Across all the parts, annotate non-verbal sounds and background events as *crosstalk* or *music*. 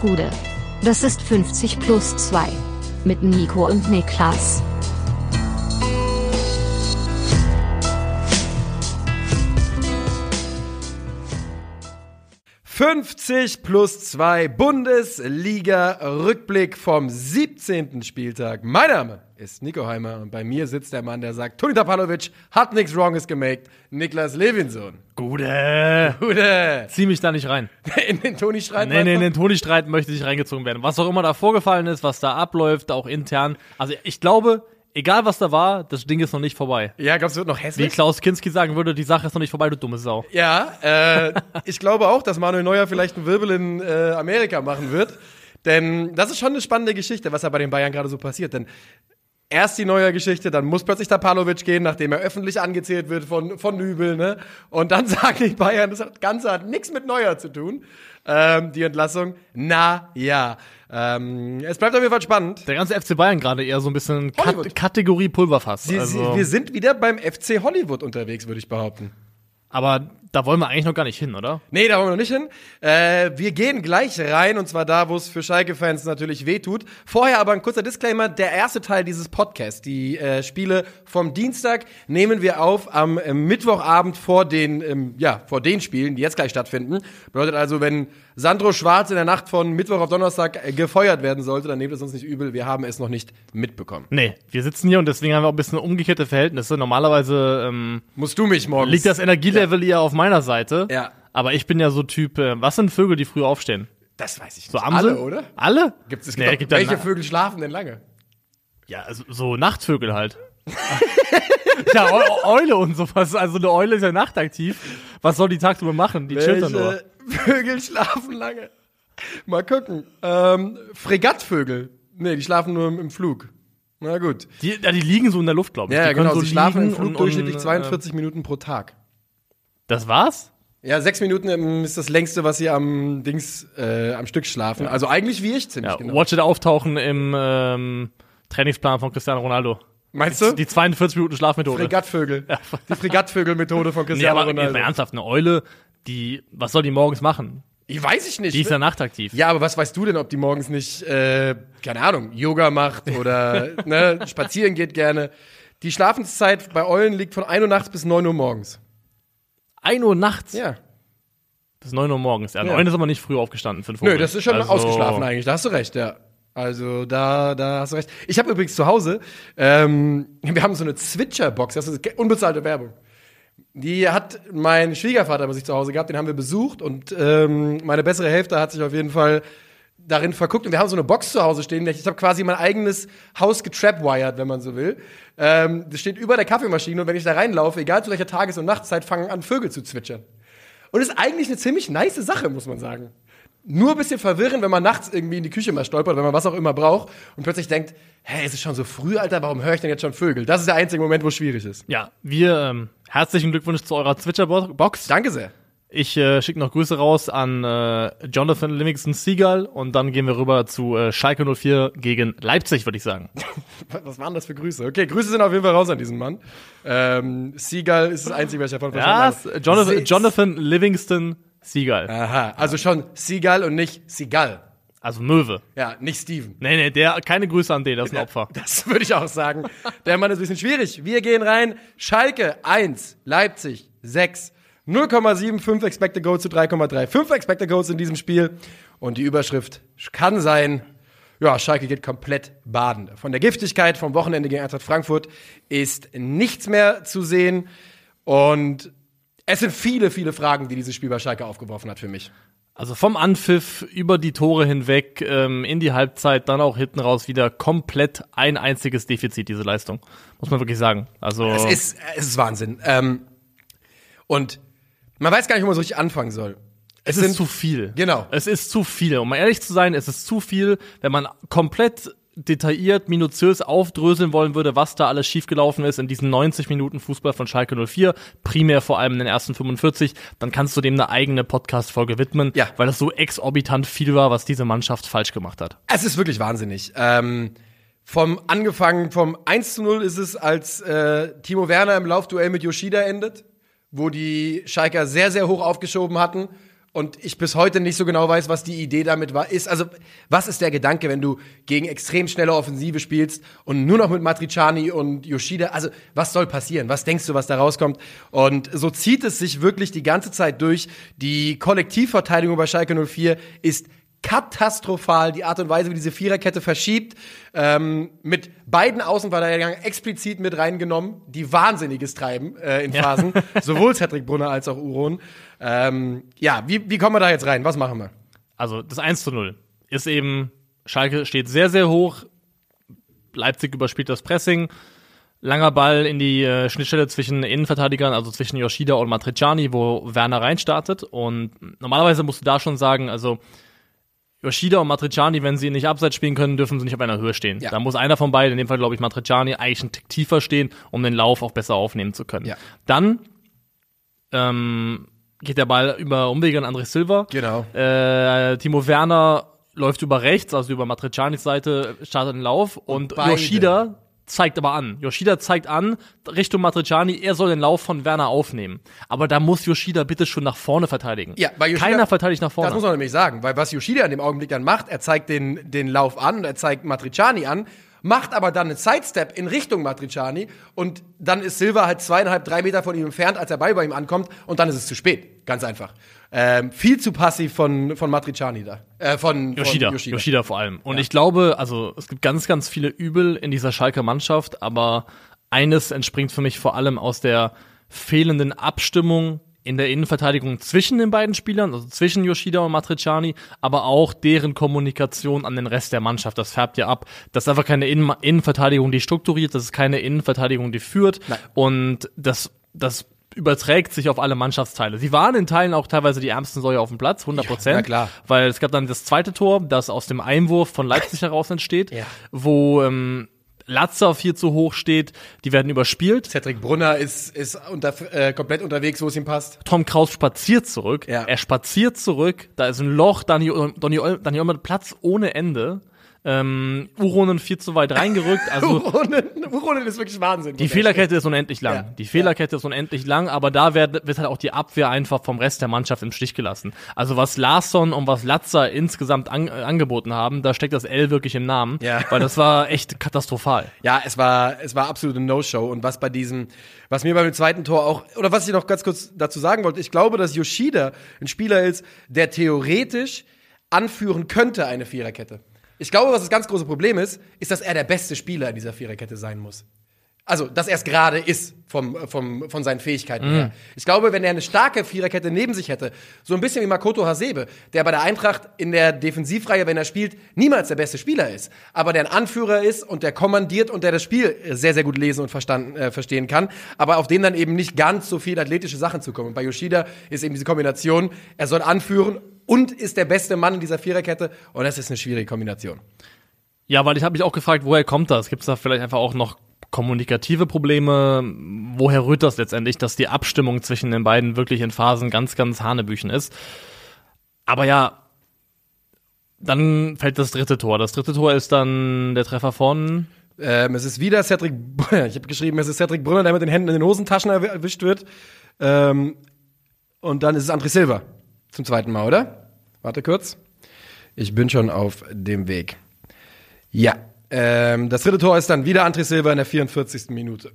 Gude. Das ist 50 plus 2. Mit Nico und Niklas. »50 plus 2 Bundesliga-Rückblick vom 17. Spieltag. Mein Name ist Nico Heimer und bei mir sitzt der Mann, der sagt, Toni Tapalovic hat nichts Wronges gemaked, Niklas Levinson. Gude. Gute. Zieh mich da nicht rein. *laughs* In den Toni-Streit? Nee, nee, in den Toni-Streit möchte ich reingezogen werden. Was auch immer da vorgefallen ist, was da abläuft, auch intern. Also ich glaube, egal was da war, das Ding ist noch nicht vorbei. Ja, glaubst du, wird noch Wie hässlich? Klaus Kinski sagen würde, die Sache ist noch nicht vorbei, du dumme Sau. Ja, äh, ich glaube auch, dass Manuel Neuer vielleicht einen Wirbel in äh, Amerika machen wird. Denn das ist schon eine spannende Geschichte, was da bei den Bayern gerade so passiert. Denn erst die Neuer-Geschichte, dann muss plötzlich der Palovic gehen, nachdem er öffentlich angezählt wird von, von Nübel, ne? Und dann *laughs* sagen die Bayern, das Ganze hat nichts mit Neuer zu tun. Ähm, die Entlassung, na ja. Ähm, es bleibt auf jeden Fall spannend. Der ganze FC Bayern gerade eher so ein bisschen. Kat Kategorie Pulverfass. Sie, also, sie, wir sind wieder beim FC Hollywood unterwegs, würde ich behaupten. aber da wollen wir eigentlich noch gar nicht hin, oder? Nee, da wollen wir noch nicht hin. Äh, wir gehen gleich rein und zwar da, wo es für Schalke-Fans natürlich wehtut. Vorher aber ein kurzer Disclaimer: Der erste Teil dieses Podcasts, die äh, Spiele vom Dienstag, nehmen wir auf am äh, Mittwochabend vor den, ähm, ja, vor den Spielen, die jetzt gleich stattfinden. Bedeutet also, wenn Sandro Schwarz in der Nacht von Mittwoch auf Donnerstag äh, gefeuert werden sollte, dann nehmt es uns nicht übel. Wir haben es noch nicht mitbekommen. Nee, wir sitzen hier und deswegen haben wir auch ein bisschen umgekehrte Verhältnisse. Normalerweise ähm, Musst du mich morgen? liegt das Energielevel eher auf meiner Seite. Ja. Aber ich bin ja so Typ, äh, was sind Vögel, die früh aufstehen? Das weiß ich nicht. So Amsel? Alle, oder? Alle? Gibt's, es Nee, gibt gibt doch, ja welche Vögel schlafen denn lange? Ja, also so Nachtvögel halt. *laughs* ja, Eu- Eule und sowas. Also eine Eule ist ja nachtaktiv. Was soll die tagsüber machen? Die chillt dann nur. Vögel schlafen lange? Mal gucken. Ähm, Fregattvögel. Nee, die schlafen nur im, Flug. Na gut. Die, ja, die liegen so in der Luft, glaube ich. Ja, die genau. so sie schlafen im Flug und- durchschnittlich und, 42 Minuten pro Tag. Das war's? Ja, sechs Minuten ähm, ist das längste, was sie am Dings äh, am Stück schlafen. Also eigentlich wie ich ziemlich Ja, genau. Watch It auftauchen im ähm, Trainingsplan von Cristiano Ronaldo. Meinst du? Die 42 Minuten Schlafmethode. Fregattvögel. Die Fregattvögel-Methode von *laughs* nee, Cristiano aber jetzt Ronaldo. mal ernsthaft, eine Eule, die, was soll die morgens machen? ich weiß ich nicht. Die ist ja nachtaktiv. Ja, aber was weißt du denn, ob die morgens nicht, äh, keine Ahnung, Yoga macht oder *laughs* ne, spazieren geht gerne? Die Schlafenszeit bei Eulen liegt von 1 Uhr nachts bis 9 Uhr morgens. 1 Uhr nachts Ja. bis 9 Uhr morgens. Ja, Ja. 9 ist aber nicht früh aufgestanden für einen Vogel. Nö, das ist schon Also- ausgeschlafen eigentlich. Da hast du recht, ja. Also da, da hast du recht. Ich habe übrigens zu Hause, ähm, wir haben so eine Zwitscher-Box, das ist unbezahlte Werbung. Die hat mein Schwiegervater bei sich zu Hause gehabt, den haben wir besucht und ähm, meine bessere Hälfte hat sich auf jeden Fall darin verguckt und wir haben so eine Box zu Hause stehen. Ich habe quasi mein eigenes Haus getrapwired, wenn man so will. Ähm, das steht über der Kaffeemaschine und wenn ich da reinlaufe, egal zu welcher Tages- und Nachtzeit, fangen an Vögel zu zwitschern. Und ist eigentlich eine ziemlich nice Sache, muss man sagen. Nur ein bisschen verwirrend, wenn man nachts irgendwie in die Küche mal stolpert, wenn man was auch immer braucht und plötzlich denkt, hä, es ist schon so früh, Alter, warum höre ich denn jetzt schon Vögel? Das ist der einzige Moment, wo es schwierig ist. Ja, wir, ähm, herzlichen Glückwunsch zu eurer Zwitscher-Box. Danke sehr. Ich äh, schicke noch Grüße raus an äh, Jonathan Livingston Seagull und dann gehen wir rüber zu äh, Schalke 04 gegen Leipzig, würde ich sagen. *laughs* Was waren das für Grüße? Okay, Grüße sind auf jeden Fall raus an diesen Mann. Ähm, Seagull ist das Einzige, was ich davon Ja, verstanden habe. Jonathan, Se- Jonathan Livingston Seagull. Aha, also schon Seagull und nicht Seagull. Also Möwe. Ja, nicht Steven. Nee, nee, der, keine Grüße an den, das ist ein Opfer. Das würde ich auch sagen. Der Mann ist ein bisschen schwierig. Wir gehen rein. Schalke 1, Leipzig 6. 0,75 Expected Goals zu 3,3. 5 Expected Goals in diesem Spiel. Und die Überschrift kann sein, ja, Schalke geht komplett baden. Von der Giftigkeit vom Wochenende gegen Eintracht Frankfurt ist nichts mehr zu sehen. Und es sind viele, viele Fragen, die dieses Spiel bei Schalke aufgeworfen hat für mich. Also vom Anpfiff über die Tore hinweg ähm, in die Halbzeit, dann auch hinten raus wieder komplett ein einziges Defizit, diese Leistung. Muss man wirklich sagen. Also Es ist, es ist Wahnsinn. Ähm, und man weiß gar nicht, wo man so richtig anfangen soll. es ist zu viel. Genau. Es ist zu viel. Um mal ehrlich zu sein, es ist zu viel, wenn man komplett detailliert, minutiös aufdröseln wollen würde, was da alles schiefgelaufen ist in diesen 90 Minuten Fußball von Schalke 04, primär vor allem in den ersten 45, dann kannst du dem eine eigene Podcast-Folge widmen, Ja. weil das so exorbitant viel war, was diese Mannschaft falsch gemacht hat. Es ist wirklich wahnsinnig. Ähm, vom angefangen, vom 1 zu 0 ist es, als äh, Timo Werner im Laufduell mit Yoshida endet, wo die Schalker sehr, sehr hoch aufgeschoben hatten und ich bis heute nicht so genau weiß, was die Idee damit war, ist. Also, was ist der Gedanke, wenn du gegen extrem schnelle Offensive spielst und nur noch mit Matriciani und Yoshida? Also, was soll passieren? Was denkst du, was da rauskommt? Und so zieht es sich wirklich die ganze Zeit durch. Die Kollektivverteidigung bei Schalke 04 ist katastrophal die Art und Weise, wie diese Viererkette verschiebt, ähm, mit beiden Außenverteidigern explizit mit reingenommen, die Wahnsinniges treiben äh, in Phasen, ja. *laughs* sowohl Cedric Brunner als auch Uron. Ähm, ja, wie, wie kommen wir da jetzt rein? Was machen wir? Also das 1 zu 0 ist eben, Schalke steht sehr, sehr hoch, Leipzig überspielt das Pressing, langer Ball in die äh, Schnittstelle zwischen Innenverteidigern, also zwischen Yoshida und Matriciani, wo Werner reinstartet und normalerweise musst du da schon sagen, also Yoshida und Matriciani, wenn sie nicht abseits spielen können, dürfen sie nicht auf einer Höhe stehen. Ja. Da muss einer von beiden, in dem Fall glaube ich Matriciani, eigentlich einen Tick tiefer stehen, um den Lauf auch besser aufnehmen zu können. Ja. Dann ähm, geht der Ball über Umwege an André Silva. Genau. Äh, Timo Werner läuft über rechts, also über Matricianis Seite, startet den Lauf und, und Yoshida zeigt aber an. Yoshida zeigt an, Richtung Matriciani, er soll den Lauf von Werner aufnehmen. Aber da muss Yoshida bitte schon nach vorne verteidigen. Ja, weil Yoshida, Keiner verteidigt nach vorne. Das muss man nämlich sagen, weil was Yoshida in dem Augenblick dann macht, er zeigt den, den Lauf an und er zeigt Matriciani an, macht aber dann einen Sidestep in Richtung Matriciani und dann ist Silva halt zweieinhalb, drei Meter von ihm entfernt, als der Ball bei ihm ankommt und dann ist es zu spät. Ganz einfach. Ähm, viel zu passiv von, von Matriciani da. Äh, von Yoshida, von Yoshida. Yoshida vor allem. Und ja. ich glaube, also es gibt ganz, ganz viele Übel in dieser Schalker Mannschaft, aber eines entspringt für mich vor allem aus der fehlenden Abstimmung in der Innenverteidigung zwischen den beiden Spielern, also zwischen Yoshida und Matriciani, aber auch deren Kommunikation an den Rest der Mannschaft. Das färbt ja ab. Das ist einfach keine Innen Innenverteidigung, die strukturiert, das ist keine Innenverteidigung, die führt. Nein. Und das, das überträgt sich auf alle Mannschaftsteile. Sie waren in Teilen auch teilweise die ärmsten Säue auf dem Platz, 100 Prozent. Ja, klar. Weil es gab dann das zweite Tor, das aus dem Einwurf von Leipzig heraus entsteht, ja. wo ähm, Latzer viel zu hoch steht, die werden überspielt. Cedric Brunner ist, ist unter, äh, komplett unterwegs, wo es ihm passt. Tom Kraus spaziert zurück. Ja. Er spaziert zurück, da ist ein Loch, Dani, Olmer Platz ohne Ende. Ähm, Uronen viel zu weit reingerückt. *laughs* Also Uronen, Uronen ist wirklich Wahnsinn. Die Fehlerkette ist unendlich lang. Ja. Die Fehlerkette ja. ist unendlich lang, aber da wird, wird halt auch die Abwehr einfach vom Rest der Mannschaft im Stich gelassen. Also was Larsson und was Latzer insgesamt an, äh, angeboten haben, da steckt das L wirklich im Namen, ja. weil das war echt katastrophal. Ja, es war es war absolut ein No-Show und was bei diesem was mir beim zweiten Tor auch oder was ich noch ganz kurz dazu sagen wollte, ich glaube, dass Yoshida ein Spieler ist, der theoretisch anführen könnte eine Viererkette. Ich glaube, was das ganz große Problem ist, ist, dass er der beste Spieler in dieser Viererkette sein muss. Also, dass er es gerade ist vom, vom, von seinen Fähigkeiten mhm. her. Ich glaube, wenn er eine starke Viererkette neben sich hätte, so ein bisschen wie Makoto Hasebe, der bei der Eintracht in der Defensivreihe, wenn er spielt, niemals der beste Spieler ist, aber der ein Anführer ist und der kommandiert und der das Spiel sehr, sehr gut lesen und verstanden, äh, verstehen kann, aber auf den dann eben nicht ganz so viel athletische Sachen zukommen. Und bei Yoshida ist eben diese Kombination, er soll anführen und ist der beste Mann in dieser Viererkette. Und das ist eine schwierige Kombination. Ja, weil ich habe mich auch gefragt, woher kommt das? Gibt es da vielleicht einfach auch noch kommunikative Probleme? Woher rührt das letztendlich, dass die Abstimmung zwischen den beiden wirklich in Phasen ganz, ganz Hanebüchen ist? Aber ja, dann fällt das dritte Tor. Das dritte Tor ist dann der Treffer von. Ähm, es ist wieder Cedric Brunner. *laughs* Ich habe geschrieben, es ist Cedric Brunner, der mit den Händen in den Hosentaschen erwischt wird. Ähm, und dann ist es André Silva zum zweiten Mal, oder? Warte kurz. Ich bin schon auf dem Weg. Ja, ähm, das dritte Tor ist dann wieder André Silva in der 44. Minute.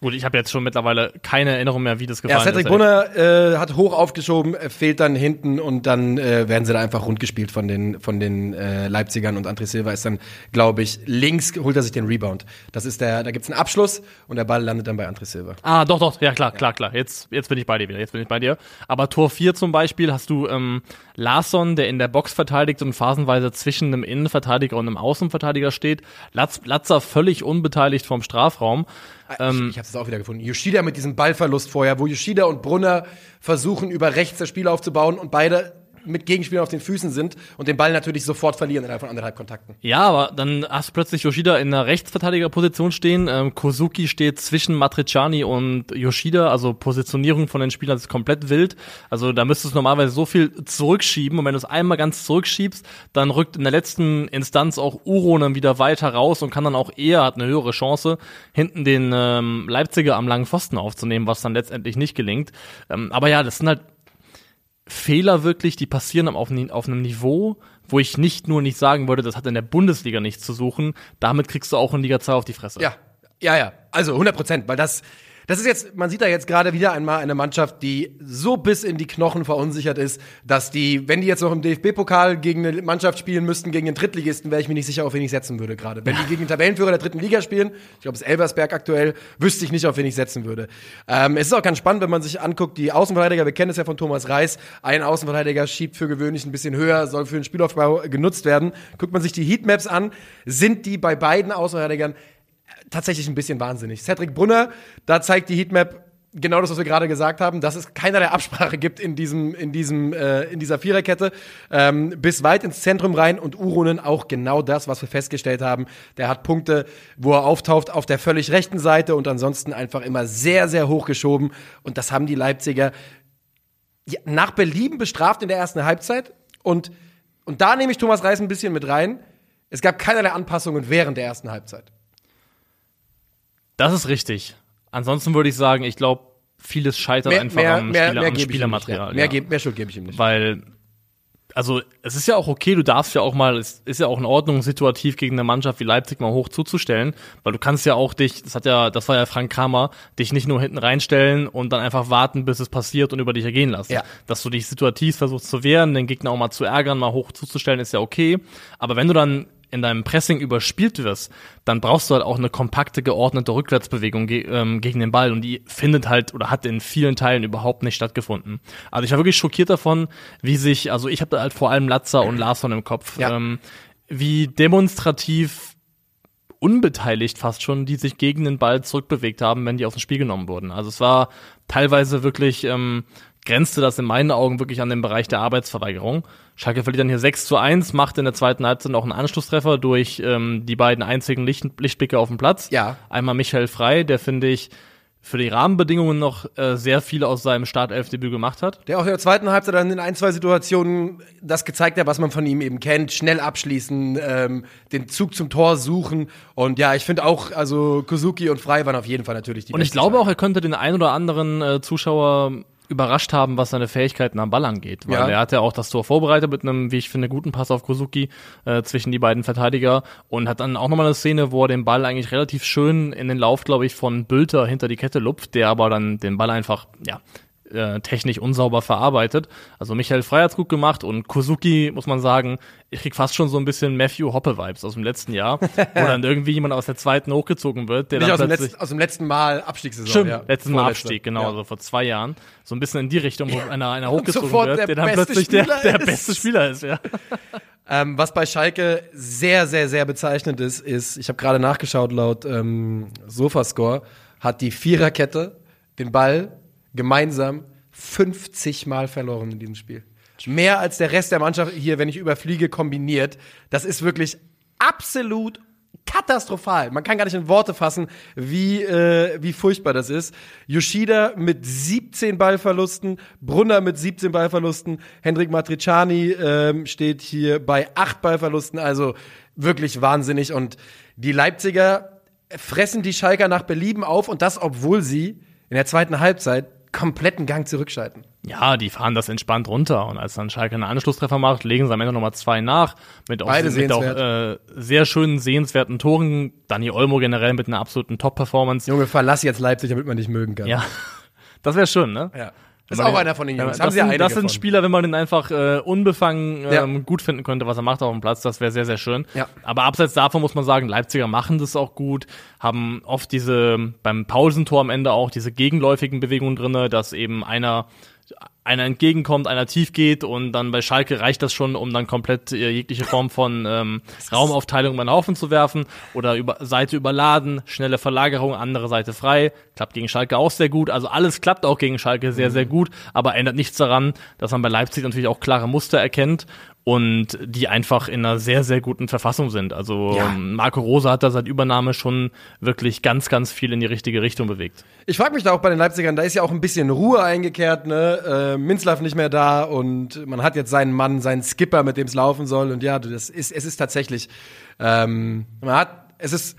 Gut, ich habe jetzt schon mittlerweile keine Erinnerung mehr, wie das gefallen ja, Cedric ist. Brunner äh, hat hoch aufgeschoben, äh, fehlt dann hinten und dann äh, werden sie da einfach rundgespielt von den von den äh, Leipzigern und André Silva ist dann, glaube ich, links holt er sich den Rebound. Das ist der, da gibt's einen Abschluss und der Ball landet dann bei André Silva. Ah, doch, doch, ja klar, klar, klar. Jetzt jetzt bin ich bei dir wieder. Jetzt bin ich bei dir. Aber Tor 4 zum Beispiel hast du ähm, Larsson, der in der Box verteidigt und phasenweise zwischen einem Innenverteidiger und einem Außenverteidiger steht. Latz, Latzer völlig unbeteiligt vom Strafraum. Ähm, ich habe es auch wieder gefunden. Yoshida mit diesem Ballverlust vorher, wo Yoshida und Brunner versuchen, über rechts das Spiel aufzubauen und beide mit Gegenspielern auf den Füßen sind und den Ball natürlich sofort verlieren innerhalb von anderthalb Kontakten. Ja, aber dann hast du plötzlich Yoshida in einer Rechtsverteidigerposition stehen. Ähm, Kozuki steht zwischen Matriciani und Yoshida, also Positionierung von den Spielern ist komplett wild. Also da müsstest du normalerweise so viel zurückschieben und wenn du es einmal ganz zurückschiebst, dann rückt in der letzten Instanz auch Uronen wieder weiter raus und kann dann auch eher, hat eine höhere Chance, hinten den ähm, Leipziger am langen Pfosten aufzunehmen, was dann letztendlich nicht gelingt. Ähm, aber ja, das sind halt Fehler wirklich, die passieren auf, auf einem Niveau, wo ich nicht nur nicht sagen würde, das hat in der Bundesliga nichts zu suchen. Damit kriegst du auch in Liga 2 auf die Fresse. Ja, ja, ja. Also 100 Prozent, weil das, das ist jetzt, man sieht da jetzt gerade wieder einmal eine Mannschaft, die so bis in die Knochen verunsichert ist, dass die, wenn die jetzt noch im DFB-Pokal gegen eine Mannschaft spielen müssten, gegen den Drittligisten, wäre ich mir nicht sicher, auf wen ich setzen würde gerade. Wenn die gegen den Tabellenführer der dritten Liga spielen, ich glaube, es ist Elversberg aktuell, wüsste ich nicht, auf wen ich setzen würde. Ähm, es ist auch ganz spannend, wenn man sich anguckt, die Außenverteidiger, wir kennen es ja von Thomas Reis, ein Außenverteidiger schiebt für gewöhnlich ein bisschen höher, soll für den Spielaufbau genutzt werden. Guckt man sich die Heatmaps an, sind die bei beiden Außenverteidigern tatsächlich ein bisschen wahnsinnig. Cedric Brunner, da zeigt die Heatmap genau das, was wir gerade gesagt haben, dass es keinerlei Absprache gibt in diesem, in diesem, äh, in dieser Viererkette, ähm, bis weit ins Zentrum rein und Urunen auch genau das, was wir festgestellt haben. Der hat Punkte, wo er auftaucht auf der völlig rechten Seite und ansonsten einfach immer sehr, sehr hoch geschoben und das haben die Leipziger nach Belieben bestraft in der ersten Halbzeit und, und da nehme ich Thomas Reis ein bisschen mit rein. Es gab keinerlei Anpassungen während der ersten Halbzeit. Das ist richtig. Ansonsten würde ich sagen, ich glaube, vieles scheitert Mehr, einfach mehr, am, mehr, Spieler, mehr am nicht. Spielermaterial. Ja, mehr, ja. mehr Schuld gebe ich ihm nicht. Weil, also es ist ja auch okay, du darfst ja auch mal, es ist ja auch in Ordnung, situativ gegen eine Mannschaft wie Leipzig mal hoch zuzustellen, weil du kannst ja auch dich, das hat ja, das war ja Frank Kramer, dich nicht nur hinten reinstellen und dann einfach warten, bis es passiert und über dich ergehen lassen. Ja. Dass du dich situativ versuchst zu wehren, den Gegner auch mal zu ärgern, mal hoch zuzustellen, ist ja okay. Aber wenn du dann in deinem Pressing überspielt wirst, dann brauchst du halt auch eine kompakte, geordnete Rückwärtsbewegung ge ähm, gegen den Ball und die findet halt oder hat in vielen Teilen überhaupt nicht stattgefunden. Also ich war wirklich schockiert davon, wie sich, also ich habe da halt vor allem Latzer und Larsson im Kopf, Ja. ähm, wie demonstrativ unbeteiligt fast schon, die sich gegen den Ball zurückbewegt haben, wenn die aus dem Spiel genommen wurden. Also es war teilweise wirklich, ähm, grenzte das in meinen Augen wirklich an den Bereich der Arbeitsverweigerung. Schalke verliert dann hier 6 zu 1, macht in der zweiten Halbzeit noch einen Anschlusstreffer durch ähm, die beiden einzigen Licht Lichtblicke auf dem Platz. Ja. Einmal Michael Frei, der finde ich für die Rahmenbedingungen noch äh, sehr viel aus seinem Startelfdebüt gemacht hat. Der auch in der zweiten Halbzeit dann in ein, zwei Situationen das gezeigt hat, was man von ihm eben kennt. Schnell abschließen, ähm, den Zug zum Tor suchen. Und ja, ich finde auch, also Kozuki und Frei waren auf jeden Fall natürlich die Und ich glaube auch, er könnte den ein oder anderen äh, Zuschauer überrascht haben, was seine Fähigkeiten am Ball angeht. Weil Ja. er hat ja auch das Tor vorbereitet mit einem, wie ich finde, guten Pass auf Kozuki äh, zwischen die beiden Verteidiger und hat dann auch nochmal eine Szene, wo er den Ball eigentlich relativ schön in den Lauf, glaube ich, von Bülter hinter die Kette lupft, der aber dann den Ball einfach, ja, äh, technisch unsauber verarbeitet. Also Michael Frey hat's gut gemacht und Kozuki, muss man sagen, ich krieg fast schon so ein bisschen Matthew Hoppe-Vibes aus dem letzten Jahr, *laughs* wo dann irgendwie jemand aus der zweiten hochgezogen wird, der Nicht dann aus dem, plötzlich letzten, aus dem letzten Mal Abstiegssaison. Stimmt, ja. letzten Mal. Abstieg, genau, Ja. also vor zwei Jahren. So ein bisschen in die Richtung, wo einer, einer hochgezogen wird, der der dann plötzlich der, der beste Spieler ist, ja. *laughs* Ähm, was bei Schalke sehr, sehr, sehr bezeichnend ist, ist, ich habe gerade nachgeschaut, laut ähm, Sofascore hat die Viererkette den Ball gemeinsam 50 Mal verloren in diesem Spiel. Mehr als der Rest der Mannschaft hier, wenn ich überfliege, kombiniert. Das ist wirklich absolut katastrophal. Man kann gar nicht in Worte fassen, wie, äh, wie furchtbar das ist. Yoshida mit 17 Ballverlusten, Brunner mit 17 Ballverlusten, Hendrik Matriciani ähm, steht hier bei 8 Ballverlusten, also wirklich wahnsinnig. Und die Leipziger fressen die Schalker nach Belieben auf und das, obwohl sie in der zweiten Halbzeit kompletten Gang zurückschalten. Ja, die fahren das entspannt runter und als dann Schalke einen Anschlusstreffer macht, legen sie am Ende nochmal zwei nach mit auch, Beide mit auch äh, sehr schönen, sehenswerten Toren. Dani Olmo generell mit einer absoluten Top-Performance. Junge, verlass jetzt Leipzig, damit man dich mögen kann. Ja, *laughs* das wäre schön, ne? ja. Das ist auch den- einer von den Ja, Jungs. das, ja sind, das sind. Spieler, wenn man den einfach äh, unbefangen Ja. ähm, gut finden könnte, was er macht auf dem Platz, das wäre sehr, sehr schön. Ja. Aber abseits davon muss man sagen, Leipziger machen das auch gut, haben oft diese, beim Pausentor am Ende auch diese gegenläufigen Bewegungen drinne, dass eben einer einer entgegenkommt, einer tief geht und dann bei Schalke reicht das schon, um dann komplett äh, jegliche Form von ähm, *laughs* Raumaufteilung über den Haufen zu werfen oder über Seite überladen, schnelle Verlagerung, andere Seite frei, klappt gegen Schalke auch sehr gut. Also alles klappt auch gegen Schalke sehr, sehr gut, aber ändert nichts daran, dass man bei Leipzig natürlich auch klare Muster erkennt und die einfach in einer sehr, sehr guten Verfassung sind. Also Ja. ähm, Marco Rosa hat da seit Übernahme schon wirklich ganz, ganz viel in die richtige Richtung bewegt. Ich frage mich da auch bei den Leipzigern, da ist ja auch ein bisschen Ruhe eingekehrt, ne? Äh, Minzlaff nicht mehr da und man hat jetzt seinen Mann, seinen Skipper, mit dem es laufen soll. Und ja, das ist, es ist tatsächlich, ähm, man hat, es ist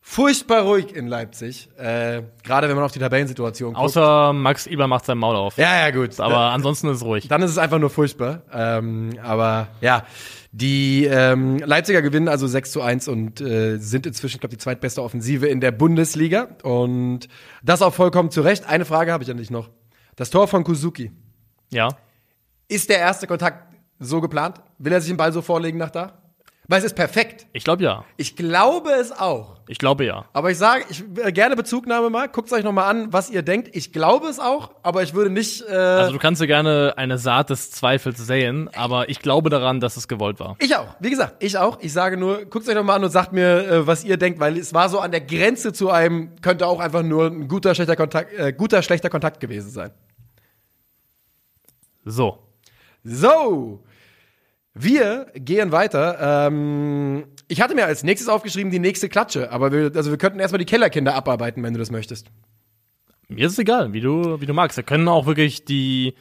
furchtbar ruhig in Leipzig. Äh, Gerade wenn man auf die Tabellensituation guckt. Außer Max Eber macht sein Maul auf. ja, ja, gut. Aber ansonsten ist es ruhig. Dann ist es einfach nur furchtbar. Ähm, aber ja, die ähm, Leipziger gewinnen also 6 zu 1 und äh, sind inzwischen, glaube ich, die zweitbeste Offensive in der Bundesliga. Und das auch vollkommen zu Recht. Eine Frage habe ich an dich noch. Das Tor von Kuzuki. Ja. Ist der erste Kontakt so geplant? Will er sich den Ball so vorlegen nach da? Weil es ist perfekt. Ich glaube ja. Ich glaube es auch. Ich glaube ja. Aber ich sage, ich äh, gerne Bezugnahme mal. Guckt euch noch mal an, was ihr denkt. Ich glaube es auch, aber ich würde nicht. Äh, Also du kannst dir gerne eine Saat des Zweifels säen, aber ich glaube daran, dass es gewollt war. ich auch. Wie gesagt, ich auch. Ich sage nur, guckt euch noch mal an und sagt mir, äh, was ihr denkt, weil es war so an der Grenze zu einem könnte auch einfach nur ein guter schlechter Kontakt, äh, guter schlechter Kontakt gewesen sein. So. So, wir gehen weiter. Ähm, ich hatte mir als nächstes aufgeschrieben die nächste Klatsche, aber wir, also wir könnten erstmal die Kellerkinder abarbeiten, wenn du das möchtest. Mir ist es egal, wie du, wie du magst. Wir können auch wirklich die,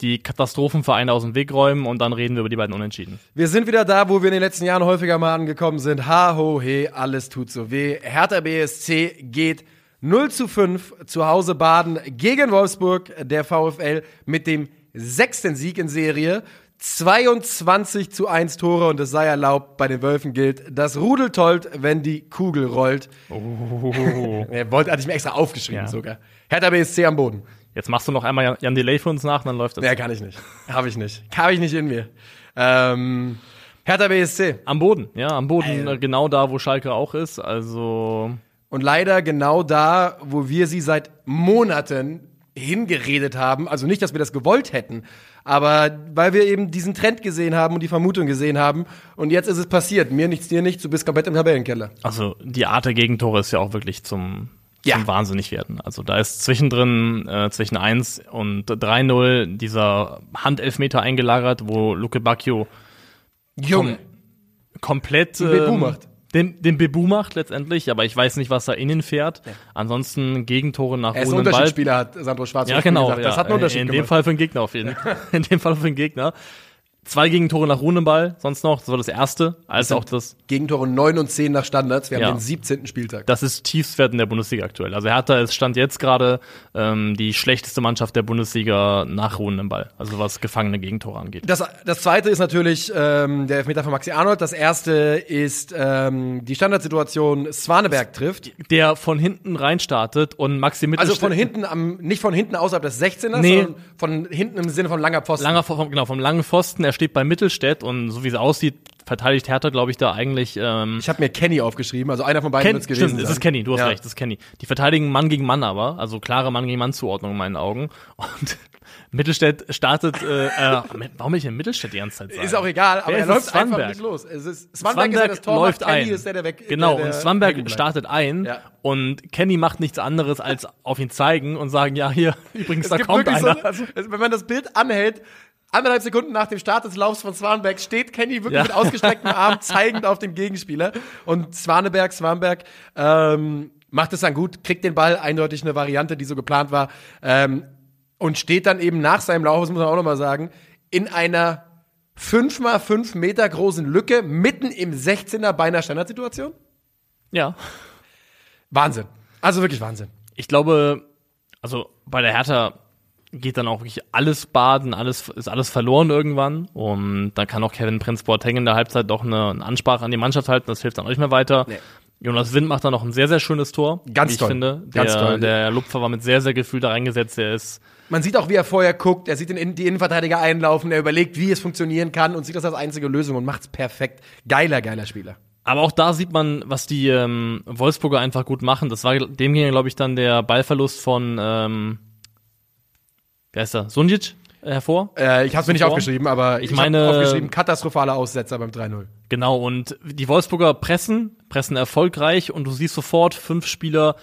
die Katastrophenvereine aus dem Weg räumen und dann reden wir über die beiden Unentschieden. Wir sind wieder da, wo wir in den letzten Jahren häufiger mal angekommen sind. Ha, ho, he, alles tut so weh. Hertha BSC geht 0 zu 5 zu Hause baden gegen Wolfsburg, der VfL mit dem sechsten Sieg in Serie. 22 zu 1 Tore und es sei erlaubt, bei den Wölfen gilt, das Rudel tollt, wenn die Kugel rollt. *laughs* Er wollte, hatte ich mir extra aufgeschrieben Ja. sogar. Hertha BSC am Boden. Jetzt machst du noch einmal Jan Delay für uns nach, dann läuft das. Nee, kann ich nicht. Habe ich nicht. Habe ich nicht in mir. Ähm, Hertha BSC. Am Boden, ja, am Boden, äh, genau da, wo Schalke auch ist. Also, Und leider genau da, wo wir sie seit Monaten hingeredet haben. Also nicht, dass wir das gewollt hätten, aber weil wir eben diesen Trend gesehen haben und die Vermutung gesehen haben. Und jetzt ist es passiert. Mir nichts, dir nichts. Du bist komplett im Tabellenkeller. also die Art der Gegentore ist ja auch wirklich zum, Ja. zum Wahnsinnig werden. Also da ist zwischendrin, äh, zwischen 1 und 3-0 dieser Handelfmeter eingelagert, wo Luke Bacchio Junge. komplett macht. Den, den Bebu macht letztendlich, aber ich weiß nicht, was da innen fährt. Ansonsten Gegentore nach Er ist ein. Unterschiedsspieler, hat Sandro Schwarz Ja, genau. gesagt. Das ja. hat einen Unterschied In dem gemacht. Fall für den Gegner auf jeden Fall. *laughs* In dem Fall für den Gegner. Zwei Gegentore nach ruhendem Ball, sonst noch. Das war das erste, als sind- auch das. Gegentore 9 und 10 nach Standards. Wir haben Ja. den 17. Spieltag. Das ist Tiefstwert in der Bundesliga aktuell. Also Hertha ist stand jetzt gerade ähm, die schlechteste Mannschaft der Bundesliga nach ruhendem Ball. Also was gefangene Gegentore angeht. Das, das zweite ist natürlich ähm, der Elfmeter von Maxi Arnold. Das erste ist ähm, die Standardsituation Swaneberg trifft. Der von hinten reinstartet und Maxi Also Mittelstädt von hinten am, nicht von hinten außerhalb des 16ers, Nee. sondern von hinten im Sinne von langer Pfosten. langer vom, genau vom langen Pfosten. Er steht bei Mittelstädt und so wie es aussieht, verteidigt Hertha, glaube ich, da eigentlich. Ähm, ich habe mir Kenny aufgeschrieben, also einer von beiden Ken, wird's gewesen stimmt, es sein. ist Kenny, du hast Ja. recht, es ist Kenny. Die verteidigen Mann gegen Mann aber, also klare Mann gegen Mann Zuordnung in meinen Augen. Und *laughs* Mittelstädt startet, äh, äh, *laughs* warum will ich denn Mittelstädt die ganze Zeit sagen? Ist auch egal, aber er läuft es? einfach Swanberg. nicht los. Es ist, Swanberg, ist ja das Tor, läuft Kenny ein. ist der, der weg genau, der, der und Swanberg startet ein Ja. und Kenny macht nichts anderes, als auf ihn zeigen und sagen, ja, hier, *laughs* übrigens, Es da kommt einer. so, also, wenn man das Bild anhält, anderthalb Sekunden nach dem Start des Laufs von Swanberg steht Kenny wirklich Ja. mit ausgestrecktem Arm *laughs* zeigend auf den Gegenspieler. Und Swaneberg, Swanberg, ähm, macht es dann gut, kriegt den Ball, eindeutig eine Variante, die so geplant war, ähm, und steht dann eben nach seinem Lauf, das muss man auch nochmal sagen, in einer 5 mal 5 Meter großen Lücke mitten im 16er bei einer Standardsituation. ja. Wahnsinn. Also wirklich Wahnsinn. ich glaube, also bei der Hertha geht dann auch wirklich alles baden, alles ist alles verloren irgendwann und dann kann auch Kevin Prince Boateng in der Halbzeit doch eine, eine Ansprache an die Mannschaft halten, das hilft dann nicht mehr weiter. Nee. Jonas Wind macht da noch ein sehr, sehr schönes Tor, Ganz wie ich toll. finde. Ganz der, toll. der Lupfer war mit sehr, sehr Gefühl da reingesetzt, der ist Man sieht auch, wie er vorher guckt. Er sieht den, die Innenverteidiger einlaufen. Er überlegt, wie es funktionieren kann und sieht das als einzige Lösung und macht's perfekt. Geiler, geiler Spieler. Aber auch da sieht man, was die ähm, Wolfsburger einfach gut machen. Das war dem ging, glaube ich, dann der Ballverlust von ähm, wer ist der? Sunjic äh, hervor. Äh, ich habe mir nicht aufgeschrieben, aber Ich ich, meine- aufgeschrieben, katastrophaler Aussetzer beim 3-0. Genau, und die Wolfsburger pressen, pressen erfolgreich und du siehst sofort, fünf Spieler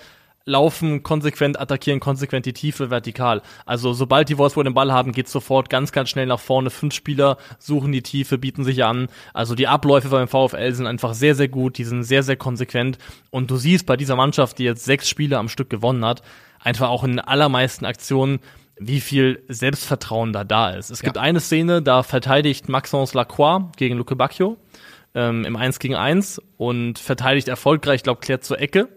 laufen konsequent, attackieren konsequent die Tiefe vertikal. Also sobald die Wolfsburger den Ball haben, geht's sofort ganz, ganz schnell nach vorne. Fünf Spieler suchen die Tiefe, bieten sich an. Also die Abläufe beim VfL sind einfach sehr, sehr gut, die sind sehr, sehr konsequent. Und du siehst bei dieser Mannschaft, die jetzt sechs Spiele am Stück gewonnen hat, einfach auch in allermeisten Aktionen, wie viel Selbstvertrauen da da ist. Es gibt eine Szene, da verteidigt Maxence Lacroix gegen Luke Bacchio ähm, im 1 gegen 1 und verteidigt erfolgreich, glaube klärt zur Ecke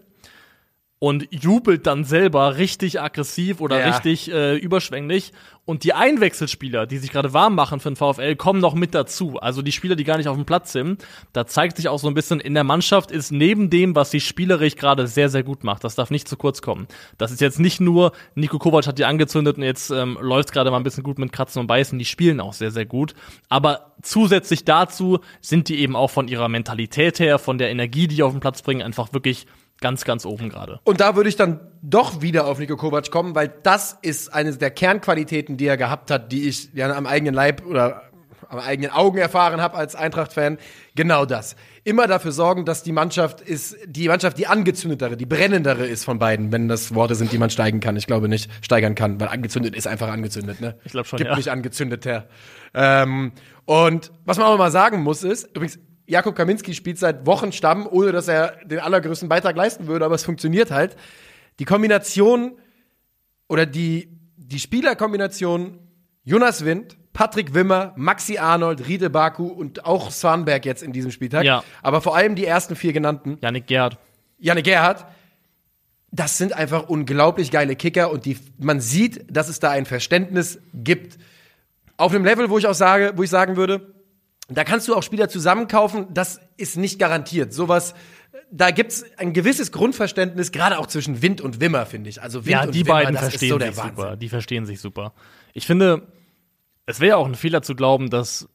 und jubelt dann selber richtig aggressiv oder Ja. richtig äh, überschwänglich. Und die Einwechselspieler, die sich gerade warm machen für den VfL, kommen noch mit dazu. Also die Spieler, die gar nicht auf dem Platz sind. Da zeigt sich auch so ein bisschen, in der Mannschaft ist neben dem, was sie spielerisch gerade sehr, sehr gut macht, das darf nicht zu kurz kommen. Das ist jetzt nicht nur, Nico Kovac hat die angezündet und jetzt ähm, läuft gerade mal ein bisschen gut mit Kratzen und Beißen. Die spielen auch sehr, sehr gut. Aber zusätzlich dazu sind die eben auch von ihrer Mentalität her, von der Energie, die die auf den Platz bringen, einfach wirklich ganz, ganz oben gerade. Und da würde ich dann doch wieder auf Nico Kovac kommen, weil das ist eine der Kernqualitäten, die er gehabt hat, die ich ja am eigenen Leib oder am eigenen Augen erfahren habe als Eintracht-Fan. Genau das. Immer dafür sorgen, dass die Mannschaft ist, die Mannschaft die angezündetere, die brennendere ist von beiden, wenn das Worte sind, die man steigen kann. Ich glaube nicht, steigern kann, weil angezündet ist einfach angezündet, ne? Ich glaub schon, Gibt ja. nicht angezündet her. Ähm, und was man auch mal sagen muss ist, übrigens, Jakob Kaminski spielt seit Wochen Stamm, ohne dass er den allergrößten Beitrag leisten würde, aber es funktioniert halt. Die Kombination oder die, die Spielerkombination Jonas Wind, Patrick Wimmer, Maxi Arnold, Riede Baku und auch Swanberg jetzt in diesem Spieltag. Ja. Aber vor allem die ersten vier genannten, Janik Gerd. Janne Gerhardt, das sind einfach unglaublich geile Kicker und die, man sieht, dass es da ein Verständnis gibt. Auf einem Level, wo ich auch sage, wo ich sagen würde, da kannst du auch Spieler zusammenkaufen, das ist nicht garantiert. Sowas, da gibt's ein gewisses Grundverständnis, gerade auch zwischen Wind und Wimmer, finde ich. Also Wind Ja, und die Wimmer, beiden das verstehen ist so der sich Wahnsinn. super. Die verstehen sich super. Ich finde, es wäre auch ein Fehler zu glauben, dass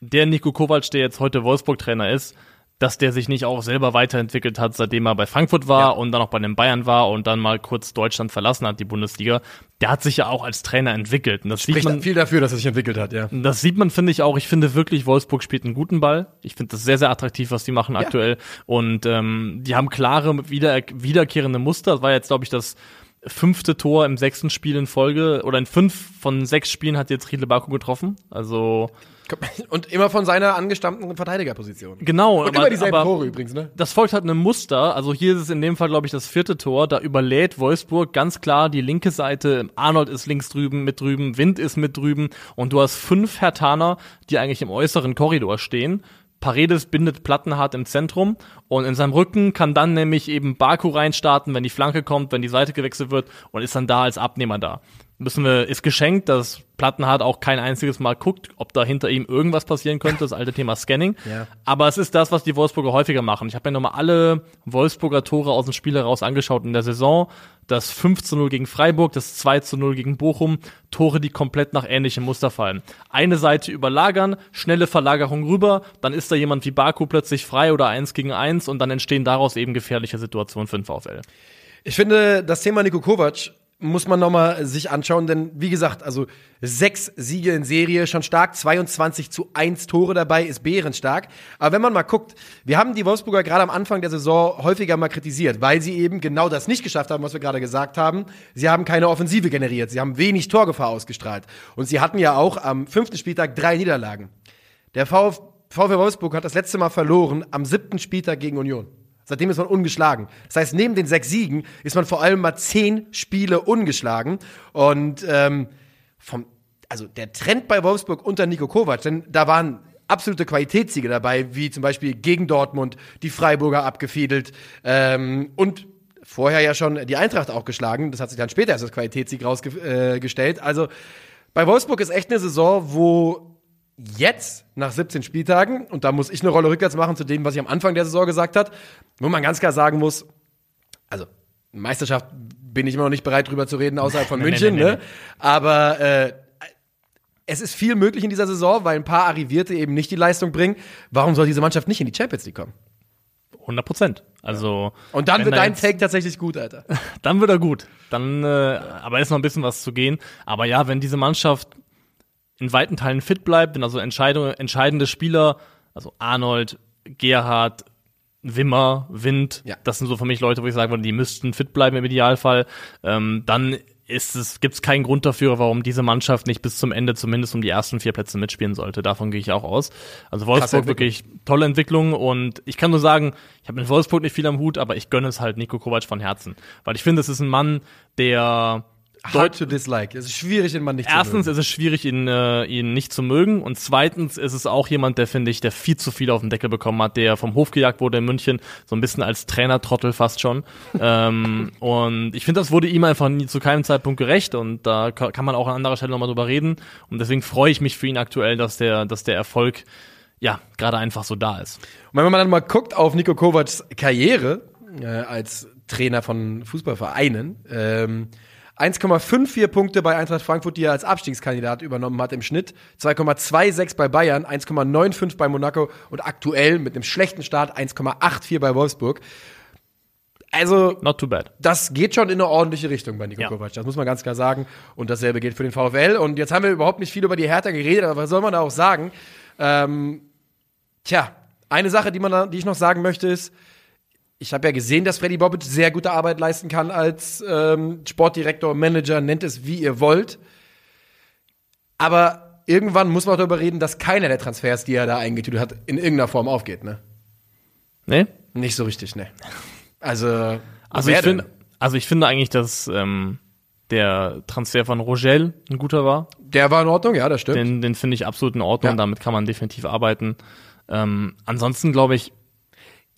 der Nico Kovac, der jetzt heute Wolfsburg-Trainer ist, dass der sich nicht auch selber weiterentwickelt hat, seitdem er bei Frankfurt war Ja. und dann auch bei den Bayern war und dann mal kurz Deutschland verlassen hat, die Bundesliga. Der hat sich ja auch als Trainer entwickelt. Und das sieht Spricht man, viel dafür, dass er sich entwickelt hat, ja. das sieht man, finde ich auch. Ich finde wirklich, Wolfsburg spielt einen guten Ball. Ich finde das sehr, sehr attraktiv, was die machen aktuell. Und ähm, die haben klare, wieder, wiederkehrende Muster. Das war jetzt, glaube ich, das fünfte Tor im sechsten Spiel in Folge. Oder in fünf von sechs Spielen hat jetzt Riedle Baku getroffen. Also *laughs* Und immer von seiner angestammten Verteidigerposition. genau. Und aber- immer dieselben Tore übrigens, ne? das folgt halt einem Muster. Also hier ist es in dem Fall, glaube ich, das vierte Tor. Da überlädt Wolfsburg ganz klar die linke Seite. Arnold ist links drüben, mit drüben, Wind ist mit drüben. Und du hast fünf Hertaner, die eigentlich im äußeren Korridor stehen. Paredes bindet Plattenhardt im Zentrum und in seinem Rücken kann dann nämlich eben Baku reinstarten, wenn die Flanke kommt, wenn die Seite gewechselt wird und ist dann da als Abnehmer da. Müssen wir, ist geschenkt, dass Plattenhardt auch kein einziges Mal guckt, ob da hinter ihm irgendwas passieren könnte, das alte Thema Scanning. Ja. Aber es ist das, was die Wolfsburger häufiger machen. Ich habe mir nochmal alle Wolfsburger Tore aus dem Spiel heraus angeschaut in der Saison. Das 5 zu 0 gegen Freiburg, das 2 zu 0 gegen Bochum. Tore, die komplett nach ähnlichem Muster fallen. Eine Seite überlagern, schnelle Verlagerung rüber, dann ist da jemand wie Baku plötzlich frei oder 1 gegen 1 und dann entstehen daraus eben gefährliche Situationen für den VfL. Ich finde, das Thema Niko Kovac muss man nochmal sich anschauen, denn wie gesagt, also sechs Siege in Serie, schon stark, 22 zu 1 Tore dabei, ist bärenstark. Aber wenn man mal guckt, wir haben die Wolfsburger gerade am Anfang der Saison häufiger mal kritisiert, weil sie eben genau das nicht geschafft haben, was wir gerade gesagt haben. Sie haben keine Offensive generiert, sie haben wenig Torgefahr ausgestrahlt. Und sie hatten ja auch am fünften Spieltag drei Niederlagen. Der VfB VfL Wolfsburg hat das letzte Mal verloren am siebten Spieltag gegen Union. Seitdem ist man ungeschlagen. Das heißt, neben den sechs Siegen ist man vor allem mal zehn Spiele ungeschlagen. Und ähm, vom, also der Trend bei Wolfsburg unter Nico Kovac, denn da waren absolute Qualitätssiege dabei, wie zum Beispiel gegen Dortmund, die Freiburger abgefiedelt ähm, und vorher ja schon die Eintracht auch geschlagen. Das hat sich dann später als Qualitätssieg rausgestellt. Äh, also bei Wolfsburg ist echt eine Saison, wo jetzt nach 17 Spieltagen, und da muss ich eine Rolle rückwärts machen zu dem, was ich am Anfang der Saison gesagt hat, wo man ganz klar sagen muss, also Meisterschaft bin ich immer noch nicht bereit drüber zu reden außerhalb von *laughs* Nee, nee, München, nee, nee, ne? Aber äh, es ist viel möglich in dieser Saison, weil ein paar Arrivierte eben nicht die Leistung bringen. Warum soll diese Mannschaft nicht in die Champions League kommen? 100 Prozent. Also Und dann wird dein jetzt- Take tatsächlich gut, Alter. *laughs* Dann wird er gut. Dann, äh, aber ist noch ein bisschen was zu gehen. Aber ja, wenn diese Mannschaft in weiten Teilen fit bleibt, wenn also entscheidende Spieler, also Arnold, Gerhard, Wimmer, Wind, Ja. das sind so für mich Leute, wo ich sagen würde, die müssten fit bleiben im Idealfall, ähm, dann ist es, gibt es keinen Grund dafür, warum diese Mannschaft nicht bis zum Ende zumindest um die ersten vier Plätze mitspielen sollte. Davon gehe ich auch aus. Also Wolfsburg wirklich tolle Entwicklung und ich kann nur sagen, ich habe mit Wolfsburg nicht viel am Hut, aber ich gönne es halt Nico Kovac von Herzen. Weil ich finde, es ist ein Mann, der hard to dislike. Es ist schwierig, den Mann nicht Erstens zu mögen. ist es schwierig, ihn, äh, ihn nicht zu mögen. Und zweitens ist es auch jemand, der, finde ich, der viel zu viel auf den Deckel bekommen hat, der vom Hof gejagt wurde in München, so ein bisschen als Trainertrottel fast schon. *laughs* ähm, und ich finde, das wurde ihm einfach nie zu keinem Zeitpunkt gerecht. Und da ka- kann man auch an anderer Stelle nochmal drüber reden. Und deswegen freue ich mich für ihn aktuell, dass der, dass der Erfolg ja gerade einfach so da ist. Und wenn man dann mal guckt auf Nico Kovacs Karriere äh, als Trainer von Fußballvereinen, ähm, 1,54 Punkte bei Eintracht Frankfurt, die er als Abstiegskandidat übernommen hat im Schnitt, 2,26 bei Bayern, 1,95 bei Monaco und aktuell mit einem schlechten Start 1,84 bei Wolfsburg. Also Not too bad. das geht schon in eine ordentliche Richtung bei Nico Ja. Kovac. Das muss man ganz klar sagen. Und dasselbe gilt für den VfL. Und jetzt haben wir überhaupt nicht viel über die Hertha geredet, aber was soll man da auch sagen? Ähm, tja, eine Sache, die, man die ich noch sagen möchte, ist, ich habe ja gesehen, dass Freddy Bobic sehr gute Arbeit leisten kann als ähm, Sportdirektor, Manager, nennt es wie ihr wollt. Aber irgendwann muss man auch darüber reden, dass keiner der Transfers, die er da eingetütet hat, in irgendeiner Form aufgeht, ne? Nee? Nicht so richtig, ne? Also, *laughs* Also ich finde, denn? also ich finde eigentlich, dass ähm, der Transfer von Rogel ein guter war. Der war in Ordnung, ja, das stimmt. Den, den finde ich absolut in Ordnung. Ja. Damit kann man definitiv arbeiten. Ähm, ansonsten glaube ich,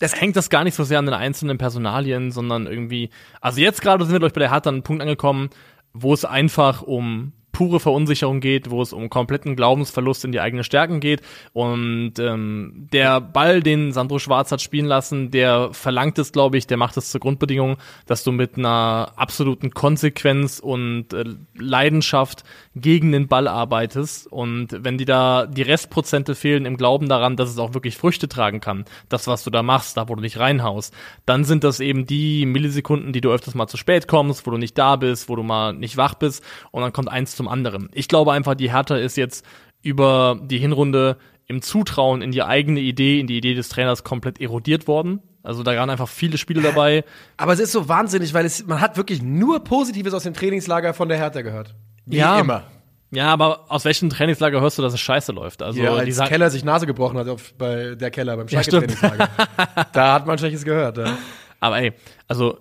das hängt das gar nicht so sehr an den einzelnen Personalien, sondern irgendwie, also jetzt gerade sind wir, glaube ich, bei der Hertha an einem Punkt angekommen, wo es einfach um pure Verunsicherung geht, wo es um kompletten Glaubensverlust in die eigenen Stärken geht. Und ähm, der Ball, den Sandro Schwarz hat spielen lassen, der verlangt es, glaube ich, der macht es zur Grundbedingung, dass du mit einer absoluten Konsequenz und äh, Leidenschaft gegen den Ball arbeitest. Und wenn die da die Restprozente fehlen im Glauben daran, dass es auch wirklich Früchte tragen kann, das, was du da machst, da wo du dich reinhaust, dann sind das eben die Millisekunden, die du öfters mal zu spät kommst, wo du nicht da bist, wo du mal nicht wach bist und dann kommt eins zum anderen. Ich glaube einfach, die Hertha ist jetzt über die Hinrunde im Zutrauen in die eigene Idee, in die Idee des Trainers komplett erodiert worden. Also da waren einfach viele Spiele dabei. Aber es ist so wahnsinnig, weil es, man hat wirklich nur Positives aus dem Trainingslager von der Hertha gehört. Wie Ja. immer. Ja, aber aus welchem Trainingslager hörst du, dass es scheiße läuft? Also Ja, als sagen, Keller sich Nase gebrochen hat auf, bei der Keller beim Ja, stimmt. Schalke-Trainingslager. *laughs* da hat man Schlechtes gehört. Ja. Aber ey, also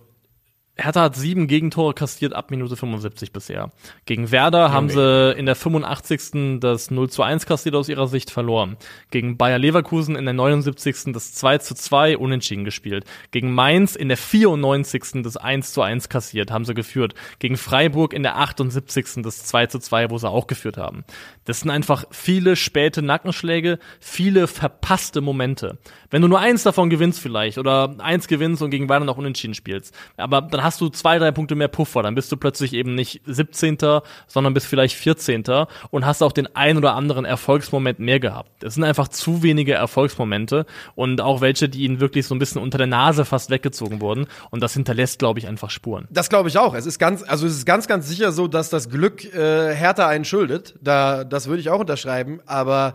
Hertha hat sieben Gegentore kassiert ab Minute 75 bisher. Gegen Werder haben sie in der 85. das 0 zu 1 kassiert aus ihrer Sicht verloren. Gegen Bayer Leverkusen in der 79. das 2 zu 2 unentschieden gespielt. Gegen Mainz in der 94. das 1 zu 1 kassiert, haben sie geführt. Gegen Freiburg in der 78. das 2 zu 2, wo sie auch geführt haben. Das sind einfach viele späte Nackenschläge, viele verpasste Momente. Wenn du nur eins davon gewinnst vielleicht oder eins gewinnst und gegen Werder noch unentschieden spielst, aber dann hast du zwei, drei Punkte mehr Puffer, dann bist du plötzlich eben nicht 17., sondern bist vielleicht 14. und hast auch den ein oder anderen Erfolgsmoment mehr gehabt. Es sind einfach zu wenige Erfolgsmomente und auch welche, die ihnen wirklich so ein bisschen unter der Nase fast weggezogen wurden und das hinterlässt, glaube ich, einfach Spuren. Das glaube ich auch. Es ist ganz, also es ist ganz, ganz sicher so, dass das Glück äh, Hertha einen schuldet. Da, das würde ich auch unterschreiben. Aber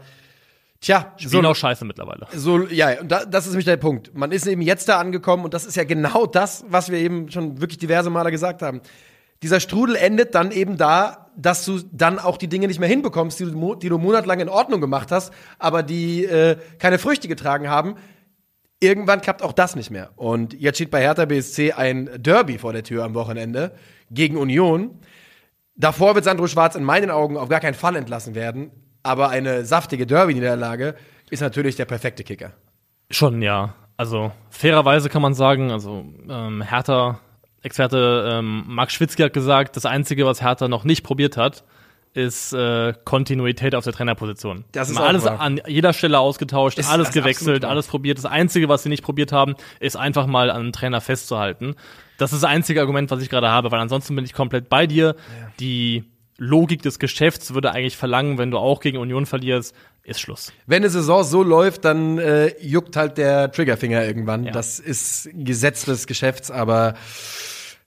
tja, so, Spielen auch scheiße mittlerweile. so ja, und da, das ist nämlich der Punkt. Man ist eben jetzt da angekommen und das ist ja genau das, was wir eben schon wirklich diverse Male gesagt haben. Dieser Strudel endet dann eben da, dass du dann auch die Dinge nicht mehr hinbekommst, die du, die du monatelang in Ordnung gemacht hast, aber die äh, keine Früchte getragen haben. Irgendwann klappt auch das nicht mehr. Und jetzt steht bei Hertha BSC ein Derby vor der Tür am Wochenende gegen Union. Davor wird Sandro Schwarz in meinen Augen auf gar keinen Fall entlassen werden. Aber eine saftige Derby-Niederlage ist natürlich der perfekte Kicker. Schon, ja. Also fairerweise kann man sagen, also ähm, Hertha, Experte ähm, Marc Schwitzky hat gesagt, das Einzige, was Hertha noch nicht probiert hat, ist äh, Kontinuität auf der Trainerposition. Das ist alles wahr. an jeder Stelle ausgetauscht, Ist- alles gewechselt, alles probiert. Das Einzige, was sie nicht probiert haben, ist einfach mal an einem Trainer festzuhalten. Das ist das einzige Argument, was ich gerade habe, weil ansonsten bin ich komplett bei dir. Die Logik des Geschäfts würde eigentlich verlangen, wenn du auch gegen Union verlierst, ist Schluss. Wenn eine Saison so läuft, dann äh, juckt halt der Triggerfinger irgendwann. Ja. Das ist Gesetz des Geschäfts, aber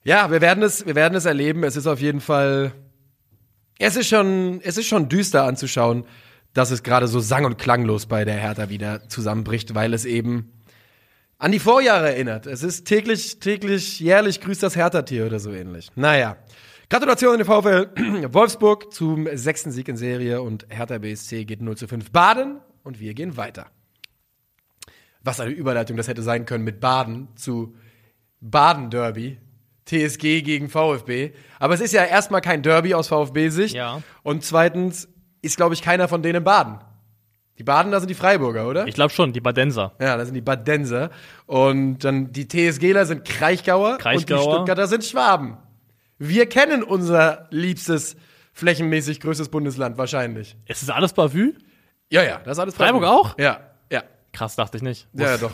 ja, wir werden es, wir werden es erleben. Es ist auf jeden Fall, es ist schon, es ist schon düster anzuschauen, dass es gerade so sang- und klanglos bei der Hertha wieder zusammenbricht, weil es eben an die Vorjahre erinnert. Es ist täglich, täglich, jährlich grüßt das Hertha-Tier oder so ähnlich. Naja. Gratulation an den VfL *clears throat* Wolfsburg zum sechsten Sieg in Serie und Hertha BSC geht 0 zu 5 Baden und wir gehen weiter. Was eine Überleitung das hätte sein können mit Baden zu Baden-Derby. TSG gegen VfB. Aber es ist ja erstmal kein Derby aus VfB-Sicht. Ja. Und zweitens ist, glaube ich, keiner von denen Baden. Die Baden, da sind die Freiburger, oder? Ich glaube schon, die Badenser. ja, das sind die Badenser. Und dann die TSGler sind Kraichgauer, und die Kraichgauer. Stuttgarter sind Schwaben. Wir kennen unser liebstes, flächenmäßig größtes Bundesland wahrscheinlich. Ist es alles Bavü? Ja, ja, das ist alles Freiburg Freiburg. auch? Ja, ja. Krass, dachte ich nicht. Ja, doch.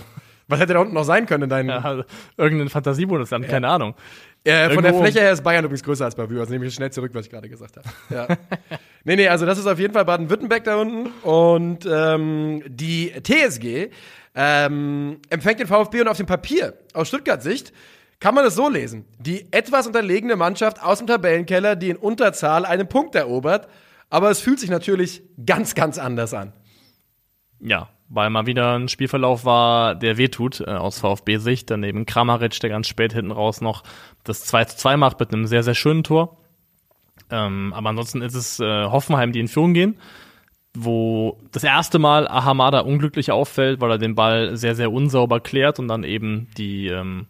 Was hätte da unten noch sein können in deinen. Ja, also irgendein Fantasiebundesland, keine Ahnung. Äh, von der Fläche her ist Bayern übrigens größer als Bavü. Also nehme ich schnell zurück, was ich gerade gesagt habe. Ja. *laughs* nee, nee, also das ist auf jeden Fall Baden-Württemberg da unten. Und ähm, die TSG ähm, empfängt den VfB und auf dem Papier, aus Stuttgarts Sicht, kann man es so lesen. Die etwas unterlegene Mannschaft aus dem Tabellenkeller, die in Unterzahl einen Punkt erobert. Aber es fühlt sich natürlich ganz, ganz anders an. Ja, weil mal wieder ein Spielverlauf war, der wehtut äh, aus VfB-Sicht. Daneben Kramaric, der ganz spät hinten raus noch das 2 zu 2 macht mit einem sehr, sehr schönen Tor. Ähm, aber ansonsten ist es äh, Hoffenheim, die in Führung gehen, wo das erste Mal Ahamada unglücklich auffällt, weil er den Ball sehr, sehr unsauber klärt und dann eben die ähm,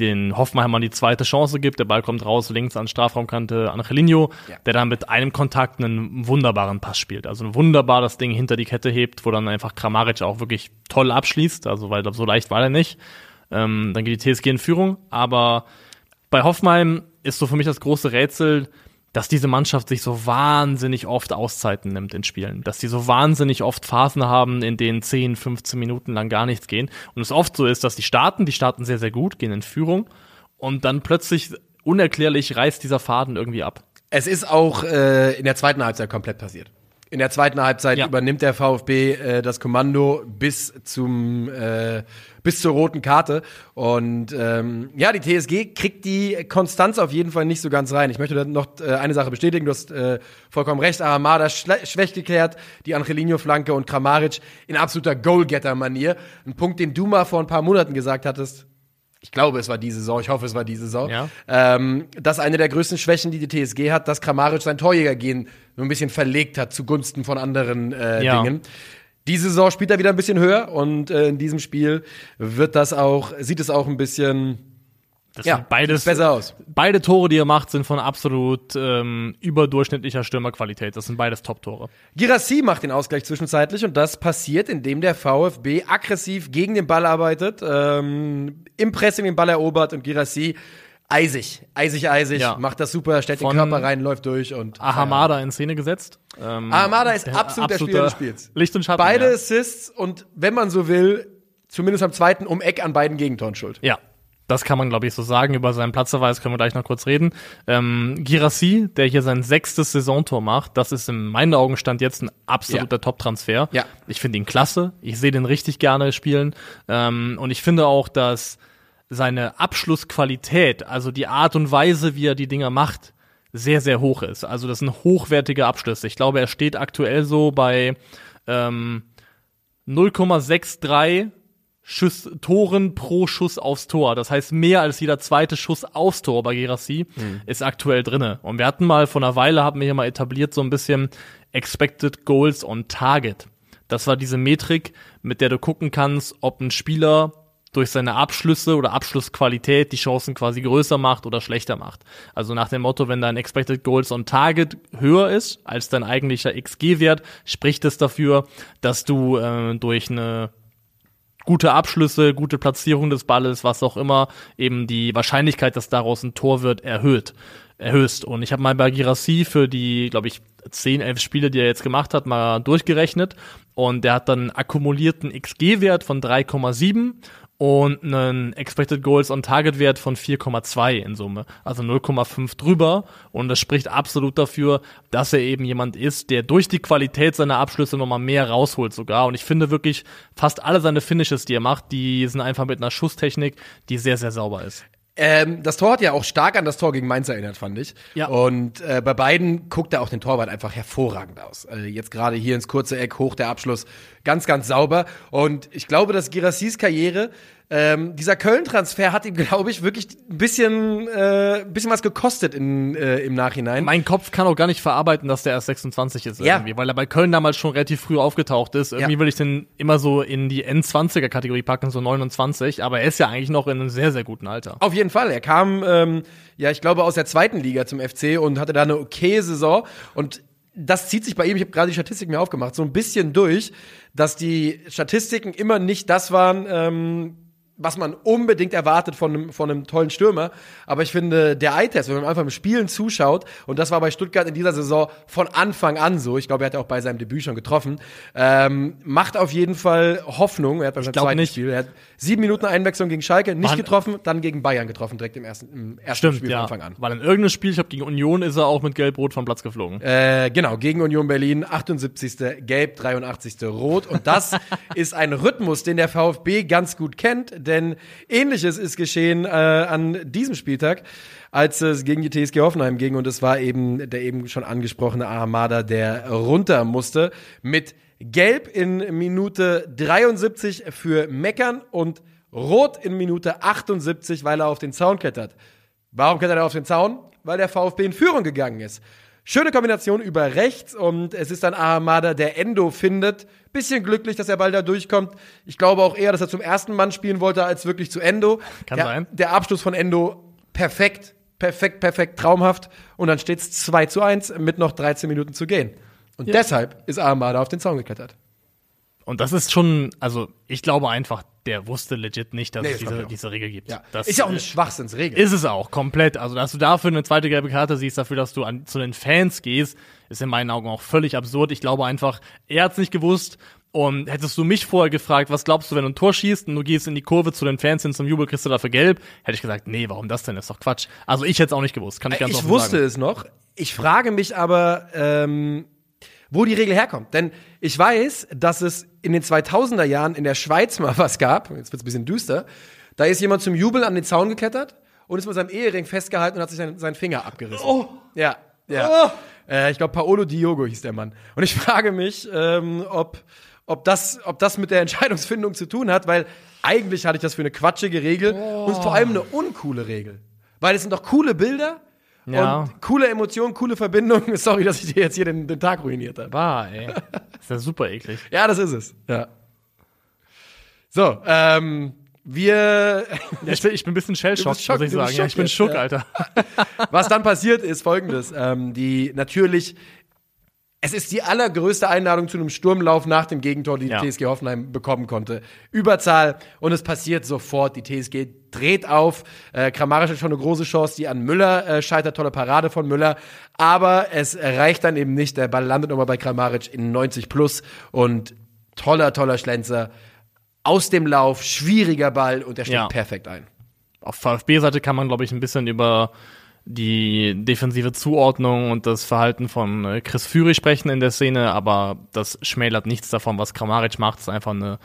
den Hoffenheimern die zweite Chance gibt. Der Ball kommt raus, links an Strafraumkante Angelino, Ja. der dann mit einem Kontakt einen wunderbaren Pass spielt. Also wunderbar das Ding hinter die Kette hebt, wo dann einfach Kramaric auch wirklich toll abschließt. Also weil so leicht war er nicht. Ähm, dann geht die TSG in Führung. Aber bei Hoffenheim ist so für mich das große Rätsel, dass diese Mannschaft sich so wahnsinnig oft Auszeiten nimmt in Spielen. Dass die so wahnsinnig oft Phasen haben, in denen 10, 15 Minuten lang gar nichts gehen. Und es oft so ist, dass die starten, die starten sehr, sehr gut, gehen in Führung und dann plötzlich unerklärlich reißt dieser Faden irgendwie ab. Es ist auch äh, in der zweiten Halbzeit komplett passiert. In der zweiten Halbzeit Ja. übernimmt der VfB äh, das Kommando bis zum äh, bis zur roten Karte und ähm, ja, die TSG kriegt die Konstanz auf jeden Fall nicht so ganz rein. Ich möchte da noch äh, eine Sache bestätigen. Du hast äh, vollkommen recht. Ahamada schlecht geklärt, die Angelino-Flanke und Kramaric in absoluter Goalgetter-Manier. Ein Punkt, den du mal vor ein paar Monaten gesagt hattest. Ich glaube, es war diese Saison. Ich hoffe, es war diese Saison. Ja. Ähm, das ist eine der größten Schwächen, die die TSG hat, dass Kramaric sein Torjägergehen so ein bisschen verlegt hat zugunsten von anderen äh, Ja. Dingen. Diese Saison spielt er wieder ein bisschen höher und äh, in diesem Spiel wird das auch, sieht es auch ein bisschen Das ja, beides, sieht besser aus. beide Tore, die er macht, sind von absolut ähm, überdurchschnittlicher Stürmerqualität. Das sind beides Top-Tore. Girassi macht den Ausgleich zwischenzeitlich und das passiert, indem der VfB aggressiv gegen den Ball arbeitet, ähm, im Pressing den Ball erobert und Girassi eisig, eisig, eisig, Ja. macht das super, stellt Von den Körper rein, läuft durch und Ahamada in Szene gesetzt. Ähm, Ahamada ist absolut der Spieler des Spiels. Licht und Schatten. Beide ja. Assists und wenn man so will, zumindest am zweiten um Eck an beiden Gegentoren schuld. Ja, das kann man, glaube ich, so sagen. Über seinen Platzverweis können wir gleich noch kurz reden. Ähm, Girassi, der hier sein sechstes Saisontor macht, das ist in meinen Augen stand jetzt ein absoluter Top-Transfer. Ja. Ich finde ihn klasse. Ich sehe den richtig gerne spielen. Ähm, und ich finde auch, dass seine Abschlussqualität, also die Art und Weise, wie er die Dinger macht, sehr, sehr hoch ist. Also das sind hochwertige Abschlüsse. Ich glaube, er steht aktuell so bei ähm, 0,63 Schuss, Toren pro Schuss aufs Tor. Das heißt, mehr als jeder zweite Schuss aufs Tor bei Gerassi ist aktuell drinne. Und wir hatten mal vor einer Weile, haben wir hier mal etabliert, so ein bisschen Expected Goals on Target. Das war diese Metrik, mit der du gucken kannst, ob ein Spieler durch seine Abschlüsse oder Abschlussqualität die Chancen quasi größer macht oder schlechter macht. Also nach dem Motto, wenn dein Expected Goals on Target höher ist als dein eigentlicher XG-Wert, spricht es dafür, dass du äh, durch eine gute Abschlüsse, gute Platzierung des Balles, was auch immer, eben die Wahrscheinlichkeit, dass daraus ein Tor wird, erhöht, erhöhst. Und ich habe mal bei Girassi für die, glaube ich, 10, 11 Spiele, die er jetzt gemacht hat, mal durchgerechnet. Und der hat dann einen akkumulierten XG-Wert von 3,7 und einen Expected Goals on Target Wert von 4,2 in Summe. Also 0,5 drüber. Und das spricht absolut dafür, dass er eben jemand ist, der durch die Qualität seiner Abschlüsse nochmal mehr rausholt sogar. Und ich finde wirklich, fast alle seine Finishes, die er macht, die sind einfach mit einer Schusstechnik, die sehr, sehr sauber ist. Ähm, das Tor hat ja auch stark an das Tor gegen Mainz erinnert, fand ich. Ja. Und äh, bei beiden guckt er auch den Torwart einfach hervorragend aus. Äh, jetzt gerade hier ins kurze Eck, hoch der Abschluss, ganz, ganz sauber. Und ich glaube, dass Girassis Karriere ähm, dieser Köln-Transfer hat ihm, *laughs* glaube ich, wirklich ein bisschen, äh, ein bisschen was gekostet in, äh, im Nachhinein. Mein Kopf kann auch gar nicht verarbeiten, dass der erst 26 ist Ja. irgendwie, weil er bei Köln damals schon relativ früh aufgetaucht ist. Irgendwie Ja. will ich den immer so in die N20er-Kategorie packen, so 29, aber er ist ja eigentlich noch in einem sehr, sehr guten Alter. Auf jeden Fall. Er kam, ähm, ja, ich glaube, aus der zweiten Liga zum FC und hatte da eine okay Saison. Und das zieht sich bei ihm, ich habe gerade die Statistiken mir aufgemacht, so ein bisschen durch, dass die Statistiken immer nicht das waren, ähm, was man unbedingt erwartet von einem, von einem tollen Stürmer. Aber ich finde, der Eye-Test, wenn man einfach im Spielen zuschaut, und das war bei Stuttgart in dieser Saison von Anfang an so, ich glaube, er hat ja auch bei seinem Debüt schon getroffen, ähm, macht auf jeden Fall Hoffnung. Er hat bei seinem glaub zweiten nicht. Spiel, er hat sieben Minuten Einwechslung gegen Schalke, nicht Waren- getroffen, dann gegen Bayern getroffen, direkt im ersten, im ersten Stimmt, Spiel ja. von Anfang an. Weil in irgendeinem Spiel, ich glaube gegen Union, ist er auch mit Gelb-Rot vom Platz geflogen. Äh, genau, gegen Union Berlin, 78. Gelb, 83. Rot. Und das *laughs* ist ein Rhythmus, den der VfB ganz gut kennt, denn ähnliches ist geschehen äh, an diesem Spieltag, als es gegen die TSG Hoffenheim ging. Und es war eben der eben schon angesprochene Ahamada, der runter musste. Mit Gelb in Minute 73 für Meckern und Rot in Minute 78, weil er auf den Zaun klettert. Warum klettert er auf den Zaun? Weil der VfB in Führung gegangen ist. Schöne Kombination über rechts und es ist dann Ahamada, der Endo findet. Bisschen glücklich, dass der Ball da durchkommt. Ich glaube auch eher, dass er zum ersten Mann spielen wollte, als wirklich zu Endo. Kann der, sein. Der Abschluss von Endo perfekt, perfekt, perfekt, traumhaft. Und dann steht es 2 zu 1 mit noch 13 Minuten zu gehen. Und deshalb ist Ahamada auf den Zaun geklettert. Und das ist schon, also ich glaube einfach, der wusste legit nicht, dass Nee, es diese, diese Regel gibt. Ja. Das ist ja auch eine Schwachsinnsregel. Ist es auch, komplett. Also, dass du dafür eine zweite gelbe Karte siehst, dafür, dass du an, zu den Fans gehst, ist in meinen Augen auch völlig absurd. Ich glaube einfach, er hat's nicht gewusst. Und hättest du mich vorher gefragt, was glaubst du, wenn du ein Tor schießt und du gehst in die Kurve zu den Fans hin zum Jubel, kriegst du dafür gelb, hätte ich gesagt, nee, warum das denn? ist doch Quatsch. Also ich hätte es auch nicht gewusst, kann ich ganz ich offen wusste sagen. es noch. Ich frage mich aber, ähm, wo die Regel herkommt. Denn ich weiß, dass es in den 2000er Jahren in der Schweiz mal was gab. Jetzt wird es ein bisschen düster. Da ist jemand zum Jubeln an den Zaun geklettert und ist mit seinem Ehering festgehalten und hat sich seinen, seinen Finger abgerissen. Oh. Ja, ja. Äh, ich glaube, Paolo Diogo hieß der Mann. Und ich *laughs* frage mich, ähm, ob, ob, das, ob das mit der Entscheidungsfindung zu tun hat, weil eigentlich hatte ich das für eine quatschige Regel und vor allem eine uncoole Regel. Weil es sind doch coole Bilder Ja. und coole Emotionen, coole Verbindungen. *laughs* Sorry, dass ich dir jetzt hier den, den Tag ruiniert habe. War, ey. ist ja super eklig. Ja, das ist es. Ja. So, ähm, wir, *laughs* Ja, ich, bin, ich bin ein bisschen shellschockt, bist schock- muss ich sagen. Ja, ich bin schockiert, schock, ja. Alter. *laughs* was dann passiert ist folgendes. Ähm, die natürlich, es ist die allergrößte Einladung zu einem Sturmlauf nach dem Gegentor, die Ja. die TSG Hoffenheim bekommen konnte. Überzahl und es passiert sofort. Die TSG dreht auf. Äh, Kramaric hat schon eine große Chance, die an Müller äh, scheitert. Tolle Parade von Müller. Aber es reicht dann eben nicht. Der Ball landet nochmal bei Kramaric in 90 plus und toller, toller Schlenzer. Aus dem Lauf, schwieriger Ball und der steckt Ja. perfekt ein. Auf VfB-Seite kann man, glaube ich, ein bisschen über die defensive Zuordnung und das Verhalten von äh, Chris Führig sprechen in der Szene, aber das schmälert nichts davon, was Kramaric macht. Es ist einfach eine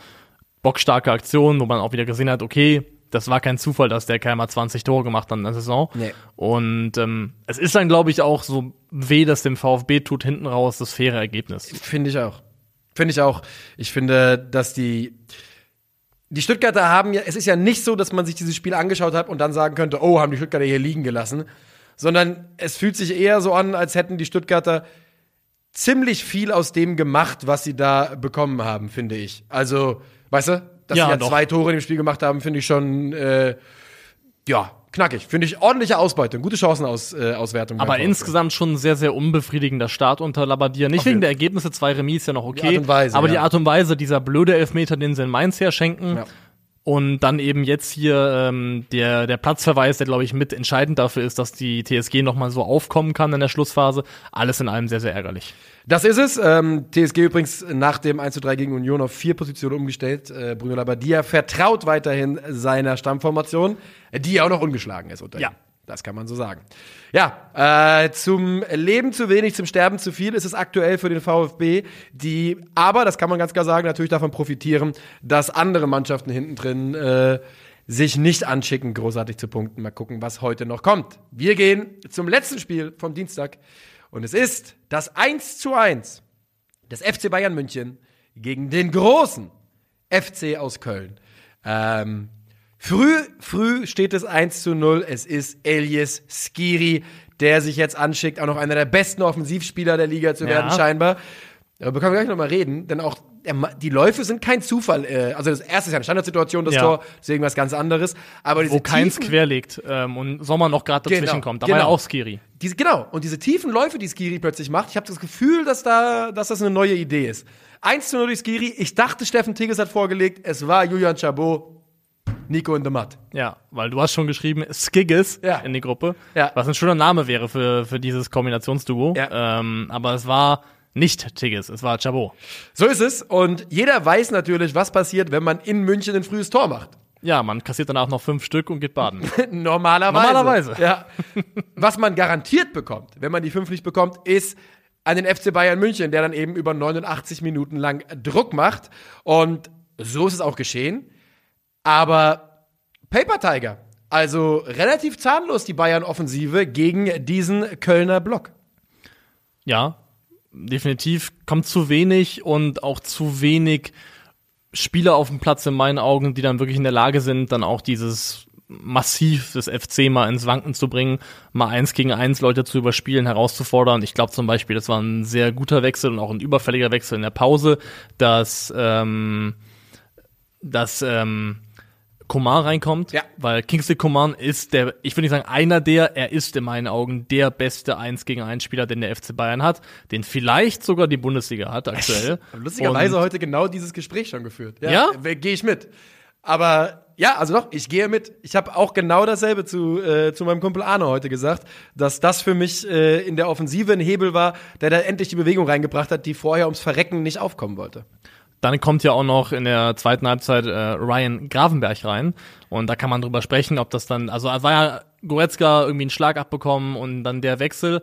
bockstarke Aktion, wo man auch wieder gesehen hat, okay, das war kein Zufall, dass der mal 20 Tore gemacht hat in der Saison. Nee. Und ähm, es ist dann, glaube ich, auch so weh, dass dem VfB tut hinten raus das faire Ergebnis. Finde ich auch. Finde ich auch. Ich finde, dass die die Stuttgarter haben ja, es ist ja nicht so, dass man sich dieses Spiel angeschaut hat und dann sagen könnte, oh, haben die Stuttgarter hier liegen gelassen, sondern es fühlt sich eher so an, als hätten die Stuttgarter ziemlich viel aus dem gemacht, was sie da bekommen haben, finde ich. Also, weißt du, dass Ja, sie ja doch. zwei Tore dem Spiel gemacht haben, finde ich schon, äh, ja, knackig. Finde ich ordentliche Ausbeute, gute Chancenauswertung. Äh, Aber insgesamt schon ein sehr, sehr unbefriedigender Start unter Labadier. Nicht Auf wegen jeden- der Ergebnisse, zwei Remis ja noch okay. Art und Weise, aber die ja. Art und Weise, dieser blöde Elfmeter, den sie in Mainz herschenken. Ja. Und dann eben jetzt hier ähm, der, der Platzverweis, der, glaube ich, mit entscheidend dafür ist, dass die TSG nochmal so aufkommen kann in der Schlussphase. Alles in allem sehr, sehr ärgerlich. Das ist es. Ähm, TSG übrigens nach dem 1 zu 3 gegen Union auf vier Positionen umgestellt. Äh, Bruno Labbadia vertraut weiterhin seiner Stammformation, die ja auch noch ungeschlagen ist unter Ja. Das kann man so sagen. Ja, äh, zum Leben zu wenig, zum Sterben zu viel ist es aktuell für den VfB, die aber, das kann man ganz klar sagen, natürlich davon profitieren, dass andere Mannschaften hinten drin äh, sich nicht anschicken, großartig zu punkten. Mal gucken, was heute noch kommt. Wir gehen zum letzten Spiel vom Dienstag und es ist das 1 zu 1 des FC Bayern München gegen den großen FC aus Köln. Ähm, Früh, früh steht es 1 zu 0. Es ist Elias Skiri, der sich jetzt anschickt, auch noch einer der besten Offensivspieler der Liga zu Ja. werden, scheinbar. Darüber können wir gleich nochmal reden, denn auch die Läufe sind kein Zufall. Äh, also das erste ist ja eine Standardsituation, das Ja. Tor, deswegen was ganz anderes. Aber diese Wo keins tiefen- querlegt ähm, und Sommer noch gerade dazwischen Genau, kommt. Da war ja genau. auch Skiri. Diese, genau, und diese tiefen Läufe, die Skiri plötzlich macht, ich habe das Gefühl, dass, da, dass das eine neue Idee ist. 1 zu 0 durch Skiri, ich dachte, Steffen Tigges hat vorgelegt, es war Julian Chabot, Nico in the Mud. Ja, weil du hast schon geschrieben, Skigges Ja. in die Gruppe, Ja. was ein schöner Name wäre für, für dieses Kombinationsduo. Ja. Ähm, aber es war nicht Tigges, es war Chabot. So ist es. Und jeder weiß natürlich, was passiert, wenn man in München ein frühes Tor macht. Ja, man kassiert danach noch fünf Stück und geht baden. *laughs* Normalerweise. Normalerweise. Ja. Was man garantiert bekommt, wenn man die fünf nicht bekommt, ist an den FC Bayern München, der dann eben über 89 Minuten lang Druck macht. Und so ist es auch geschehen. Aber Paper Tiger, also relativ zahnlos die Bayern-Offensive gegen diesen Kölner Block. ja, definitiv kommt zu wenig und auch zu wenig Spieler auf dem Platz in meinen Augen, die dann wirklich in der Lage sind, dann auch dieses massiv des FC mal ins Wanken zu bringen, mal eins gegen eins Leute zu überspielen, herauszufordern. Ich glaube zum Beispiel, das war ein sehr guter Wechsel und auch ein überfälliger Wechsel in der Pause, dass, ähm, dass ähm, Coman reinkommt, Ja. weil Kingsley Coman ist der, ich will nicht sagen einer der, er ist in meinen Augen der beste 1 gegen 1 Spieler, den der FC Bayern hat, den vielleicht sogar die Bundesliga hat aktuell. *laughs* Lustigerweise Und- heute genau dieses Gespräch schon geführt. Ja? Gehe ich mit. Aber ja, also doch, ich gehe mit. Ich habe auch genau dasselbe zu, äh, zu meinem Kumpel Arne heute gesagt, dass das für mich äh, in der Offensive ein Hebel war, der da endlich die Bewegung reingebracht hat, die vorher ums Verrecken nicht aufkommen wollte. Dann kommt ja auch noch in der zweiten Halbzeit äh, Ryan Gravenberg rein. Und da kann man drüber sprechen, ob das dann, also war ja Goretzka irgendwie einen Schlag abbekommen und dann der Wechsel.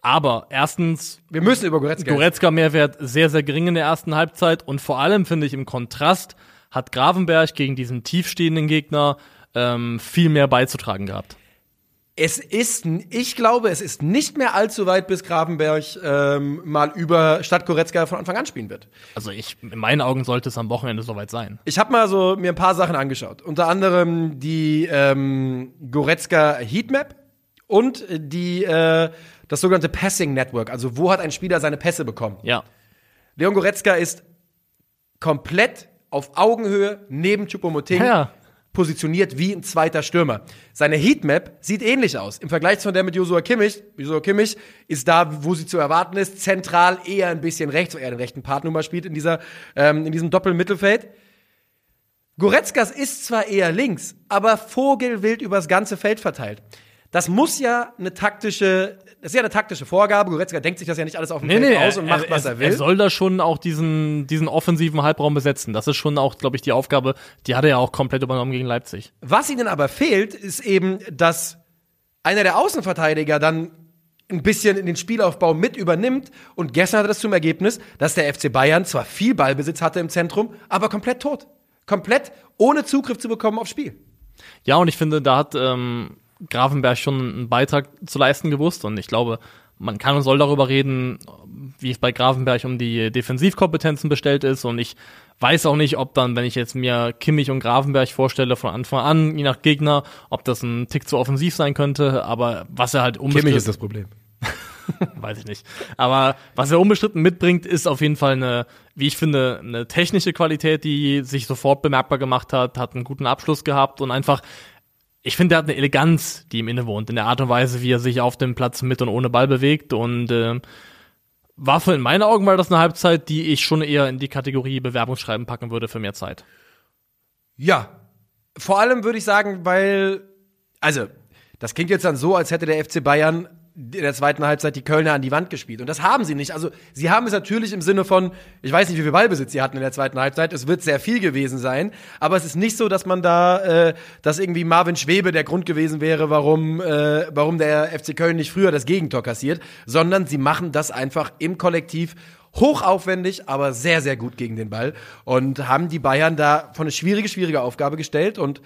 Aber erstens, Wir müssen über Goretzka. Goretzka Mehrwert sehr, sehr gering in der ersten Halbzeit. Und vor allem finde ich im Kontrast hat Gravenberg gegen diesen tiefstehenden Gegner ähm, viel mehr beizutragen gehabt. Es ist, ich glaube, es ist nicht mehr allzu weit, bis Gravenberg ähm, mal über Stadt Goretzka von Anfang an spielen wird. Also ich, in meinen Augen sollte es am Wochenende soweit sein. Ich habe mal so mir ein paar Sachen angeschaut. Unter anderem die ähm, Goretzka Heatmap und die äh, das sogenannte Passing Network. Also wo hat ein Spieler seine Pässe bekommen? Ja. Leon Goretzka ist komplett auf Augenhöhe neben Choupo-Moting Ja. Positioniert wie ein zweiter Stürmer. Seine Heatmap sieht ähnlich aus. Im Vergleich zu der mit Joshua Kimmich. Joshua Kimmich ist da, wo sie zu erwarten ist, zentral eher ein bisschen rechts, weil er den rechten Part nun mal spielt in dieser, ähm, in diesem Doppelmittelfeld. Goretzkas ist zwar eher links, aber vogelwild übers ganze Feld verteilt. Das muss ja eine taktische, das ist ja eine taktische Vorgabe. Goretzka denkt sich das ja nicht alles auf dem Feld aus und macht, was er, will. Er soll da schon auch diesen, diesen offensiven Halbraum besetzen. Das ist schon auch, glaube ich, die Aufgabe, die hat er ja auch komplett übernommen gegen Leipzig. Was ihnen aber fehlt, ist eben, dass einer der Außenverteidiger dann ein bisschen in den Spielaufbau mit übernimmt. Und gestern hatte das zum Ergebnis, dass der FC Bayern zwar viel Ballbesitz hatte im Zentrum, aber komplett tot. Komplett ohne Zugriff zu bekommen aufs Spiel. Ja, und ich finde, da hat ähm, Grafenberg schon einen Beitrag zu leisten gewusst. Und ich glaube, man kann und soll darüber reden, wie es bei Grafenberg um die Defensivkompetenzen bestellt ist. Und ich weiß auch nicht, ob dann, wenn ich jetzt mir Kimmich und Grafenberg vorstelle von Anfang an, je nach Gegner, ob das ein Tick zu offensiv sein könnte. Aber was er halt unbestritten, das Problem. *laughs* weiß ich nicht. Aber was er unbestritten mitbringt, ist auf jeden Fall eine, wie ich finde, eine technische Qualität, die sich sofort bemerkbar gemacht hat, hat einen guten Abschluss gehabt und einfach, ich finde, er hat eine Eleganz, die ihm innewohnt, in der Art und Weise, wie er sich auf dem Platz mit und ohne Ball bewegt und äh, war für in meinen Augen war das eine Halbzeit, die ich schon eher in die Kategorie Bewerbungsschreiben packen würde für mehr Zeit. Ja. Vor allem würde ich sagen, weil, also, das klingt jetzt dann so, als hätte der FC Bayern in der zweiten Halbzeit die Kölner an die Wand gespielt. Und das haben sie nicht. Also, sie haben es natürlich im Sinne von, ich weiß nicht, wie viel Ballbesitz sie hatten in der zweiten Halbzeit. Es wird sehr viel gewesen sein. Aber es ist nicht so, dass man da, äh, dass irgendwie Marvin Schwebe der Grund gewesen wäre, warum, äh, warum der FC Köln nicht früher das Gegentor kassiert, sondern sie machen das einfach im Kollektiv hochaufwendig, aber sehr, sehr gut gegen den Ball und haben die Bayern da vor eine schwierige, schwierige Aufgabe gestellt und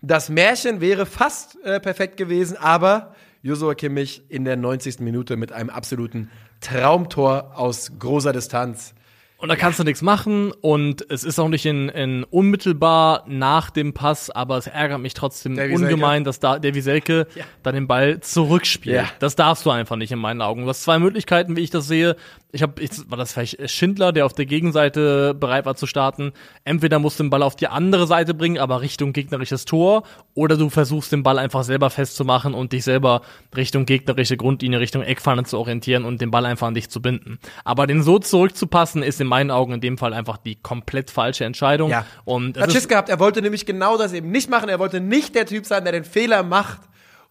das Märchen wäre fast äh, perfekt gewesen, aber Josua Kimmich in der 90. Minute mit einem absoluten Traumtor aus großer Distanz. Und da kannst du nichts machen und es ist auch nicht in, in unmittelbar nach dem Pass, aber es ärgert mich trotzdem Davy ungemein, dass da der Wieselke Ja. dann den Ball zurückspielt. Ja. Das darfst du einfach nicht in meinen Augen. Du hast zwei Möglichkeiten, wie ich das sehe. Ich habe, war das vielleicht Schindler, der auf der Gegenseite bereit war zu starten. Entweder musst du den Ball auf die andere Seite bringen, aber Richtung gegnerisches Tor, oder du versuchst den Ball einfach selber festzumachen und dich selber Richtung gegnerische Grundlinie, Richtung Eckpfanne zu orientieren und den Ball einfach an dich zu binden. Aber den so zurückzupassen, ist in meinen Augen in dem Fall einfach die komplett falsche Entscheidung. Ja. Und Er hat Schiss gehabt, er wollte nämlich genau das eben nicht machen. Er wollte nicht der Typ sein, der den Fehler macht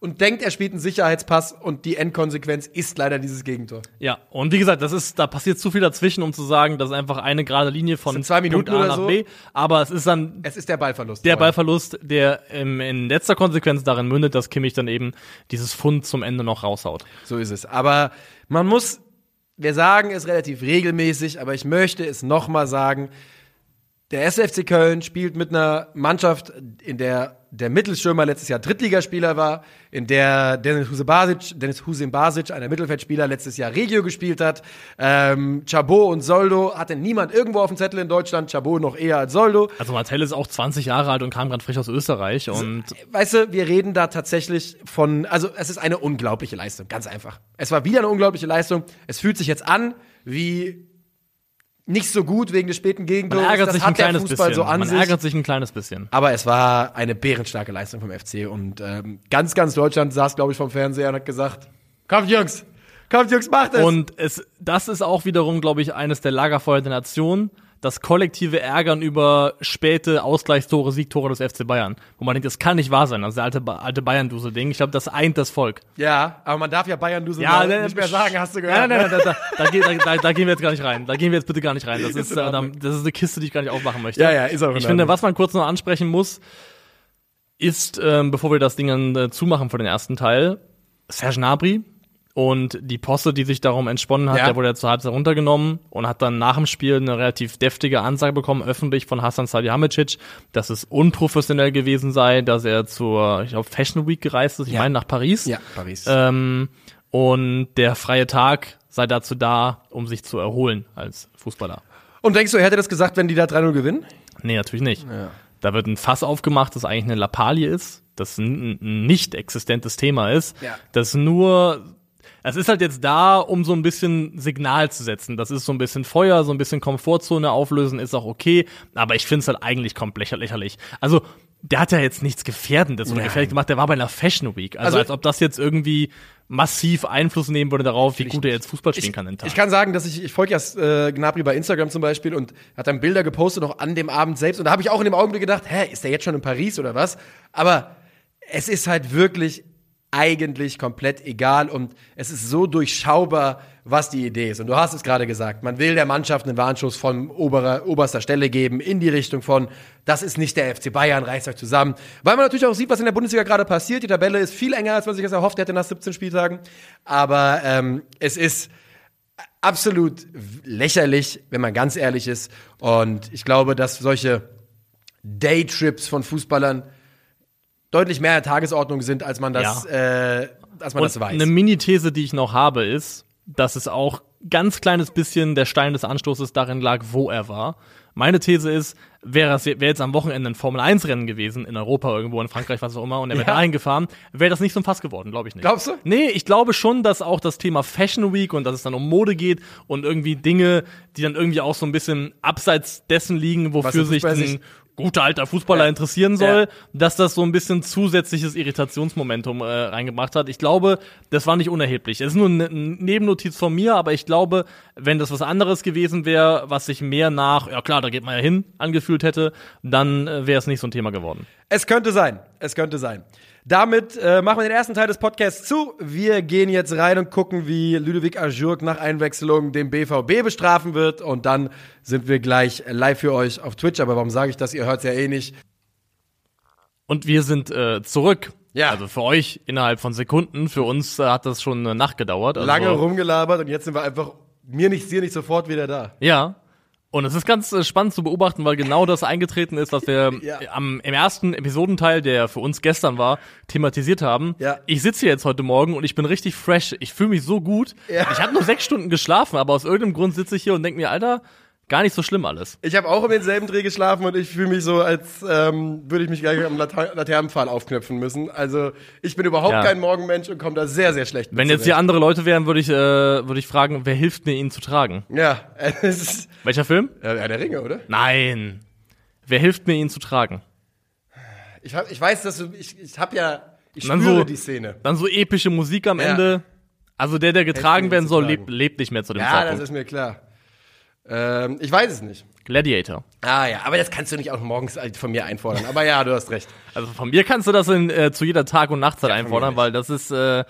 und denkt, er spielt einen Sicherheitspass und die Endkonsequenz ist leider dieses Gegentor. ja, und wie gesagt, das ist, da passiert zu viel dazwischen, um zu sagen, das ist einfach eine gerade Linie von zwei Minuten Punkt A nach so. B. Aber es ist dann Es ist der Ballverlust. der. Ballverlust, der ähm, in letzter Konsequenz darin mündet, dass Kimmich dann eben dieses Fund zum Ende noch raushaut. So ist es. Aber man muss, wir sagen es relativ regelmäßig, aber ich möchte es nochmal sagen. Der SFC Köln spielt mit einer Mannschaft, in der der Mittelstürmer letztes Jahr Drittligaspieler war, in der Dennis Hussein Basic, Dennis Hussein Basic, einer Mittelfeldspieler, letztes Jahr Regio gespielt hat. Ähm, Chabot und Soldo hatte niemand irgendwo auf dem Zettel in Deutschland. Chabot noch eher als Soldo. Also Martell ist auch 20 Jahre alt und kam gerade frisch aus Österreich und Weißt du, wir reden da tatsächlich von, also es ist eine unglaubliche Leistung, ganz einfach. Es war wieder eine unglaubliche Leistung. Es fühlt sich jetzt an wie nicht so gut wegen des späten man Gegentors. ärgert das sich ein kleines Fußball bisschen. so an man sich. ärgert sich ein kleines bisschen. Aber es war eine bärenstarke Leistung vom FC und ähm, ganz, ganz Deutschland saß, glaube ich, vom Fernseher und hat gesagt, kommt Jungs, kommt Jungs, macht es. Und es, das ist auch wiederum, glaube ich, eines der Lagerfeuer der Nation. Das kollektive Ärgern über späte Ausgleichstore, Siegtore des FC Bayern. Wo man denkt, das kann nicht wahr sein. Also der alte, alte Bayern-Dusel-Ding. Ich glaube, das eint das Volk. ja, aber man darf ja Bayern du so ne, nicht mehr sagen, hast du gehört. Nein, nein, ne? nein, da, da, da, gehen wir jetzt gar nicht rein. Da gehen wir jetzt bitte gar nicht rein. Das *laughs* ist, äh, das ist eine Kiste, die ich gar nicht aufmachen möchte. Ja, ja, ist auch Ich finde, was man kurz noch ansprechen muss, ist, ähm, bevor wir das Ding dann äh, zumachen für den ersten Teil, Serge Gnabry und die Posse, die sich darum entsponnen hat, Ja. der wurde ja zur Halbzeit runtergenommen und hat dann nach dem Spiel eine relativ deftige Ansage bekommen, öffentlich von Hassan Salihamidzic, dass es unprofessionell gewesen sei, dass er zur, ich glaube, Fashion Week gereist ist, ich Ja. meine nach Paris. Ja, Paris. Ähm, und der freie Tag sei dazu da, um sich zu erholen als Fußballer. und denkst du, er hätte das gesagt, wenn die da 3-0 gewinnen? Nee, natürlich nicht. Da wird ein Fass aufgemacht, das eigentlich eine Lappalie ist, das ein, ein nicht existentes Thema ist, Ja. das nur es ist halt jetzt da, um so ein bisschen Signal zu setzen. Das ist so ein bisschen Feuer, so ein bisschen Komfortzone auflösen, ist auch okay. Aber ich finde es halt eigentlich komplett lächerlich. Also, der hat ja jetzt nichts Gefährdendes oder Nein. gefährlich gemacht. Der war bei einer Fashion Week. Also, Also- als ob das jetzt irgendwie massiv Einfluss nehmen würde darauf, wie gut er jetzt Fußball spielen kann den Tag. Ich kann sagen, dass ich, ich folge ja äh, Gnabry bei Instagram zum Beispiel und hat dann Bilder gepostet, noch an dem Abend selbst. Und da habe ich auch in dem Augenblick gedacht, hä, ist der jetzt schon in Paris oder was? Aber es ist halt wirklich eigentlich komplett egal und es ist so durchschaubar, was die Idee ist. Und du hast es gerade gesagt, man will der Mannschaft einen Warnschuss von oberer, oberster Stelle geben, in die Richtung von, das ist nicht der FC Bayern, reißt euch zusammen. Weil man natürlich auch sieht, was in der Bundesliga gerade passiert. Die Tabelle ist viel enger, als man sich das erhofft hätte nach 17 Spieltagen. Aber ähm, es ist absolut lächerlich, wenn man ganz ehrlich ist. Und ich glaube, dass solche Daytrips von Fußballern deutlich mehr Tagesordnung sind, als man das, äh, als man das Und weiß. eine Mini-These, die ich noch habe, ist, dass es auch ganz kleines bisschen der Stein des Anstoßes darin lag, wo er war. Meine These ist, wäre es wäre jetzt am Wochenende ein Formel-1-Rennen gewesen, in Europa irgendwo, in Frankreich, was auch immer, und er wäre Ja. dahin gefahren, wäre das nicht so ein Fass geworden, glaube ich nicht. Glaubst du? Nee, ich glaube schon, dass auch das Thema Fashion Week und dass es dann um Mode geht und irgendwie Dinge, die dann irgendwie auch so ein bisschen abseits dessen liegen, wofür sich ein guter alter Fußballer Ja. interessieren soll, Ja. dass das so ein bisschen zusätzliches Irritationsmomentum äh, reingebracht hat. Ich glaube, das war nicht unerheblich. Es ist nur eine Nebennotiz von mir, aber ich glaube, wenn das was anderes gewesen wäre, was sich mehr nach, ja klar, da geht man ja hin, angefühlt hätte, dann äh, wäre es nicht so ein Thema geworden. Es könnte sein. Es könnte sein. Damit äh, machen wir den ersten Teil des Podcasts zu. Wir gehen jetzt rein und gucken, wie Ludovic Ajurk nach Einwechslung den BVB bestrafen wird. Und dann sind wir gleich live für euch auf Twitch. Aber warum sage ich das? Ihr hört es ja eh nicht. Und wir sind äh, zurück. Ja. Also für euch innerhalb von Sekunden, für uns äh, hat das schon eine Nacht gedauert. Also, Lange rumgelabert und jetzt sind wir einfach, mir nicht, dir nicht sofort wieder da. Ja. Und es ist ganz äh, spannend zu beobachten, weil genau das eingetreten ist, was wir Ja. am, im ersten Episodenteil, der für uns gestern war, thematisiert haben. Ja. Ich sitze hier jetzt heute Morgen und ich bin richtig fresh. Ich fühle mich so gut. Ja. Ich habe nur sechs Stunden geschlafen, aber aus irgendeinem Grund sitze ich hier und denke mir, Alter, gar nicht so schlimm alles. Ich habe auch um denselben Dreh geschlafen und ich fühle mich so, als ähm, würde ich mich gleich am Later Laternenpfahl aufknöpfen müssen. Also ich bin überhaupt Ja. kein Morgenmensch und komme da sehr, sehr schlecht mit Wenn jetzt hier andere Leute wären, würde ich, äh, würde ich fragen, wer hilft mir, ihn zu tragen? Ja, *laughs* Welcher Film? ja, der Ringe, oder? Nein. Wer hilft mir, ihn zu tragen? Ich, hab, ich weiß, dass du, ich, ich habe ja, ich spüre so- die Szene. Dann so epische Musik am Ja. Ende. Also der, der getragen werden soll, lebt, lebt nicht mehr zu dem Ja, das Zeitpunkt. ist mir klar. Ähm, ich weiß es nicht. Gladiator. Ah ja, aber das kannst du nicht auch morgens halt von mir einfordern. Aber ja, du hast recht. *laughs* Also von mir kannst du das in, äh, zu jeder Tag- und Nachtzeit mir einfordern, weil das ist, äh,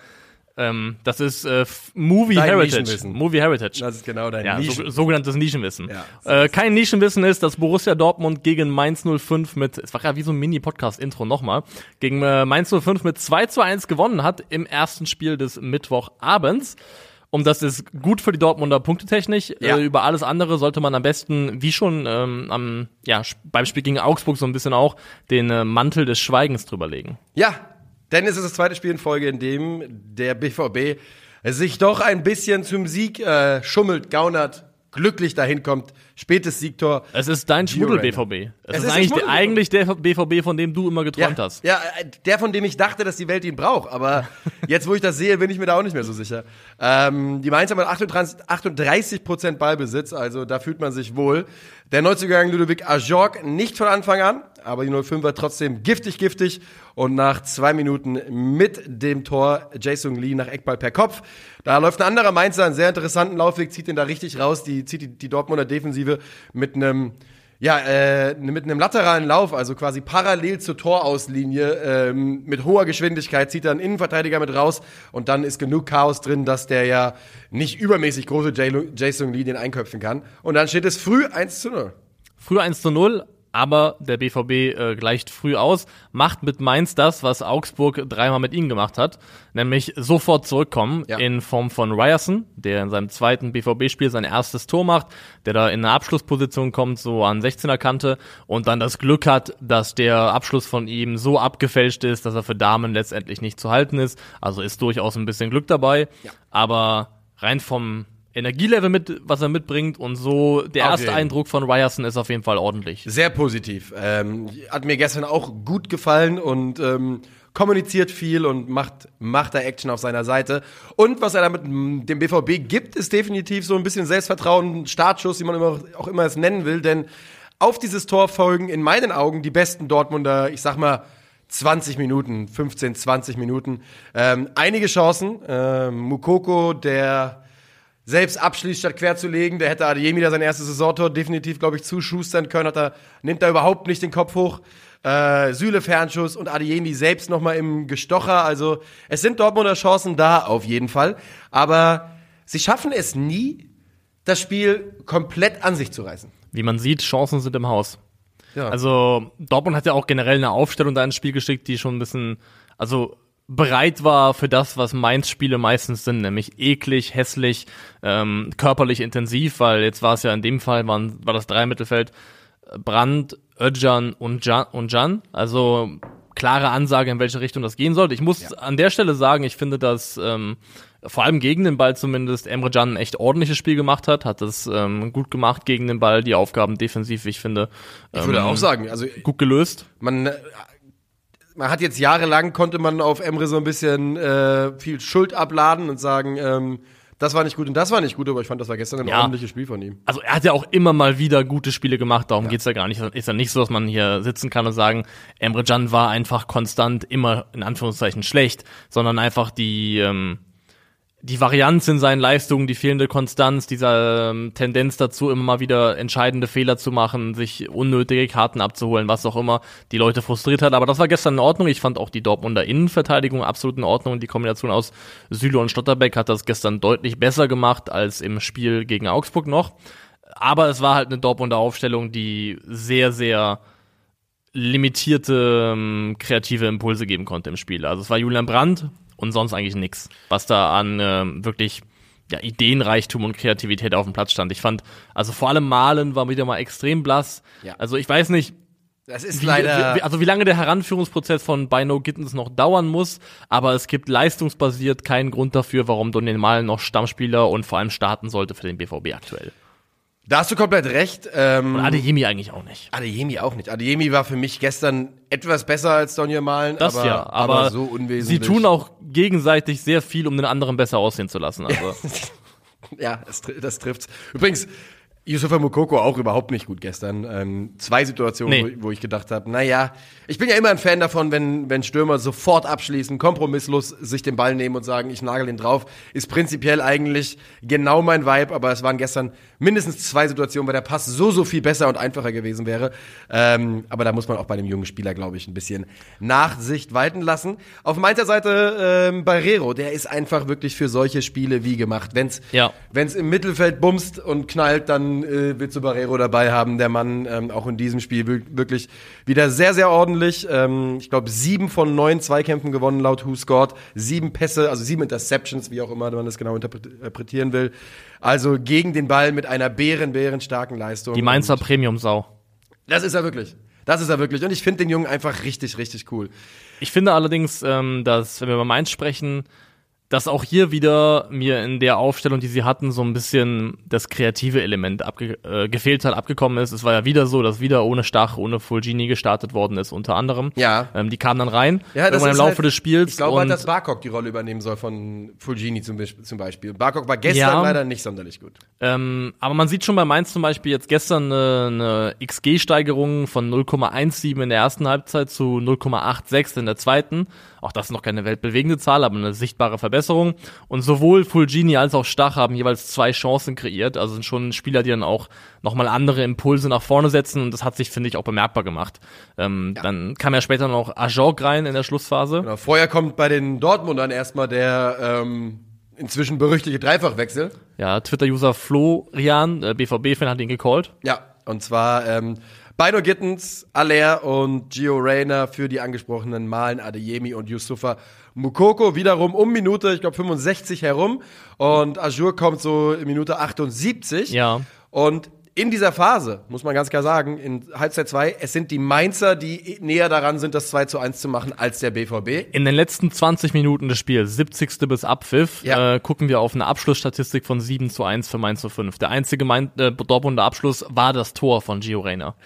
ähm, das ist äh, Movie Dein Heritage. Movie Heritage. Das ist genau dein Ja, Nischen. so, sogenanntes Nischenwissen. Ja. Äh, kein Nischenwissen ist, dass Borussia Dortmund gegen Mainz 05 mit, es war gerade wie so ein Mini-Podcast-Intro nochmal, gegen äh, Mainz 05 mit 2 zu 1 gewonnen hat im ersten Spiel des Mittwochabends. Und das ist gut für die Dortmunder Punktetechnik. Ja. Äh, über alles andere sollte man am besten, wie schon ähm, am, ja, beim Spiel gegen Augsburg so ein bisschen auch, den äh, Mantel des Schweigens drüberlegen. Ja, denn es ist das zweite Spiel in Folge, in dem der BVB sich doch ein bisschen zum Sieg äh, schummelt, gaunert, glücklich dahin kommt. Spätes Siegtor. Es ist dein Schmuddel-BVB. Es, Es ist, eigentlich, der der, eigentlich der BVB, von dem du immer geträumt ja, hast. Ja, der, von dem ich dachte, dass die Welt ihn braucht. Aber *laughs* jetzt, wo ich das sehe, bin ich mir da auch nicht mehr so sicher. Ähm, die Mainz haben 38, 38 Prozent Ballbesitz, also da fühlt man sich wohl. Der Neuzugang Ludovic Ajorg nicht von Anfang an, aber die 05 war trotzdem giftig, giftig. Und nach zwei Minuten mit dem Tor Jason Lee nach Eckball per Kopf. Da läuft ein anderer Mainzer, einen sehr interessanten Laufweg, zieht den da richtig raus, die zieht die, die Dortmunder Defensive mit einem ja, äh, mit einem lateralen Lauf, also quasi parallel zur Torauslinie, ähm, mit hoher Geschwindigkeit zieht er einen Innenverteidiger mit raus und dann ist genug Chaos drin, dass der ja nicht übermäßig große Jason Lee den einköpfen kann. Und dann steht es früh 1 zu 0. Früher 1 zu 0, aber der BVB äh, gleicht früh aus, macht mit Mainz das, was Augsburg dreimal mit ihnen gemacht hat, nämlich sofort zurückkommen Ja. in Form von Ryerson, der in seinem zweiten BVB-Spiel sein erstes Tor macht, der da in eine Abschlussposition kommt, so an 16er Kante und dann das Glück hat, dass der Abschluss von ihm so abgefälscht ist, dass er für Damen letztendlich nicht zu halten ist. Also ist durchaus ein bisschen Glück dabei, Ja. aber rein vom Energielevel mit, was er mitbringt und so der erste. Eindruck von Ryerson ist auf jeden Fall ordentlich. Sehr positiv. Ähm, hat mir gestern auch gut gefallen und ähm, kommuniziert viel und macht, macht da Action auf seiner Seite. Und was er damit dem BVB gibt, ist definitiv so ein bisschen Selbstvertrauen, Startschuss, wie man immer, auch immer es nennen will. Denn auf dieses Tor folgen in meinen Augen die besten Dortmunder, ich sag mal, 20 Minuten, 15, 20 Minuten. Ähm, einige Chancen. Ähm, Mukoko, der selbst abschließt, statt quer zu legen. Der hätte Adeyemi da sein erstes Saisontor definitiv, glaube ich, zuschustern können. Hat er, nimmt da überhaupt nicht den Kopf hoch. Äh, Süle Fernschuss und Adeyemi selbst noch mal im Gestocher. Also es sind Dortmunder Chancen da, auf jeden Fall. Aber sie schaffen es nie, das Spiel komplett an sich zu reißen. Wie man sieht, Chancen sind im Haus. Ja. Also Dortmund hat ja auch generell eine Aufstellung da ins Spiel geschickt, die schon ein bisschen, also bereit war für das, was Mainz Spiele meistens sind, nämlich eklig, hässlich, ähm, körperlich intensiv, weil jetzt war es ja in dem Fall, waren, war das Dreimittelfeld Brand, Özcan und Can, und Can. Also klare Ansage, in welche Richtung das gehen sollte. Ich muss an der Stelle sagen, ich finde, dass ähm, vor allem gegen den Ball zumindest Emre Can ein echt ordentliches Spiel gemacht hat, hat es ähm, gut gemacht gegen den Ball, die Aufgaben defensiv, ich finde, Ich würde auch sagen, also gut gelöst. man, äh, man hat jetzt jahrelang, konnte man auf Emre so ein bisschen äh, viel Schuld abladen und sagen, ähm, das war nicht gut und das war nicht gut, aber ich fand, das war gestern ein Ja. ordentliches Spiel von ihm. Also er hat ja auch immer mal wieder gute Spiele gemacht, darum geht's ja gar nicht. Ist ja nicht so, dass man hier sitzen kann und sagen, Emre Can war einfach konstant immer in Anführungszeichen schlecht, sondern einfach die, ähm, die Varianz in seinen Leistungen, die fehlende Konstanz, dieser ähm, Tendenz dazu, immer mal wieder entscheidende Fehler zu machen, sich unnötige Karten abzuholen, was auch immer, die Leute frustriert hat. Aber das war gestern in Ordnung. Ich fand auch die Dortmunder Innenverteidigung absolut in Ordnung. Die Kombination aus Süle und Stotterbeck hat das gestern deutlich besser gemacht als im Spiel gegen Augsburg noch. Aber es war halt eine Dortmunder Aufstellung, die sehr, sehr limitierte ähm, kreative Impulse geben konnte im Spiel. Also es war Julian Brandt und sonst eigentlich nix, was da an ähm, wirklich ja, Ideenreichtum und Kreativität auf dem Platz stand. Ich fand, also vor allem Malen war wieder mal extrem blass. Ja. Also ich weiß nicht, Das ist wie, leider. wie, also wie lange der Heranführungsprozess von By No Gittens noch dauern muss, aber es gibt leistungsbasiert keinen Grund dafür, warum Daniel Malen noch Stammspieler und vor allem starten sollte für den BVB aktuell. Da hast du komplett recht. Ähm, Und Adeyemi eigentlich auch nicht. Adeyemi auch nicht. Adeyemi war für mich gestern etwas besser als Donny Malen, Das aber, ja, aber, so sie unwesentlich. tun auch gegenseitig sehr viel, um den anderen besser aussehen zu lassen. Also. *laughs* Ja, das, das trifft's. Übrigens, Yusufa Mukoko auch überhaupt nicht gut gestern. Ähm, zwei Situationen, Nee. wo, ich- wo ich gedacht habe, naja, ich bin ja immer ein Fan davon, wenn, wenn Stürmer sofort abschließen, kompromisslos sich den Ball nehmen und sagen, ich nagel ihn drauf. Ist prinzipiell eigentlich genau mein Vibe, aber es waren gestern mindestens zwei Situationen, weil der Pass so, so viel besser und einfacher gewesen wäre. Ähm, aber da muss man auch bei dem jungen Spieler, glaube ich, ein bisschen Nachsicht walten lassen. Auf meiner Seite ähm, Barrero, der ist einfach wirklich für solche Spiele wie gemacht. Wenn's Ja. wenn es im Mittelfeld bumst und knallt, dann äh, du Barrero dabei haben. Der Mann ähm, auch in diesem Spiel wir- wirklich wieder sehr, sehr ordentlich. Ähm, ich glaube, sieben von neun Zweikämpfen gewonnen laut Who Scored. Sieben Pässe, also sieben Interceptions, wie auch immer man das genau interpret- interpretieren will. Also gegen den Ball mit einer bären, bären starken Leistung. Die Mainzer Premium-Sau. Das ist er wirklich. Das ist er wirklich. Und ich finde den Jungen einfach richtig, richtig cool. Ich finde allerdings, ähm, dass, wenn wir über Mainz sprechen, dass auch hier wieder mir in der Aufstellung, die sie hatten, so ein bisschen das kreative Element abge äh, gefehlt hat, abgekommen ist. Es war ja wieder so, dass wieder ohne Stach, ohne Fulgini gestartet worden ist, unter anderem. Ja. Ähm, die kamen dann rein, Ja, das im Laufe halt- des Spiels. Ich glaube halt, dass Barkok die Rolle übernehmen soll von Fulgini zum, zum Beispiel. Barkok war gestern Ja. leider nicht sonderlich gut. Ähm, aber man sieht schon bei Mainz zum Beispiel jetzt gestern eine, eine XG-Steigerung von 0,17 in der ersten Halbzeit zu 0,86 in der zweiten. Auch das ist noch keine weltbewegende Zahl, aber eine sichtbare Verbesserung. Und sowohl Fulgini als auch Stach haben jeweils zwei Chancen kreiert. Also sind schon Spieler, die dann auch nochmal andere Impulse nach vorne setzen. Und das hat sich, finde ich, auch bemerkbar gemacht. Ähm, Dann kam ja später noch Ajorg rein in der Schlussphase. Genau, vorher kommt bei den Dortmundern erstmal der ähm, inzwischen berüchtigte Dreifachwechsel. Ja, Twitter-User Florian, äh, BVB-Fan, hat ihn gecallt. Ja, und zwar ähm, Bino Gittens, Aller und Gio Reyna für die angesprochenen Malen Adeyemi und Yusufa Mukoko wiederum um Minute, ich glaube 65 herum und Azur kommt so in Minute 78. Ja. Und in dieser Phase, muss man ganz klar sagen, in Halbzeit 2, es sind die Mainzer, die näher daran sind, das 2 zu 1 zu machen, als der BVB. In den letzten 20 Minuten des Spiels, 70. bis Abpfiff, Ja. äh, gucken wir auf eine Abschlussstatistik von 7 zu 1 für Mainz 05. Der einzige Main äh, Dortmunder Abschluss war das Tor von Gio Reyna.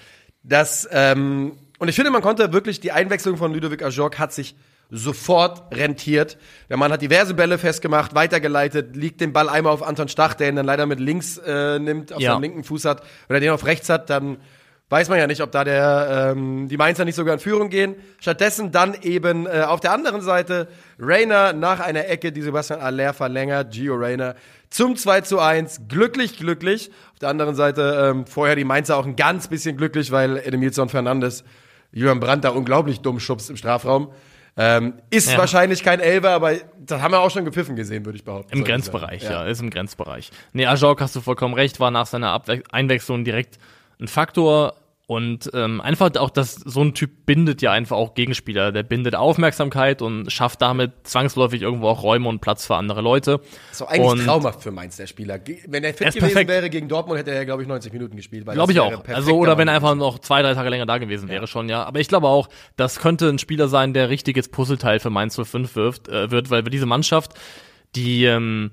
Das, ähm, und ich finde, man konnte wirklich, die Einwechslung von Ludovic Ajorg hat sich sofort rentiert. Der Mann hat diverse Bälle festgemacht, weitergeleitet, liegt den Ball einmal auf Anton Stach, der ihn dann leider mit links äh, nimmt, auf Ja. seinem linken Fuß hat. Wenn er den auf rechts hat, dann weiß man ja nicht, ob da der, ähm, die Mainzer nicht sogar in Führung gehen. Stattdessen dann eben äh, auf der anderen Seite Rainer nach einer Ecke, die Sebastian Aller verlängert, Gio Rainer zum 2 zu 1. Glücklich, glücklich. Auf der anderen Seite ähm, vorher die Mainzer auch ein ganz bisschen glücklich, weil Edemilson Fernandes Julian Brandt da unglaublich dumm schubst im Strafraum. Ähm, ist Ja. wahrscheinlich kein Elfer, aber das haben wir auch schon gepfiffen gesehen, würde ich behaupten. Im Grenzbereich, sagen. ja. ist im Grenzbereich. Nee, Ajorg hast du vollkommen recht, war nach seiner Abwe Einwechslung direkt ein Faktor. Und ähm, einfach auch, dass so ein Typ bindet ja einfach auch Gegenspieler. Der bindet Aufmerksamkeit und schafft damit zwangsläufig irgendwo auch Räume und Platz für andere Leute. Doch eigentlich Und- traumhaft für Mainz, der Spieler. Wenn er fit gewesen perfekt. wäre gegen Dortmund, hätte er, glaube ich, 90 Minuten gespielt. Glaube ich auch. Also, oder wenn er einfach noch zwei, drei Tage länger da gewesen wäre, schon, ja. Aber ich glaube auch, das könnte ein Spieler sein, der richtiges Puzzleteil für Mainz 05 wirft, äh, wird, weil wir diese Mannschaft, die, ähm,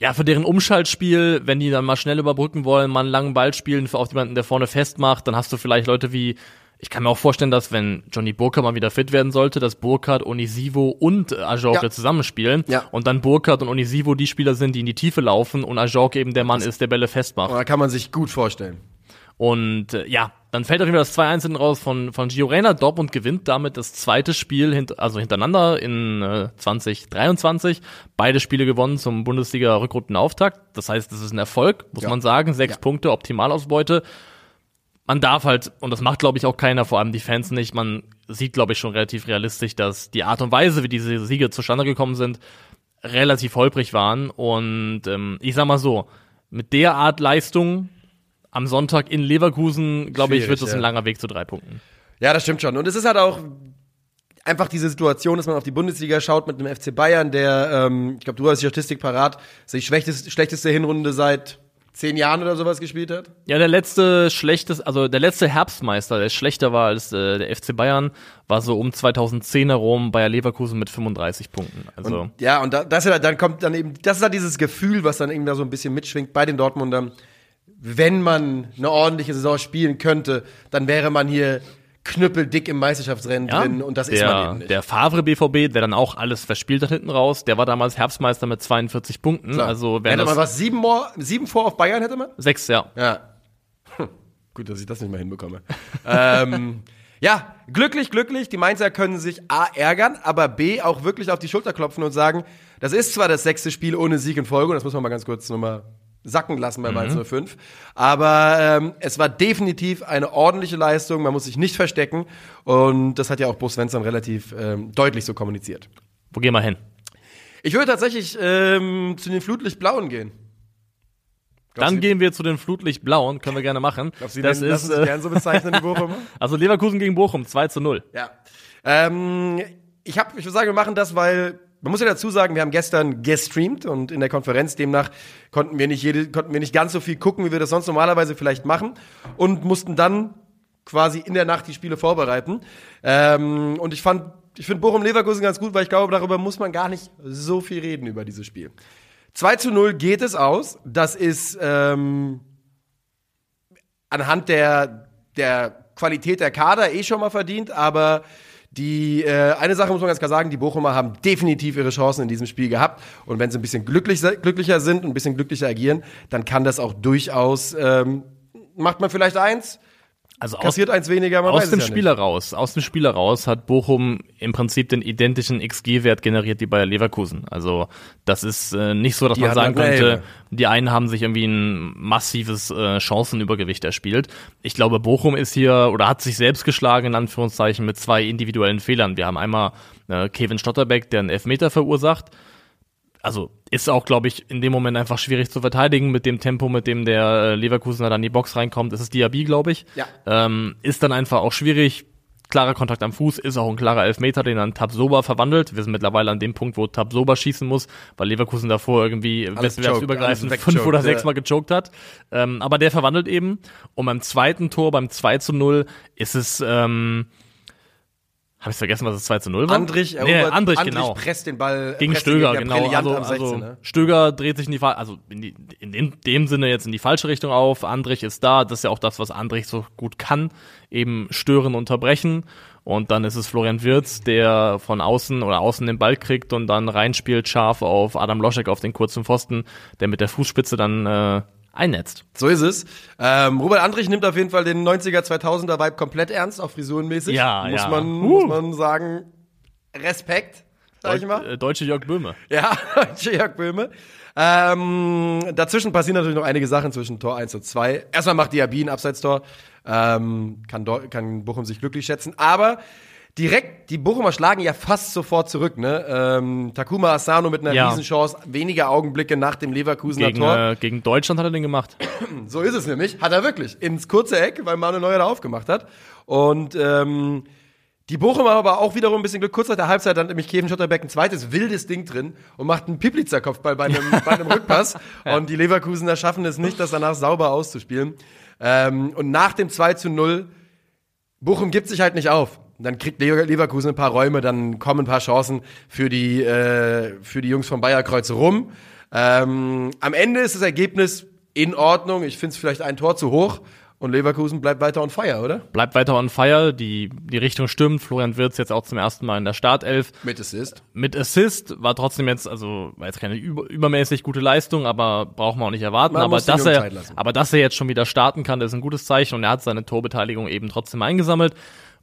ja, für deren Umschaltspiel, wenn die dann mal schnell überbrücken wollen, mal einen langen Ball spielen, für auf jemanden, der vorne festmacht, dann hast du vielleicht Leute wie, ich kann mir auch vorstellen, dass wenn Johnny Burkhardt mal wieder fit werden sollte, dass Burkhardt, Onisivo und äh, Ajorke Ja. zusammenspielen Ja. und dann Burkhardt und Onisivo die Spieler sind, die in die Tiefe laufen und Ajorke eben der Mann ist, der Bälle festmacht. Da kann man sich gut vorstellen. Und äh, ja, dann fällt auf jeden Fall das 2-1 hinten raus von, von Gio Reyna. Dortmund gewinnt damit das zweite Spiel hint, also hintereinander in äh, 2023. Beide Spiele gewonnen zum Bundesliga-Rückrundenauftakt. Das heißt, das ist ein Erfolg, muss Ja. man sagen. Sechs Ja. Punkte, Optimalausbeute. Man darf halt, und das macht, glaube ich, auch keiner, vor allem die Fans nicht, man sieht, glaube ich, schon relativ realistisch, dass die Art und Weise, wie diese Siege zustande gekommen sind, relativ holprig waren. Und ähm, ich sag mal so, mit der Art Leistung am Sonntag in Leverkusen, glaube ich, wird das ja. ein langer Weg zu drei Punkten. Ja, das stimmt schon. Und es ist halt auch einfach diese Situation, dass man auf die Bundesliga schaut mit dem FC Bayern, der, ähm, ich glaube, du hast die Statistik parat, die schlechteste, schlechteste Hinrunde seit zehn Jahren oder sowas gespielt hat. Ja, der letzte schlechtes, also der letzte Herbstmeister, der schlechter war als äh, der FC Bayern, war so um 2010 herum Bayer Leverkusen mit 35 Punkten. Also Und, ja, und da, das ist halt, dann kommt dann eben, das ist halt dieses Gefühl, was dann eben da so ein bisschen mitschwingt bei den Dortmundern. Wenn man eine ordentliche Saison spielen könnte, dann wäre man hier knüppeldick im Meisterschaftsrennen Ja, drin und das der, ist man eben nicht. Der Favre BVB, der dann auch alles verspielt hat hinten raus, der war damals Herbstmeister mit 42 Punkten. Klar. Also hätte man was sieben, more, sieben vor auf Bayern hätte man? sechs, ja. Ja. Hm. Gut, dass ich das nicht mehr hinbekomme. *laughs* ähm, ja, glücklich, glücklich. Die Mainzer können sich A ärgern, aber B auch wirklich auf die Schulter klopfen und sagen, das ist zwar das sechste Spiel ohne Sieg in Folge, und das muss man mal ganz kurz nochmal sacken lassen bei Mainz 05. Aber ähm, es war definitiv eine ordentliche Leistung, man muss sich nicht verstecken. Und das hat ja auch Bo Svensson relativ ähm, deutlich so kommuniziert. Wo gehen wir hin? Ich würde tatsächlich ähm, zu den Flutlichtblauen gehen. Dann Sie- gehen wir zu den Flutlichtblauen, können wir gerne machen. Glaubst du, das nennen- ist äh, gern so bezeichnen, die *laughs* Bochumer? also Leverkusen gegen Bochum 2 zu 0. Ja. Ähm, ich hab, ich würde sagen, wir machen das, weil man muss ja dazu sagen, wir haben gestern gestreamt und in der Konferenz demnach konnten wir nicht jede, konnten wir nicht ganz so viel gucken, wie wir das sonst normalerweise vielleicht machen und mussten dann quasi in der Nacht die Spiele vorbereiten. Ähm, und ich fand, ich finde Bochum Leverkusen ganz gut, weil ich glaube, darüber muss man gar nicht so viel reden über dieses Spiel. 2 zu 0 geht es aus. Das ist ähm, anhand der, der Qualität der Kader eh schon mal verdient, aber die äh, eine Sache muss man ganz klar sagen, die Bochumer haben definitiv ihre Chancen in diesem Spiel gehabt. Und wenn sie ein bisschen glücklich, glücklicher sind und ein bisschen glücklicher agieren, dann kann das auch durchaus ähm, macht man vielleicht eins, Also aus, kassiert eins weniger, man aus dem ja Spiel heraus, aus dem Spiel heraus hat Bochum im Prinzip den identischen XG-Wert generiert wie Bayer Leverkusen. Also das ist äh, nicht so, dass Die man sagen könnte, die einen haben sich irgendwie ein massives äh, Chancenübergewicht erspielt. Ich glaube, Bochum ist hier oder hat sich selbst geschlagen in Anführungszeichen mit zwei individuellen Fehlern. Wir haben einmal äh, Kevin Stotterbeck, der einen Elfmeter verursacht. Also ist auch, glaube ich, in dem Moment einfach schwierig zu verteidigen mit dem Tempo, mit dem der äh, Leverkusener dann in die Box reinkommt. Das ist Diaby, glaube ich. Ja. Ähm, ist dann einfach auch schwierig. Klarer Kontakt am Fuß ist auch ein klarer Elfmeter, den dann Tabsoba verwandelt. Wir sind mittlerweile an dem Punkt, wo Tabsoba schießen muss, weil Leverkusen davor irgendwie Alles wettbewerbsübergreifend alles fünf oder sechs. Mal gechoked hat. Ähm, aber der verwandelt eben. Und beim zweiten Tor, beim 2 zu 0, ist es, ähm, habe ich vergessen, was es 2 zu 0 war? Andrich, nee, erobert, Andrich, Andrich genau presst den Ball gegen den Stöger, Gegner genau. Also, am 16, also ne? Stöger dreht sich in die also in, die, in dem, dem Sinne jetzt in die falsche Richtung auf. Andrich ist da, das ist ja auch das, was Andrich so gut kann, eben stören, unterbrechen. Und dann ist es Florian Wirz, der von außen oder außen den Ball kriegt und dann reinspielt scharf auf Adam Loschek auf den kurzen Pfosten, der mit der Fußspitze dann äh, einnetzt. So ist es. Ähm, Robert Andrich nimmt auf jeden Fall den 90er, 2000er Vibe komplett ernst, auch frisurenmäßig. Ja, muss ja. Man, Uh. muss man sagen, Respekt, sag ich mal. Äh, Deutsche Jörg Böhme. Ja, *laughs* Jörg Böhme. Ähm, dazwischen passieren natürlich noch einige Sachen zwischen Tor 1 und 2. Erstmal macht Diaby ein Abseitstor. Ähm, kann, kann Bochum sich glücklich schätzen. Aber direkt, die Bochumer schlagen ja fast sofort zurück. Ne? Ähm, Takuma Asano mit einer Ja. Riesenchance, wenige Augenblicke nach dem Leverkusener Gegen, Tor. äh, gegen Deutschland hat er den gemacht. *clears throat* So ist es nämlich. Hat er wirklich. Ins kurze Eck, weil Manuel Neuer da aufgemacht hat. Und ähm, die Bochumer aber auch wiederum ein bisschen Glück. Kurz nach der Halbzeit hat nämlich Kevin Schotterbeck ein zweites wildes Ding drin und macht einen Piplitzer-Kopfball bei einem, bei einem Rückpass. *laughs* Und die Leverkusener schaffen es nicht, das danach sauber auszuspielen. Ähm, und nach dem 2 zu 0, Bochum gibt sich halt nicht auf. Dann kriegt Le- Leverkusen ein paar Räume, dann kommen ein paar Chancen für die, äh, für die Jungs vom Bayerkreuz rum. Ähm, am Ende ist das Ergebnis in Ordnung. Ich finde es vielleicht ein Tor zu hoch. Und Leverkusen bleibt weiter on fire, oder? Bleibt weiter on fire, die, die Richtung stimmt. Florian Wirtz jetzt auch zum ersten Mal in der Startelf. Mit Assist. Mit Assist war trotzdem jetzt, also war jetzt keine über, übermäßig gute Leistung, aber braucht man auch nicht erwarten. Man aber dass er, aber dass er jetzt schon wieder starten kann, ist ein gutes Zeichen und er hat seine Torbeteiligung eben trotzdem eingesammelt.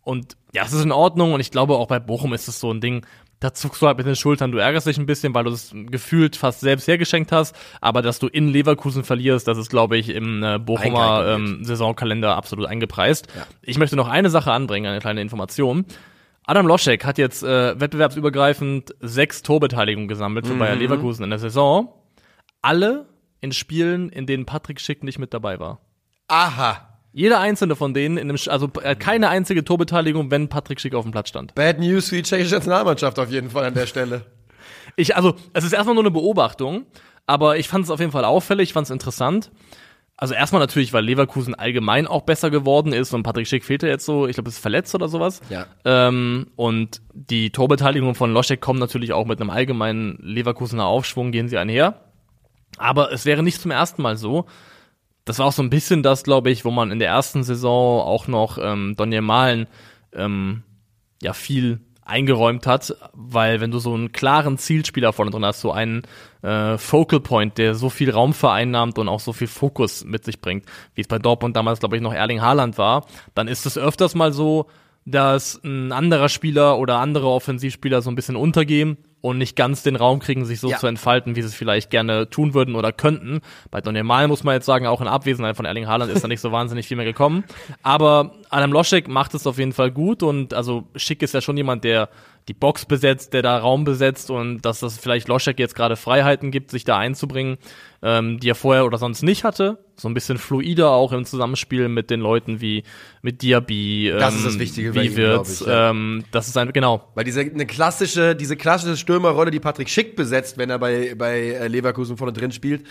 Und ja, es ist in Ordnung und ich glaube auch bei Bochum ist es so ein Ding, da zuckst du halt mit den Schultern, du ärgerst dich ein bisschen, weil du es gefühlt fast selbst hergeschenkt hast, aber dass du in Leverkusen verlierst, das ist, glaube ich, im äh, Bochumer ähm, Saisonkalender absolut eingepreist. Ich möchte noch eine Sache anbringen, eine kleine Information. Adam Loschek hat jetzt äh, wettbewerbsübergreifend sechs Torbeteiligungen gesammelt für Bayer Leverkusen in der Saison. Alle in Spielen, in denen Patrick Schick nicht mit dabei war. Aha. Jeder einzelne von denen, in einem, also äh, keine einzige Torbeteiligung, wenn Patrick Schick auf dem Platz stand. Bad News für die tschechische Nationalmannschaft auf jeden Fall an der Stelle. Ich, also, es ist erstmal nur eine Beobachtung, aber ich fand es auf jeden Fall auffällig, ich fand es interessant. Also erstmal natürlich, weil Leverkusen allgemein auch besser geworden ist und Patrick Schick fehlte jetzt so, ich glaube, ist verletzt oder sowas. Ja. Ähm, und die Torbeteiligung von Loschek kommt natürlich auch mit einem allgemeinen Leverkusener Aufschwung, gehen sie einher. Aber es wäre nicht zum ersten Mal so, das war auch so ein bisschen das, glaube ich, wo man in der ersten Saison auch noch ähm, Donny Malen ähm, ja viel eingeräumt hat, weil wenn du so einen klaren Zielspieler vorne drin hast, so einen äh, Focal Point, der so viel Raum vereinnahmt und auch so viel Fokus mit sich bringt, wie es bei Dortmund damals, glaube ich, noch Erling Haaland war, dann ist es öfters mal so, dass ein anderer Spieler oder andere Offensivspieler so ein bisschen untergehen und nicht ganz den Raum kriegen, sich so Ja. zu entfalten, wie sie es vielleicht gerne tun würden oder könnten. Bei Donny Mal muss man jetzt sagen, auch in Abwesenheit von Erling Haaland ist da nicht so wahnsinnig viel mehr gekommen. Aber Adam Loschek macht es auf jeden Fall gut und also Schick ist ja schon jemand, der die Box besetzt, der da Raum besetzt und dass das vielleicht Loschek jetzt gerade Freiheiten gibt, sich da einzubringen, ähm, die er vorher oder sonst nicht hatte. So ein bisschen fluider auch im Zusammenspiel mit den Leuten wie mit Diaby, ähm, Das ist das Wichtige bei wie ich, ja. ähm, das ist ein, genau, Weil diese eine klassische, diese klassische Stürmerrolle, die Patrick Schick besetzt, wenn er bei, bei äh, Leverkusen vorne drin spielt,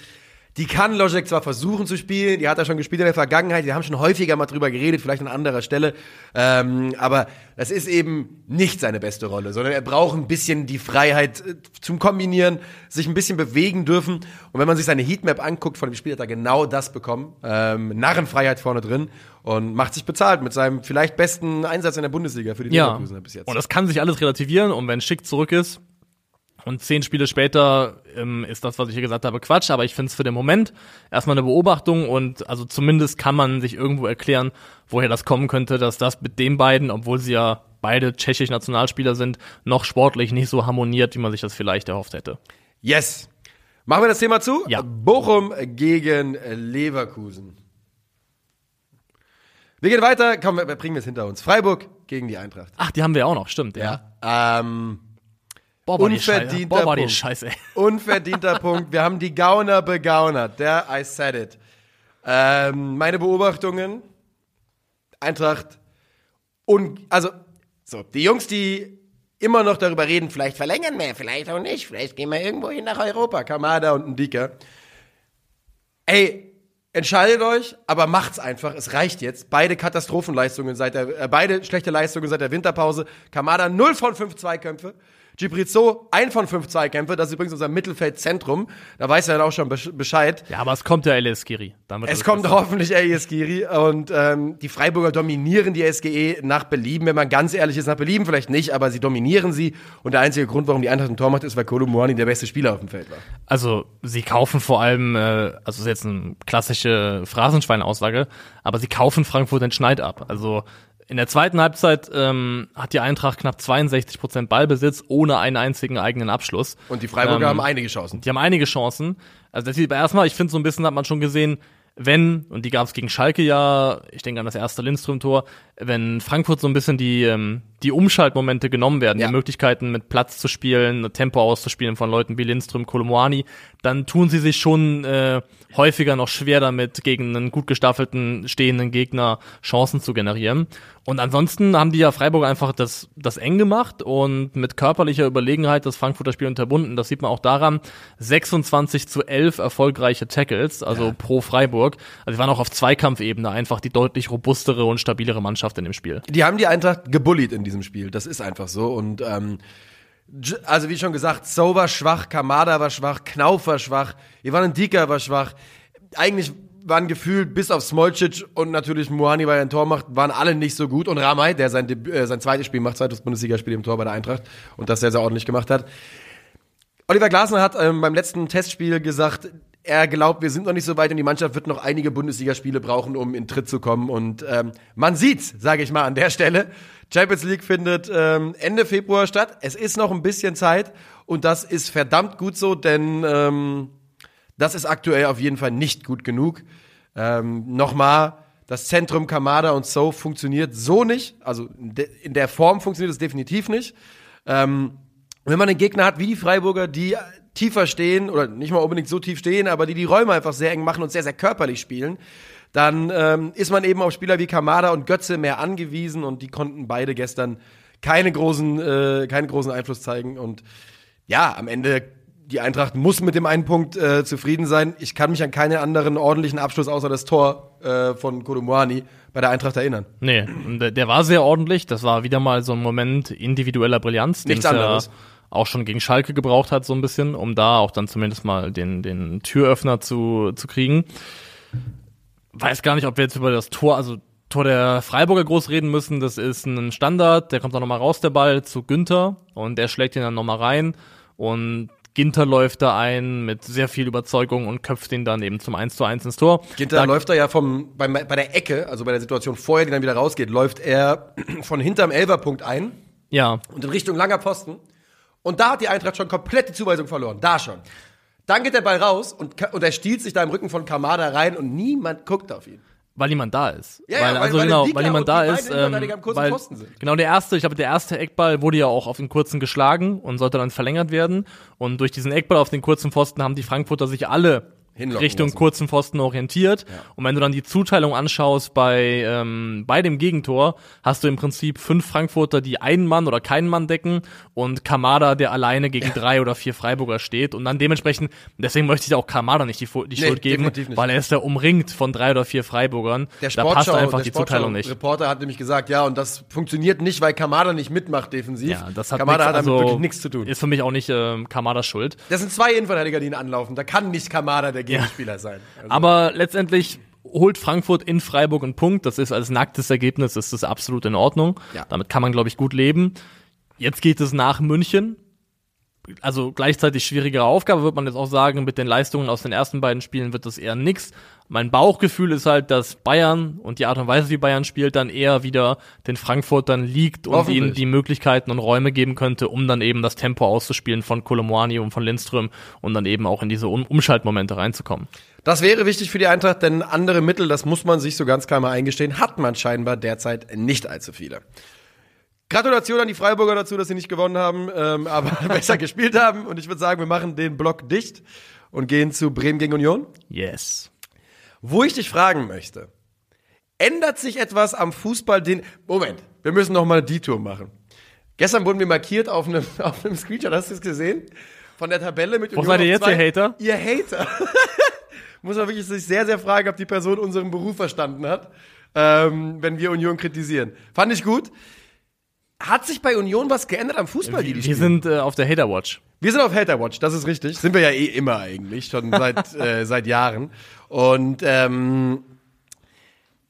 die kann Logic zwar versuchen zu spielen, die hat er schon gespielt in der Vergangenheit, wir haben schon häufiger mal drüber geredet, vielleicht an anderer Stelle, ähm, aber das ist eben nicht seine beste Rolle, sondern er braucht ein bisschen die Freiheit äh, zum Kombinieren, sich ein bisschen bewegen dürfen und wenn man sich seine Heatmap anguckt, von dem Spiel hat er genau das bekommen, ähm, Narrenfreiheit vorne drin und macht sich bezahlt mit seinem vielleicht besten Einsatz in der Bundesliga für die Ja. Leverkusener bis jetzt. Und das kann sich alles relativieren und wenn Schick zurück ist und zehn Spiele später ähm, ist das, was ich hier gesagt habe, Quatsch, aber ich finde es für den Moment erstmal eine Beobachtung und also zumindest kann man sich irgendwo erklären, woher das kommen könnte, dass das mit den beiden, obwohl sie ja beide tschechisch Nationalspieler sind, noch sportlich nicht so harmoniert, wie man sich das vielleicht erhofft hätte. Yes. Machen wir das Thema zu? Ja. Bochum gegen Leverkusen. Wir gehen weiter, komm, wir bringen wir es hinter uns. Freiburg gegen die Eintracht. Ach, die haben wir auch noch, stimmt, ja. Ähm, Boah, war Unverdienter. Boah, war Punkt. Scheiße. *laughs* unverdienter Punkt. Wir haben die Gauner begaunert. Der I said it. Ähm, meine Beobachtungen. Eintracht. Und, also, so, die Jungs, die immer noch darüber reden, vielleicht verlängern wir, vielleicht auch nicht, vielleicht gehen wir irgendwo hin nach Europa. Kamada und ein Dicker. Ey, entscheidet euch, aber macht's einfach. Es reicht jetzt. Beide Katastrophenleistungen seit der, äh, beide schlechte Leistungen seit der Winterpause. Kamada 0 von 5 Zweikämpfe. Gibrizzo 1 von 5 Zweikämpfe. Das ist übrigens unser Mittelfeldzentrum. Da weiß er dann auch schon besch- Bescheid. Ja, aber es kommt der Skiri. Dann wird Es kommt besser. hoffentlich AES Giri und ähm, die Freiburger dominieren die SGE nach Belieben, wenn man ganz ehrlich ist, nach Belieben vielleicht nicht, aber sie dominieren sie und der einzige Grund, warum die Eintracht ein Tor macht, ist, weil Kolo Muani der beste Spieler auf dem Feld war. Also sie kaufen vor allem, äh, also das ist jetzt eine klassische Phrasenschwein-Aussage, aber sie kaufen Frankfurt den Schneid ab. Also in der zweiten Halbzeit ähm, hat die Eintracht knapp 62 Prozent Ballbesitz ohne einen einzigen eigenen Abschluss. Und die Freiburger Ähm, haben einige Chancen. Die haben einige Chancen. Also das sieht erstmal, ich finde so ein bisschen hat man schon gesehen, wenn, und die gab es gegen Schalke ja, ich denke an das erste Lindström-Tor, wenn Frankfurt so ein bisschen die, ähm, die Umschaltmomente genommen werden, Ja. die Möglichkeiten mit Platz zu spielen, Tempo auszuspielen von Leuten wie Lindström, Kolomoani, dann tun sie sich schon äh, häufiger noch schwer damit, gegen einen gut gestaffelten, stehenden Gegner Chancen zu generieren. Und ansonsten haben die ja Freiburg einfach das, das eng gemacht und mit körperlicher Überlegenheit das Frankfurter Spiel unterbunden. Das sieht man auch daran. 26 zu 11 erfolgreiche Tackles, also pro Freiburg. Also sie waren auch auf Zweikampfebene einfach die deutlich robustere und stabilere Mannschaft in dem Spiel. Die haben die Eintracht gebullied in diesem Spiel. Das ist einfach so. Und ähm, also wie schon gesagt, So war schwach, Kamada war schwach, Knauf war schwach, Ivan Dika war schwach. Eigentlich waren gefühlt bis auf Smolcic und natürlich Muani, weil er ein Tor macht, waren alle nicht so gut. Und Ramay, der sein, Debü- äh, sein zweites Spiel macht, zweites Bundesligaspiel im Tor bei der Eintracht und das sehr, sehr ordentlich gemacht hat. Oliver Glasner hat ähm, beim letzten Testspiel gesagt, er glaubt, wir sind noch nicht so weit und die Mannschaft wird noch einige Bundesligaspiele brauchen, um in Tritt zu kommen. Und ähm, man sieht's, sage ich mal an der Stelle. Champions League findet ähm, Ende Februar statt. Es ist noch ein bisschen Zeit und das ist verdammt gut so, denn ähm, das ist aktuell auf jeden Fall nicht gut genug. Ähm, Nochmal, das Zentrum Kamada und So funktioniert so nicht. Also in de- in der Form funktioniert es definitiv nicht. Ähm, wenn man einen Gegner hat wie die Freiburger, die tiefer stehen oder nicht mal unbedingt so tief stehen, aber die die Räume einfach sehr eng machen und sehr, sehr körperlich spielen, dann ähm, ist man eben auf Spieler wie Kamada und Götze mehr angewiesen und die konnten beide gestern keine großen, äh, keinen großen Einfluss zeigen und ja, am Ende die Eintracht muss mit dem einen Punkt äh, zufrieden sein. Ich kann mich an keinen anderen ordentlichen Abschluss außer das Tor äh, von Kolumwani bei der Eintracht erinnern. Nee, der, war sehr ordentlich. Das war wieder mal so ein Moment individueller Brillanz, den Nichts ja anderes. auch schon gegen Schalke gebraucht hat, so ein bisschen, um da auch dann zumindest mal den, den Türöffner zu, zu kriegen. Weiß gar nicht, ob wir jetzt über das Tor, also Tor der Freiburger groß reden müssen. Das ist ein Standard, der kommt dann nochmal raus, der Ball, zu Günther und der schlägt ihn dann nochmal rein und Ginter läuft da ein mit sehr viel Überzeugung und köpft ihn dann eben zum 1 zu 1 ins Tor. Ginter Da- läuft da ja vom, bei, bei der Ecke, also bei der Situation vorher, die dann wieder rausgeht, läuft er *clears throat* von hinterm Elferpunkt ein Ja, und in Richtung langer Pfosten. Und da hat die Eintracht schon komplett die Zuweisung verloren. Da schon. Dann geht der Ball raus und, und er stiehlt sich da im Rücken von Kamada rein und niemand guckt auf ihn. weil niemand da ist. Ja, ja, weil, weil- also weil genau, weil niemand da ist. Ähm, weil. Genau, der erste, ich glaube, der erste Eckball wurde ja auch auf den kurzen geschlagen und sollte dann verlängert werden. Und durch diesen Eckball auf den kurzen Pfosten haben die Frankfurter sich alle Hinlocken Richtung lassen. kurzen Pfosten orientiert. Und wenn du dann die Zuteilung anschaust bei, ähm, bei dem Gegentor, hast du im Prinzip fünf Frankfurter, die einen Mann oder keinen Mann decken und Kamada, der alleine gegen drei oder vier Freiburger steht. Und dann dementsprechend, deswegen möchte ich auch Kamada nicht die, die Nee, Schuld geben, weil er ist ja umringt von drei oder vier Freiburgern. Der da passt einfach der die Zuteilung nicht. Reporter hat nämlich gesagt, ja, und das funktioniert nicht, weil Kamada nicht mitmacht defensiv. Ja, das hat, Kamada nix, hat damit also, wirklich nichts zu tun. Ist für mich auch nicht ähm, Kamadas Schuld. Das sind zwei Innenverteidiger, die ihn anlaufen. Da kann nicht Kamada der Gegenspieler sein. Also, Aber letztendlich holt Frankfurt in Freiburg einen Punkt. Das ist als nacktes Ergebnis, ist das absolut in Ordnung. Ja. Damit kann man, glaube ich, gut leben. Jetzt geht es nach München. Also gleichzeitig schwierigere Aufgabe, wird man jetzt auch sagen. Mit den Leistungen aus den ersten beiden Spielen wird das eher nix. Mein Bauchgefühl ist halt, dass Bayern und die Art und Weise, wie Bayern spielt, dann eher wieder den Frankfurtern liegt und ihnen die Möglichkeiten und Räume geben könnte, um dann eben das Tempo auszuspielen von Kolomoani und von Lindström und dann eben auch in diese um Umschaltmomente reinzukommen. das wäre wichtig für die Eintracht, denn andere Mittel, das muss man sich so ganz klar mal eingestehen, hat man scheinbar derzeit nicht allzu viele. Gratulation an die Freiburger dazu, dass sie nicht gewonnen haben, ähm, aber *laughs* besser gespielt haben. Und ich würde sagen, wir machen den Block dicht und gehen zu Bremen gegen Union. Yes. Wo ich dich fragen möchte, ändert sich etwas am Fußball, den, Moment, wir müssen noch mal die Tour machen. Gestern wurden wir markiert auf einem, *laughs* auf einem Screenshot, hast du es gesehen? Von der Tabelle mit Wo seid ihr jetzt, ihr Hater? Ihr Hater. *laughs* Muss man wirklich sich sehr, sehr fragen, ob die Person unseren Beruf verstanden hat, ähm, wenn wir Union kritisieren. Fand ich gut. Hat sich bei Union was geändert am Fußball, die die Wir spielen? sind äh, auf der Hater Watch. Wir sind auf Hater Watch, das ist richtig. Sind wir ja eh immer eigentlich, schon seit, *laughs* äh, seit Jahren. Und ähm,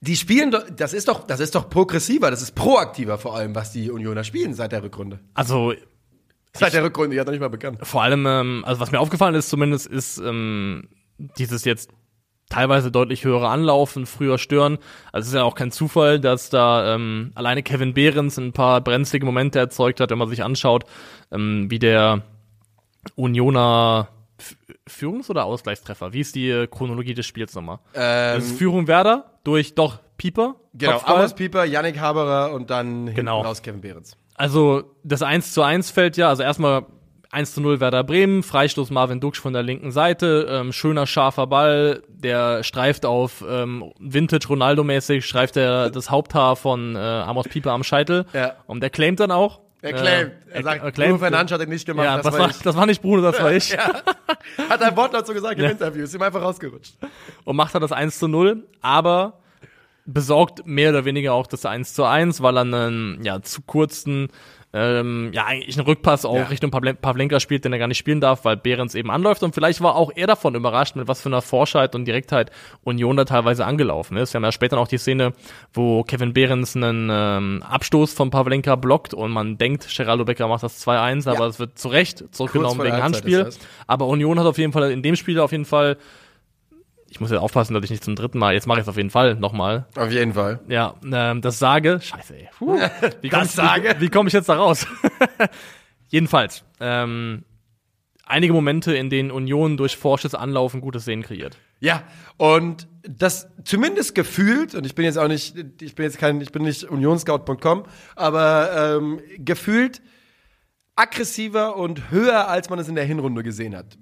die spielen doch, das ist doch, das ist doch progressiver, das ist proaktiver vor allem, was die Unioner spielen seit der Rückrunde. Also Seit der Rückrunde, die hat noch nicht mal bekannt. vor allem, ähm, also was mir aufgefallen ist zumindest, ist ähm, dieses jetzt teilweise deutlich höhere Anlaufen, früher stören. Also es ist ja auch kein Zufall, dass da ähm, alleine Kevin Behrens ein paar brenzlige Momente erzeugt hat, wenn man sich anschaut, ähm, wie der Unioner Führungs- oder Ausgleichstreffer? Wie ist die äh, Chronologie des Spiels nochmal? das ist Führung Werder durch doch Pieper. Genau, Kopfball. Amos Pieper, Yannick Haberer und dann hinten Genau. raus Kevin Behrens. Also das 1 zu 1 fällt ja, also erstmal 1 zu 0 Werder Bremen, Freistoß Marvin Duksch von der linken Seite, ähm, schöner scharfer Ball, der streift auf ähm, Vintage Ronaldo-mäßig, streift er das Haupthaar von äh, Amos Pieper am Scheitel Ja. und der claimt dann auch. Er claimt, Äh, er sagt, er claimt. Bruno Fernandes hat ihn nicht gemacht, Ja, das das, war das war nicht Bruno, das war *laughs* ich. Hat ein Wortlaut so gesagt im Interview, ist ihm einfach rausgerutscht. und macht er das 1 zu 0, aber besorgt mehr oder weniger auch das 1 zu 1, weil er einen ja, zu kurzen, ähm, ja, eigentlich einen Rückpass auch Ja. Richtung Pavlen Pavlenka spielt, den er gar nicht spielen darf, weil Behrens eben anläuft und vielleicht war auch er davon überrascht, mit was für einer Forschheit und Direktheit Union da teilweise angelaufen ist. Wir haben ja später noch die Szene, wo Kevin Behrens einen ähm, Abstoß von Pavlenka blockt und man denkt, Geraldo Becker macht das 2-1, aber es wird zu Recht zurückgenommen wegen Handspiel. Aber Union hat auf jeden Fall in dem Spiel auf jeden Fall ich muss jetzt aufpassen, dass ich nicht zum dritten Mal, jetzt mache ich es auf jeden Fall nochmal, Auf jeden Fall. ja, ähm, das sage, scheiße, ey. Puh. *laughs* Wie komm Das ich, sage. Wie, wie komme ich jetzt da raus? *laughs* Jedenfalls, ähm, einige Momente, in denen Union durch forsches Anlaufen gutes Sehen kreiert. Ja, und das zumindest gefühlt, und ich bin jetzt auch nicht, ich bin jetzt kein, ich bin nicht unionscout.com, aber ähm, gefühlt aggressiver und höher, als man es in der Hinrunde gesehen hat.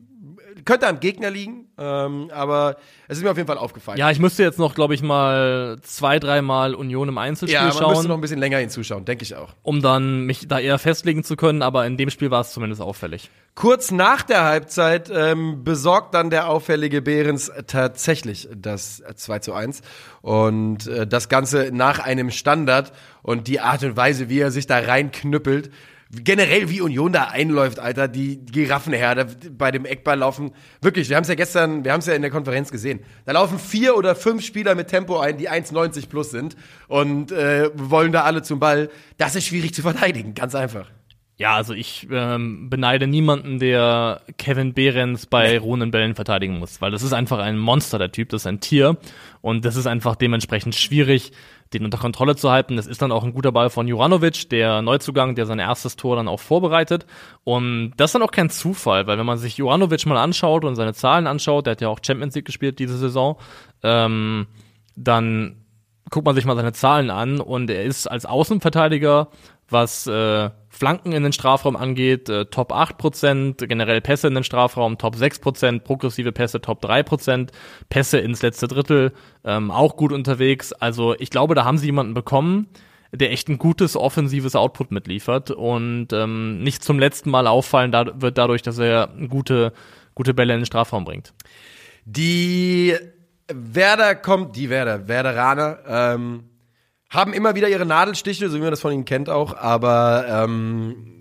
Könnte am Gegner liegen, ähm, aber es ist mir auf jeden Fall aufgefallen. Ja, ich müsste jetzt noch, glaube ich, mal zwei, dreimal Union im Einzelspiel ja man müsste schauen, noch ein bisschen länger hinzuschauen, denke ich auch. um dann mich da eher festlegen zu können, aber in dem Spiel war es zumindest auffällig. Kurz nach der Halbzeit ähm, besorgt dann der auffällige Behrens tatsächlich das 2 zu 1. Und äh, das Ganze nach einem Standard und die Art und Weise, wie er sich da reinknüppelt, generell wie Union da einläuft, Alter, die Giraffenherde bei dem Eckball laufen. Wirklich, wir haben es ja gestern, wir haben es ja in der Konferenz gesehen. Da laufen vier oder fünf Spieler mit Tempo ein, die 1,90 plus sind und äh, wollen da alle zum Ball. Das ist schwierig zu verteidigen, ganz einfach. Ja, also ich ähm, beneide niemanden, der Kevin Behrens bei ruhenden Bällen verteidigen muss, weil das ist einfach ein Monster, der Typ, das ist ein Tier und das ist einfach dementsprechend schwierig, den unter Kontrolle zu halten. Das ist dann auch ein guter Ball von Juranovic, der Neuzugang, der sein erstes Tor dann auch vorbereitet. Und das ist dann auch kein Zufall, weil wenn man sich Juranovic mal anschaut und seine Zahlen anschaut, der hat ja auch Champions League gespielt diese Saison, ähm, dann guckt man sich mal seine Zahlen an und er ist als Außenverteidiger, was äh, Flanken in den Strafraum angeht, äh, Top 8%, generell Pässe in den Strafraum, Top 6%, progressive Pässe Top 3%, Pässe ins letzte Drittel, ähm, auch gut unterwegs. Also ich glaube, da haben sie jemanden bekommen, der echt ein gutes offensives Output mitliefert und ähm, nicht zum letzten Mal auffallen da wird dadurch, dass er gute, gute Bälle in den Strafraum bringt. Die Werder kommt, die Werder, Werderaner, ähm, haben immer wieder ihre Nadelstiche, so wie man das von ihnen kennt auch, aber ähm,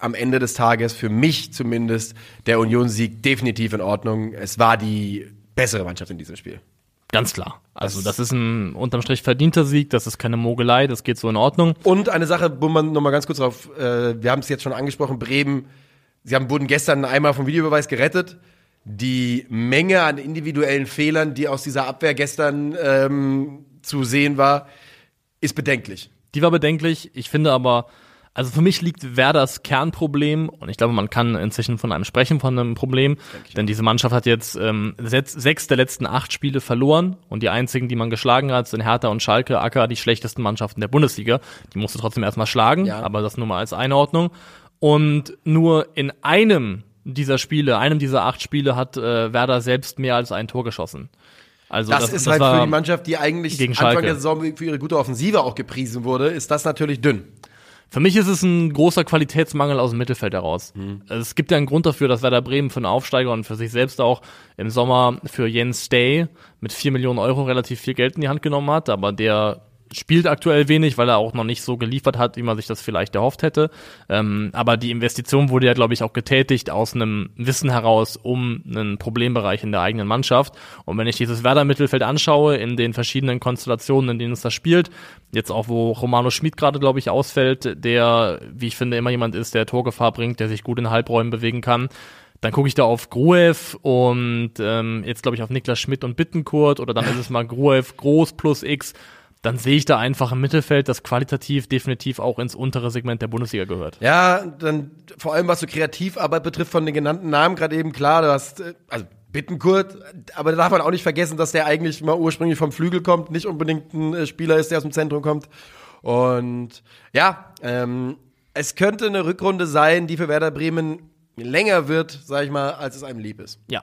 am Ende des Tages, für mich zumindest, der Union-Sieg definitiv in Ordnung. Es war die bessere Mannschaft in diesem Spiel. Ganz klar. Also das, ist ein unterm Strich verdienter Sieg, das ist keine Mogelei, das geht so in Ordnung. Und eine Sache, wo man nochmal ganz kurz drauf, äh, wir haben es jetzt schon angesprochen, Bremen, sie haben, wurden gestern einmal vom Videobeweis gerettet. Die Menge an individuellen Fehlern, die aus dieser Abwehr gestern ähm, zu sehen war, ist bedenklich. Die war bedenklich. Ich finde aber, also für mich liegt Werders Kernproblem, und ich glaube, man kann inzwischen von einem sprechen, von einem Problem, denn diese Mannschaft hat jetzt ähm, sechs, der letzten acht Spiele verloren und die einzigen, die man geschlagen hat, sind Hertha und Schalke, Acker, die schlechtesten Mannschaften der Bundesliga. Die musst du trotzdem erstmal schlagen, ja. aber das nur mal als Einordnung. Und nur in einem dieser Spiele, einem dieser acht Spiele hat äh, Werder selbst mehr als ein Tor geschossen. Also das, das ist das halt für die Mannschaft, die eigentlich Anfang Schalke. der Saison für ihre gute Offensive auch gepriesen wurde, ist das natürlich dünn. Für mich ist es ein großer Qualitätsmangel aus dem Mittelfeld heraus. Mhm. Es gibt ja einen Grund dafür, dass Werder Bremen für einen Aufsteiger und für sich selbst auch im Sommer für Jens Stay mit vier Millionen Euro relativ viel Geld in die Hand genommen hat, aber der spielt aktuell wenig, weil er auch noch nicht so geliefert hat, wie man sich das vielleicht erhofft hätte. Ähm, aber die Investition wurde ja, glaube ich, auch getätigt aus einem Wissen heraus um einen Problembereich in der eigenen Mannschaft. Und wenn ich dieses Werder-Mittelfeld anschaue, in den verschiedenen Konstellationen, in denen es da spielt, jetzt auch, wo Romano Schmid gerade, glaube ich, ausfällt, der, wie ich finde, immer jemand ist, der Torgefahr bringt, der sich gut in Halbräumen bewegen kann, dann gucke ich da auf Gruev und ähm, jetzt glaube ich auf Niklas Schmidt und Bittenkurt oder dann ist es mal Gruev groß plus X dann sehe ich da einfach ein Mittelfeld, das qualitativ definitiv auch ins untere Segment der Bundesliga gehört. Ja, dann vor allem was so Kreativarbeit betrifft von den genannten Namen gerade eben klar, du hast äh, also Bittenkurt, aber da darf man auch nicht vergessen, dass der eigentlich mal ursprünglich vom Flügel kommt, nicht unbedingt ein äh, Spieler ist, der aus dem Zentrum kommt. Und ja, ähm, es könnte eine Rückrunde sein, die für Werder Bremen länger wird, sag ich mal, als es einem lieb ist. Ja,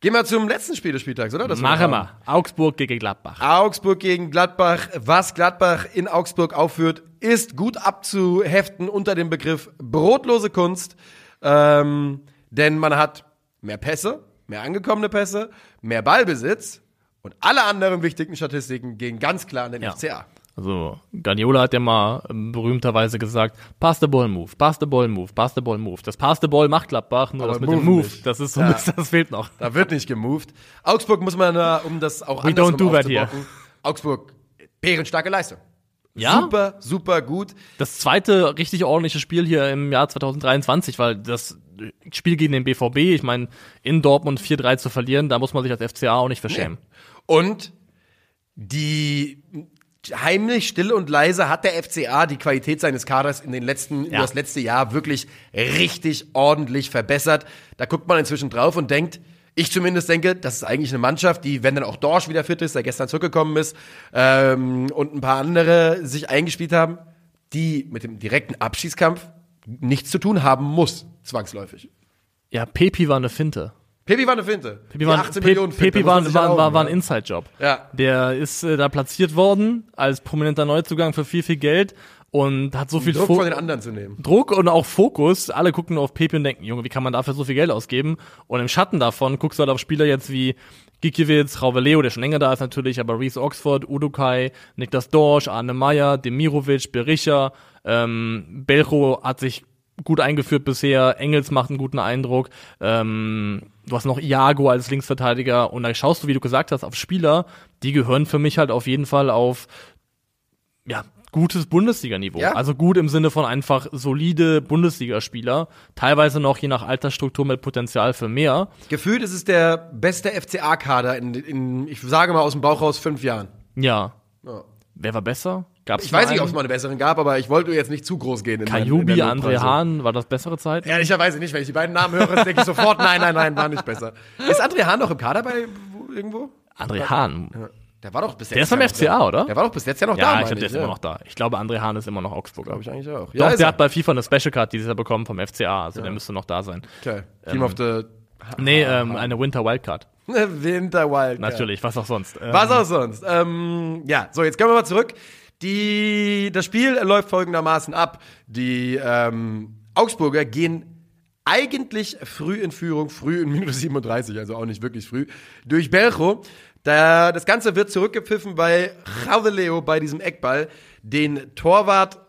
Gehen wir zum letzten Spiel des Spieltags, oder? Das Machen wir. Augsburg gegen Gladbach. Augsburg gegen Gladbach. Was Gladbach in Augsburg aufführt, ist gut abzuheften unter dem Begriff brotlose Kunst. Ähm, denn man hat mehr Pässe, mehr angekommene Pässe, mehr Ballbesitz und alle anderen wichtigen Statistiken gehen ganz klar an den ja. FCA. Also Guardiola hat ja mal ähm, berühmterweise gesagt, pass the ball move, pass the ball move, pass the ball move. Das pass the ball macht Gladbach, nur Aber das mit dem Move, nicht. das ist so, ja. das fehlt noch. Da wird nicht gemoved. Augsburg muss man, um das auch We don't do that here. Augsburg, bärenstarke Leistung. Ja? Super, super gut. Das zweite richtig ordentliche Spiel hier im Jahr 2023, weil das Spiel gegen den BVB, ich meine, in Dortmund 4-3 zu verlieren, da muss man sich als FCA auch nicht verschämen. Nee. Und die heimlich, still und leise hat der FCA die Qualität seines Kaders in den letzten, ja. das letzte Jahr wirklich richtig ordentlich verbessert. Da guckt man inzwischen drauf und denkt, ich zumindest denke, das ist eigentlich eine Mannschaft, die, wenn dann auch Dorsch wieder fit ist, der gestern zurückgekommen ist, ähm, und ein paar andere sich eingespielt haben, die mit dem direkten Abschießkampf nichts zu tun haben muss, zwangsläufig. Ja, Pepi war eine Finte. Pepi war eine Finte. Pepi war, 18 Pe Millionen Finte, Pepi war, war, war, war ein Inside-Job. Ja. Der ist äh, da platziert worden als prominenter Neuzugang für viel, viel Geld und hat so viel Druck Fo von den anderen zu nehmen. Druck und auch Fokus. Alle gucken nur auf Pepi und denken, Junge, wie kann man dafür so viel Geld ausgeben? Und im Schatten davon guckst du halt auf Spieler jetzt wie Gikiewicz, Rauveleo, der schon länger da ist natürlich, aber Reese Oxford, Udukai, Niklas Dorsch, Arne Meyer, Demirovic, Berisha, Ähm, Belro hat sich gut eingeführt bisher. Engels macht einen guten Eindruck. Ähm, du hast noch Iago als Linksverteidiger und da schaust du, wie du gesagt hast, auf Spieler, die gehören für mich halt auf jeden Fall auf ja, gutes Bundesliga-Niveau. Ja. Also gut im Sinne von einfach solide Bundesligaspieler, teilweise noch je nach Altersstruktur mit Potenzial für mehr. Gefühlt ist es der beste FCA-Kader in, in, ich sage mal aus dem Bauch raus, fünf Jahren. Ja. Ja. Wer war besser? Gab's Ich weiß nicht, ob es mal eine bessere gab, aber ich wollte jetzt nicht zu groß gehen. In Kajubi, der André. Hahn, war das bessere Zeit? Ehrlicherweise nicht, wenn ich die beiden Namen höre, denke ich sofort, nein, nein, nein, war nicht besser. Ist André Hahn noch im Kader bei wo, irgendwo? André Hahn. Ja. Der war doch bis Der jetzt ist beim ja FCA, da. oder? Der war doch bis jetzt ja noch da, Ja, ich meine glaube, der ist ja. immer noch da. Ich glaube, André Hahn ist immer noch Augsburger. Glaube ich eigentlich auch. Doch, ist der er. hat bei FIFA eine Special Card dieses Jahr bekommen vom FCA, also der müsste noch da sein. Okay. Team of the Nee, ähm, eine Winter Wildcard. *laughs* Winter Wild. Natürlich, was auch sonst. Ähm, Was auch sonst. Ähm, ja, so, jetzt kommen wir mal zurück. Die, das Spiel läuft folgendermaßen ab. Die ähm, Augsburger gehen eigentlich früh in Führung, früh in Minute 37, also auch nicht wirklich früh, durch Belcho. Da, das Ganze wird zurückgepfiffen, weil Raveleo bei diesem Eckball den Torwart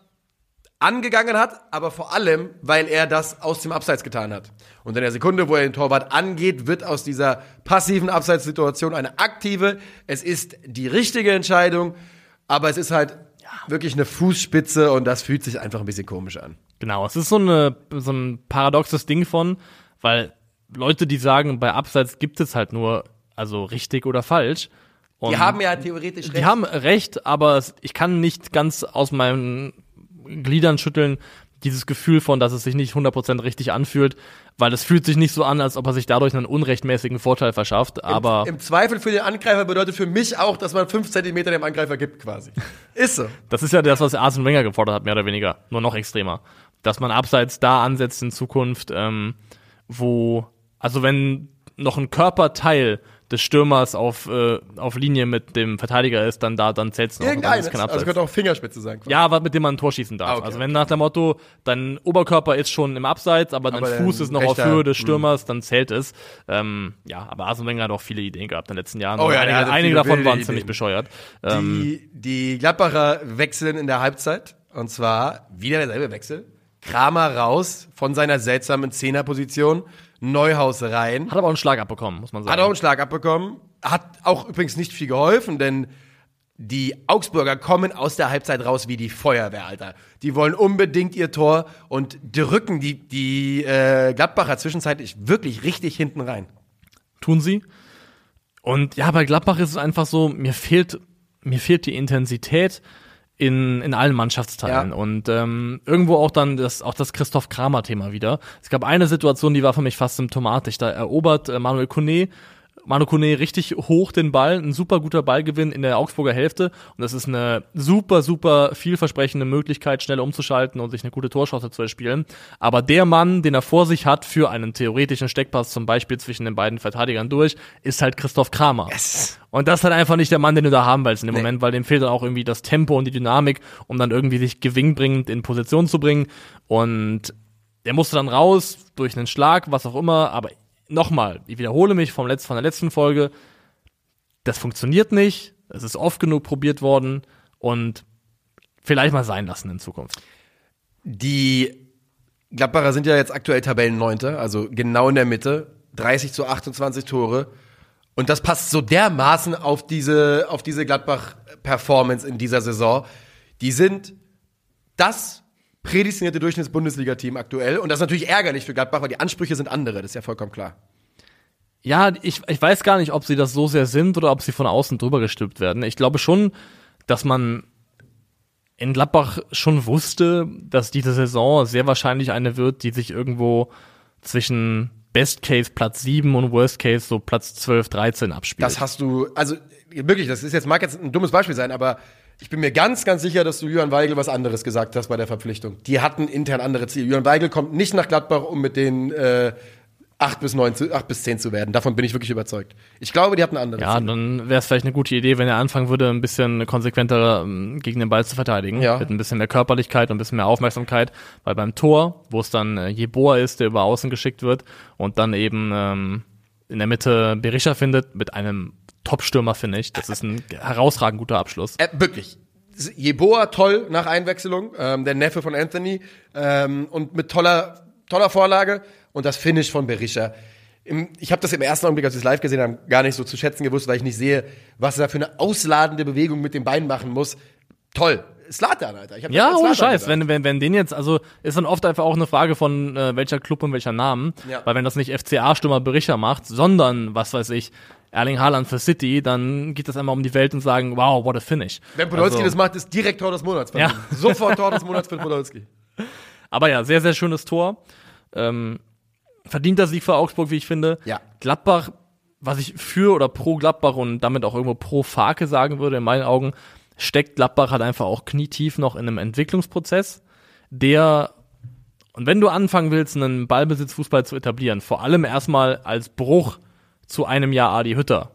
angegangen hat, aber vor allem, weil er das aus dem Abseits getan hat. Und in der Sekunde, wo er den Torwart angeht, wird aus dieser passiven Abseitssituation eine aktive. Es ist die richtige Entscheidung, aber es ist halt wirklich eine Fußspitze und das fühlt sich einfach ein bisschen komisch an. Genau, es ist so, eine, so ein paradoxes Ding von, weil Leute, die sagen, bei Abseits gibt es halt nur, also richtig oder falsch. Und Die haben ja theoretisch die haben recht, aber ich kann nicht ganz aus meinen Gliedern schütteln, dieses Gefühl von, dass es sich nicht 100% richtig anfühlt, weil es fühlt sich nicht so an, als ob er sich dadurch einen unrechtmäßigen Vorteil verschafft, aber Im Zweifel für den Angreifer bedeutet für mich auch, dass man fünf Zentimeter dem Angreifer gibt, quasi. Ist so. das ist ja das, was Arsene Wenger gefordert hat, mehr oder weniger, nur noch extremer. Dass man abseits da ansetzt in Zukunft, ähm, wo, also wenn noch ein Körperteil des Stürmers auf, äh, auf Linie mit dem Verteidiger ist, dann da, dann zählt's noch. Dann Irgendeines. kein Also könnte auch Fingerspitze sein. quasi. Ja, aber mit dem man ein Tor schießen darf. Ah, okay, also okay. wenn nach dem Motto, dein Oberkörper ist schon im Abseits, aber dein Aber Fuß ist noch auf rechter- Höhe des hm. Stürmers, dann zählt es. Ähm, ja, aber Arsene Wenger hat auch viele Ideen gehabt in den letzten Jahren. Oh ja, einige einige davon waren Ideen. ziemlich bescheuert. Ähm, Die, die Gladbacher wechseln in der Halbzeit. Und zwar wieder derselbe Wechsel. Kramer raus von seiner seltsamen Zehnerposition. Neuhaus rein. hat aber auch einen Schlag abbekommen, muss man sagen. Hat auch einen Schlag abbekommen. Hat auch übrigens nicht viel geholfen, denn die Augsburger kommen aus der Halbzeit raus wie die Feuerwehr, Alter. Die wollen unbedingt ihr Tor und drücken die, die äh, Gladbacher zwischenzeitlich wirklich richtig hinten rein. tun sie. Und ja, bei Gladbach ist es einfach so, mir fehlt, mir fehlt die Intensität in, in allen Mannschaftsteilen. Ja. Und ähm, irgendwo auch dann das, auch das Christoph Kramer-Thema wieder. Es gab eine Situation, die war für mich fast symptomatisch. Da erobert äh, Manuel Kone Manu Kone richtig hoch den Ball, ein super guter Ballgewinn in der Augsburger Hälfte und das ist eine super, super vielversprechende Möglichkeit, schnell umzuschalten und sich eine gute Torchance zu erspielen. Aber der Mann, den er vor sich hat für einen theoretischen Steckpass, zum Beispiel zwischen den beiden Verteidigern durch, ist halt Christoph Kramer. Yes. Und das ist halt einfach nicht der Mann, den du da haben willst in dem Moment, weil dem fehlt dann auch irgendwie das Tempo und die Dynamik, um dann irgendwie sich gewinnbringend in Position zu bringen. Und der musste dann raus durch einen Schlag, was auch immer. Aber nochmal, ich wiederhole mich vom Letz von der letzten Folge. Das funktioniert nicht. Es ist oft genug probiert worden und vielleicht mal sein lassen in Zukunft. Die Gladbacher sind ja jetzt aktuell Tabellenneunter, also genau in der Mitte. 30 zu 28 Tore. Und das passt so dermaßen auf diese, auf diese Gladbach-Performance in dieser Saison. Die sind das prädestinierte Durchschnitts-Bundesliga-Team aktuell. Und das ist natürlich ärgerlich für Gladbach, weil die Ansprüche sind andere, das ist ja vollkommen klar. Ja, ich, ich weiß gar nicht, ob sie das so sehr sind oder ob sie von außen drüber gestülpt werden. Ich glaube schon, dass man in Gladbach schon wusste, dass diese Saison sehr wahrscheinlich eine wird, die sich irgendwo zwischen Best Case Platz 7 und Worst Case so Platz 12, 13 abspielt. Das hast du, also wirklich, das ist jetzt, mag jetzt ein dummes Beispiel sein, aber ich bin mir ganz, ganz sicher, dass du Jürgen Weigel was anderes gesagt hast bei der Verpflichtung. Die hatten intern andere Ziele. Jürgen Weigel kommt nicht nach Gladbach, um mit den äh, 8 bis 9 zu, 8 bis 10 zu werden. Davon bin ich wirklich überzeugt. Ich glaube, die hatten andere ja, Ziele. dann wäre es vielleicht eine gute Idee, wenn er anfangen würde, ein bisschen konsequenter ähm, gegen den Ball zu verteidigen. Ja. Mit ein bisschen mehr Körperlichkeit und ein bisschen mehr Aufmerksamkeit. Weil beim Tor, wo es dann äh, Jeboa ist, der über außen geschickt wird und dann eben ähm, in der Mitte Berisha findet, mit einem Top-Stürmer, finde ich. Das ist ein herausragend guter Abschluss. Äh, wirklich. Jeboa toll nach Einwechslung, ähm, der Neffe von Anthony ähm, und mit toller, toller Vorlage und das Finish von Berisha. Im, ich habe das im ersten Augenblick, als wir es live gesehen haben, gar nicht so zu schätzen gewusst, weil ich nicht sehe, was er da für eine ausladende Bewegung mit den Beinen machen muss. Toll. Slatan, Alter. Ja, ohne Scheiß. gedacht. Wenn, wenn, wenn den jetzt, also ist dann oft einfach auch eine Frage von äh, welcher Club und welcher Namen. Ja. Weil wenn das nicht FCA-Stürmer Berischer macht, sondern, was weiß ich, Erling Haaland für City, dann geht das einmal um die Welt und sagen, wow, what a finish. Wenn Podolski Also- das macht, ist direkt Tor des Monats. Ja. *laughs* Sofort Tor des Monats für Podolski. *laughs* Aber ja, sehr, sehr schönes Tor. Ähm, verdienter Sieg für Augsburg, wie ich finde. Ja. Gladbach, was ich für oder pro Gladbach und damit auch irgendwo pro Farke sagen würde, in meinen Augen, steckt Gladbach halt einfach auch knietief noch in einem Entwicklungsprozess, der, und wenn du anfangen willst, einen Ballbesitzfußball zu etablieren, vor allem erstmal als Bruch zu einem Jahr Adi Hütter,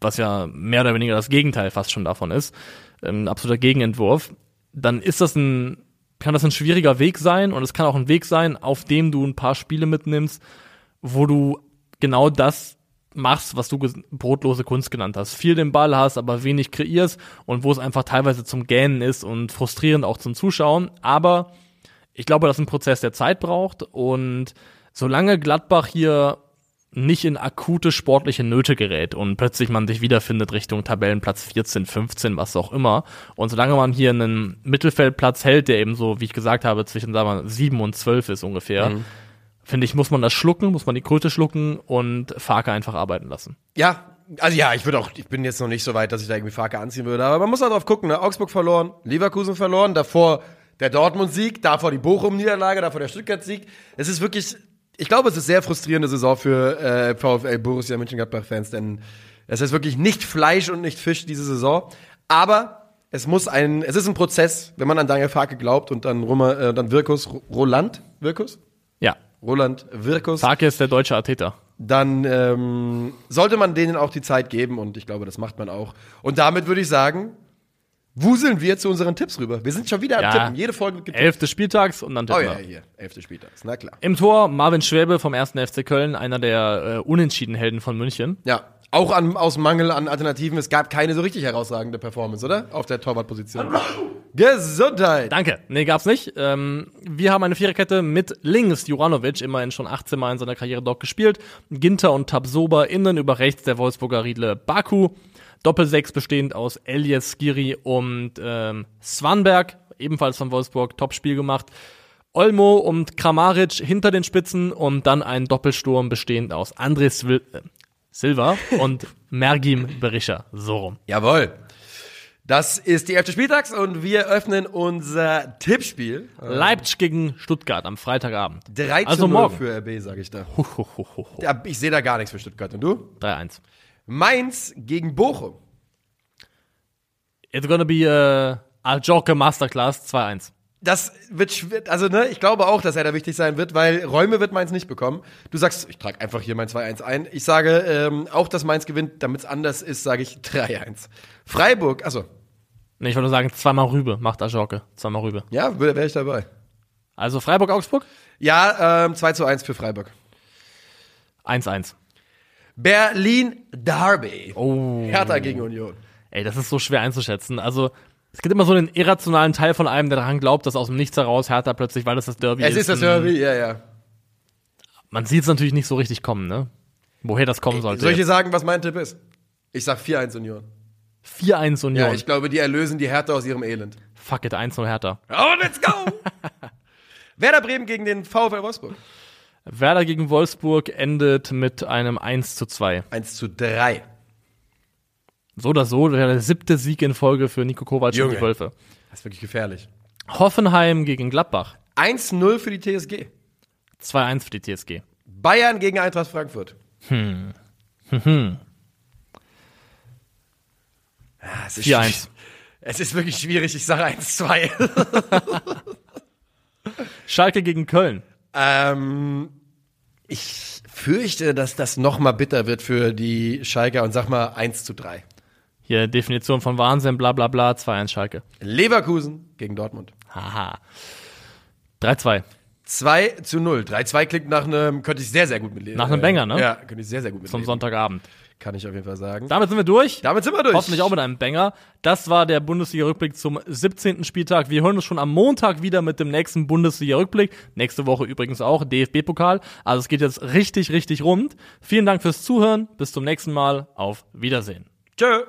was ja mehr oder weniger das Gegenteil fast schon davon ist, ähm, ein absoluter Gegenentwurf, dann ist das ein, kann das ein schwieriger Weg sein und es kann auch ein Weg sein, auf dem du ein paar Spiele mitnimmst, wo du genau das machst, was du brotlose Kunst genannt hast. Viel den Ball hast, aber wenig kreierst und wo es einfach teilweise zum Gähnen ist und frustrierend auch zum Zuschauen. Aber ich glaube, das ist ein Prozess, der Zeit braucht und solange Gladbach hier nicht in akute sportliche Nöte gerät und plötzlich man sich wiederfindet Richtung Tabellenplatz 14, 15, was auch immer. Und solange man hier einen Mittelfeldplatz hält, der eben so, wie ich gesagt habe, zwischen sagen wir, mal, 7 und 12 ist ungefähr, finde ich, muss man das schlucken, muss man die Kröte schlucken und Farke einfach arbeiten lassen. Ja, also ja, ich würde auch, ich bin jetzt noch nicht so weit, dass ich da irgendwie Farke anziehen würde, aber man muss auch drauf gucken, ne? Augsburg verloren, Leverkusen verloren, davor der Dortmund-Sieg, davor die Bochum-Niederlage, davor der Stuttgart-Sieg. Es ist wirklich, ich glaube, es ist sehr frustrierende Saison für äh, VfL Borussia Mönchengladbach-Fans, denn es ist wirklich nicht Fleisch und nicht Fisch diese Saison, aber es muss ein, es ist ein Prozess, wenn man an Daniel Farke glaubt und dann Roma, äh, dann Wirkus, Roland, Wirkus? Ja, Roland Wirkus Farke ist der deutsche Arteta. dann ähm, sollte man denen auch die Zeit geben und ich glaube, das macht man auch. Und damit würde ich sagen, wuseln wir zu unseren Tipps rüber. Wir sind schon wieder am Ja. Tippen. Jede Folge gibt Elf des Spieltags und dann Oh tippen ja, wir. hier, elfte Spieltags, na klar. Im Tor Marvin Schwäbe vom 1. FC Köln, einer der äh, unentschieden Helden von München. Ja, auch an, aus Mangel an Alternativen. Es gab keine so richtig herausragende Performance, oder? Auf der Torwartposition. Gesundheit! Danke. Nee, gab's nicht. Ähm, wir haben eine Viererkette mit links Juranovic, immerhin schon 18 Mal in seiner Karriere dort gespielt. Ginter und Tabsoba innen über rechts der Wolfsburger Riedle Baku. Doppelsechs bestehend aus Elias Skiri und ähm, Swanberg, ebenfalls von Wolfsburg, Topspiel gemacht. Olmo und Kramaric hinter den Spitzen und dann ein Doppelsturm bestehend aus André Svil äh, Silva *laughs* und Mergim Berisha. So rum. Jawohl. Das ist die elfte Spieltags und wir öffnen unser Tippspiel. Leipzig gegen Stuttgart am Freitagabend. 3 zu Also 0 morgen. für RB, sage ich da. Ho, ho, ho, ho, Ich sehe da gar nichts für Stuttgart. Und du? 3-1. Mainz gegen Bochum. It's gonna be a, a Joker Masterclass 2-1. Das wird schwer, also ne, ich glaube auch, dass er da wichtig sein wird, weil Räume wird Mainz nicht bekommen. Du sagst, ich trage einfach hier mein 2-1 ein. Ich sage ähm, auch, dass Mainz gewinnt, damit es anders ist, sage ich 3-1. Freiburg, also Nee, ich wollte nur sagen, zweimal Rübe macht Ajorke. Zweimal Rübe. ja, wäre ich dabei. Also Freiburg-Augsburg? Ja, ähm, 2 zu 1 für Freiburg. 1-1. Berlin Derby. Oh. Hertha gegen Union. Ey, das ist so schwer einzuschätzen. Also, es gibt immer so einen irrationalen Teil von einem, der daran glaubt, dass aus dem Nichts heraus Hertha plötzlich, weil das das Derby Es ist. ist das Derby, ja, ja. Man sieht es natürlich nicht so richtig kommen, ne? Woher das kommen sollte. Soll ich dir sagen, was mein Tipp ist? Ich sag 4-1 Union. 4-1 Union. Ja, ich glaube, die erlösen die Hertha aus ihrem Elend. Fuck it, 1-0 Hertha. Oh, let's go! *laughs* Werder Bremen gegen den VfL Wolfsburg. Werder gegen Wolfsburg endet mit einem 1 zu 2. 1 zu 3. So oder so, der siebte Sieg in Folge für Nico Kovac und Junge. die Wölfe. Das ist wirklich gefährlich. Hoffenheim gegen Gladbach. 1-0 für die TSG. 2-1 für die TSG. Bayern gegen Eintracht Frankfurt. Hm. es ist 4-1. schwierig. Es ist wirklich schwierig. Ich sage 1-2. *laughs* Schalke gegen Köln. Ähm, ich fürchte, dass das noch mal bitter wird für die Schalker und sag mal 1 zu 3. Hier Definition von Wahnsinn, bla bla bla, 2-1 Schalke. Leverkusen gegen Dortmund. Haha. 3-2. 2 zu 0. 3-2 klingt nach einem, könnte ich sehr, sehr gut mitleben. Nach einem Banger, ne? Ja, könnte ich sehr, sehr gut mitleben. Zum Sonntagabend. Kann ich auf jeden Fall sagen. Damit sind wir durch. Damit sind wir durch. Hoffentlich auch mit einem Banger. Das war der Bundesliga-Rückblick zum 17. Spieltag. Wir hören uns schon am Montag wieder mit dem nächsten Bundesliga-Rückblick. Nächste Woche übrigens auch DFB-Pokal. Also es geht jetzt richtig, richtig rund. Vielen Dank fürs Zuhören. Bis zum nächsten Mal. Auf Wiedersehen. Tschö.